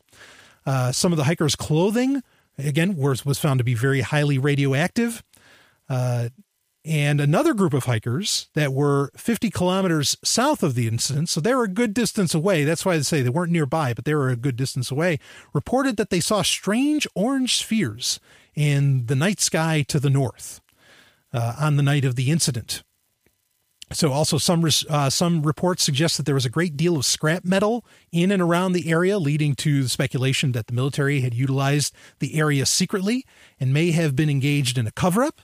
Uh, some of the hikers' clothing, again, was, was found to be very highly radioactive. Uh, and another group of hikers that were 50 kilometers south of the incident, so they were a good distance away. That's why I say they weren't nearby, but they were a good distance away, reported that they saw strange orange spheres in the night sky to the north uh, on the night of the incident. So, also some uh, some reports suggest that there was a great deal of scrap metal in and around the area, leading to the speculation that the military had utilized the area secretly and may have been engaged in a cover up.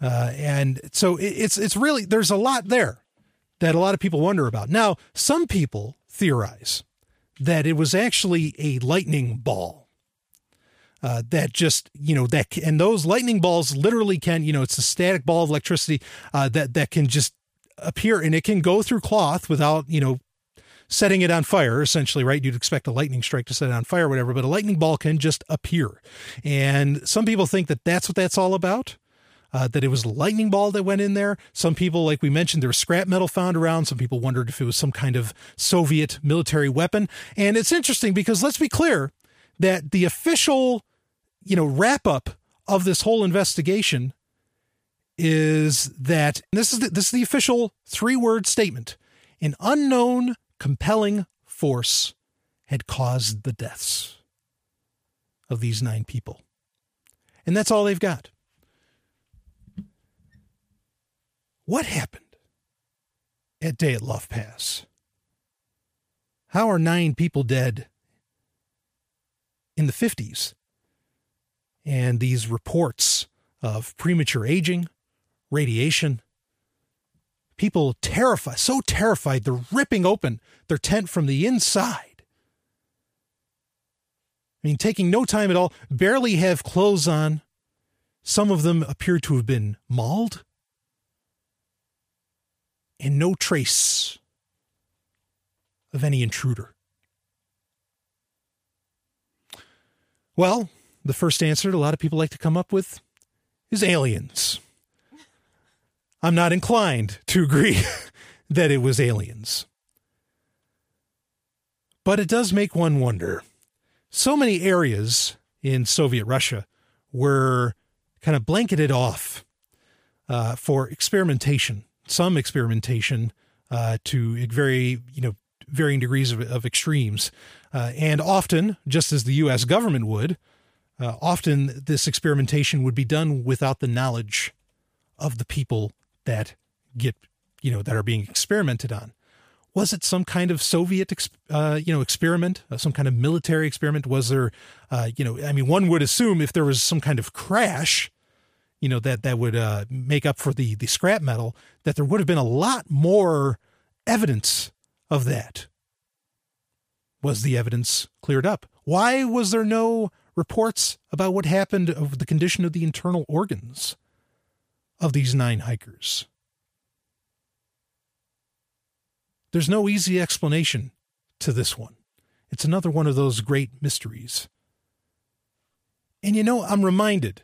Uh, and so it's it's really there's a lot there that a lot of people wonder about. Now, some people theorize that it was actually a lightning ball. Uh, that just you know that and those lightning balls literally can you know it's a static ball of electricity uh, that that can just appear and it can go through cloth without you know setting it on fire essentially right you'd expect a lightning strike to set it on fire or whatever but a lightning ball can just appear and some people think that that's what that's all about uh, that it was a lightning ball that went in there. Some people, like we mentioned, there was scrap metal found around. Some people wondered if it was some kind of Soviet military weapon. And it's interesting because let's be clear that the official, you know, wrap up of this whole investigation is that this is the, this is the official three word statement: an unknown compelling force had caused the deaths of these nine people. And that's all they've got. What happened at Dyatlov Pass? How are nine people dead in the 50s? And these reports of premature aging, radiation, people terrified, so terrified, they're ripping open their tent from the inside. I mean, taking no time at all, barely have clothes on. Some of them appear to have been mauled and no trace of any intruder. Well, the first answer a lot of people like to come up with is aliens. I'm not inclined to agree <laughs> that it was aliens. But it does make one wonder. So many areas in Soviet Russia were kind of blanketed off uh, for experimentation some experimentation uh, to very you know varying degrees of, of extremes, uh, and often, just as the U.S. government would, uh, often this experimentation would be done without the knowledge of the people that get you know that are being experimented on. Was it some kind of Soviet, uh, you know, experiment, uh, some kind of military experiment? Was there, uh, you know, I mean, one would assume if there was some kind of crash, you know that that would uh, make up for the the scrap metal that there would have been a lot more evidence of that. Was the evidence cleared up? Why was there no reports about what happened of the condition of the internal organs of these nine hikers? There's no easy explanation to this one. It's another one of those great mysteries. And you know i'm reminded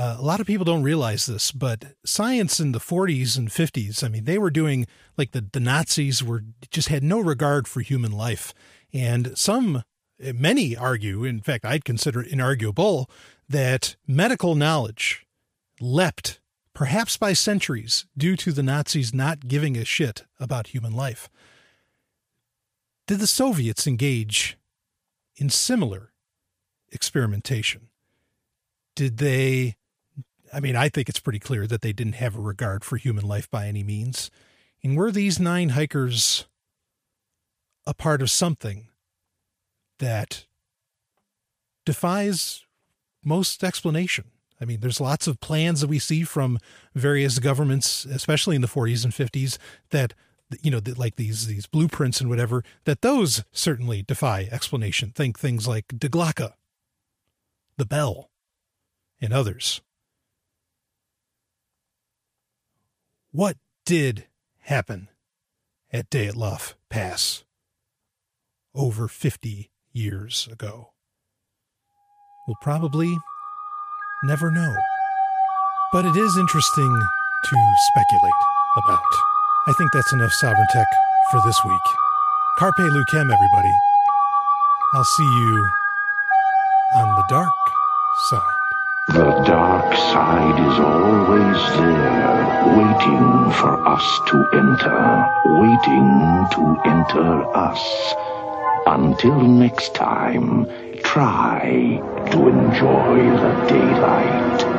uh, a lot of people don't realize this, but science in the 40s and 50s, I mean, they were doing like the, the Nazis were just had no regard for human life. And some, many argue, in fact, I'd consider it inarguable, that medical knowledge leapt perhaps by centuries due to the Nazis not giving a shit about human life. Did the Soviets engage in similar experimentation? Did they I mean, I think it's pretty clear that they didn't have a regard for human life by any means. And were these nine hikers a part of something that defies most explanation? I mean, there's lots of plans that we see from various governments, especially in the 40s and 50s, that you know, like these these blueprints and whatever, that those certainly defy explanation. Think things like Die Glocke, the Bell, and others. What did happen at Dyatlov Pass over 50 years ago? We'll probably never know. But it is interesting to speculate about. I think that's enough Sovryn Tech for this week. Carpe Lucem, everybody. I'll see you on the dark side. The dark side is always there, waiting for us to enter, waiting to enter us. Until next time, try to enjoy the daylight.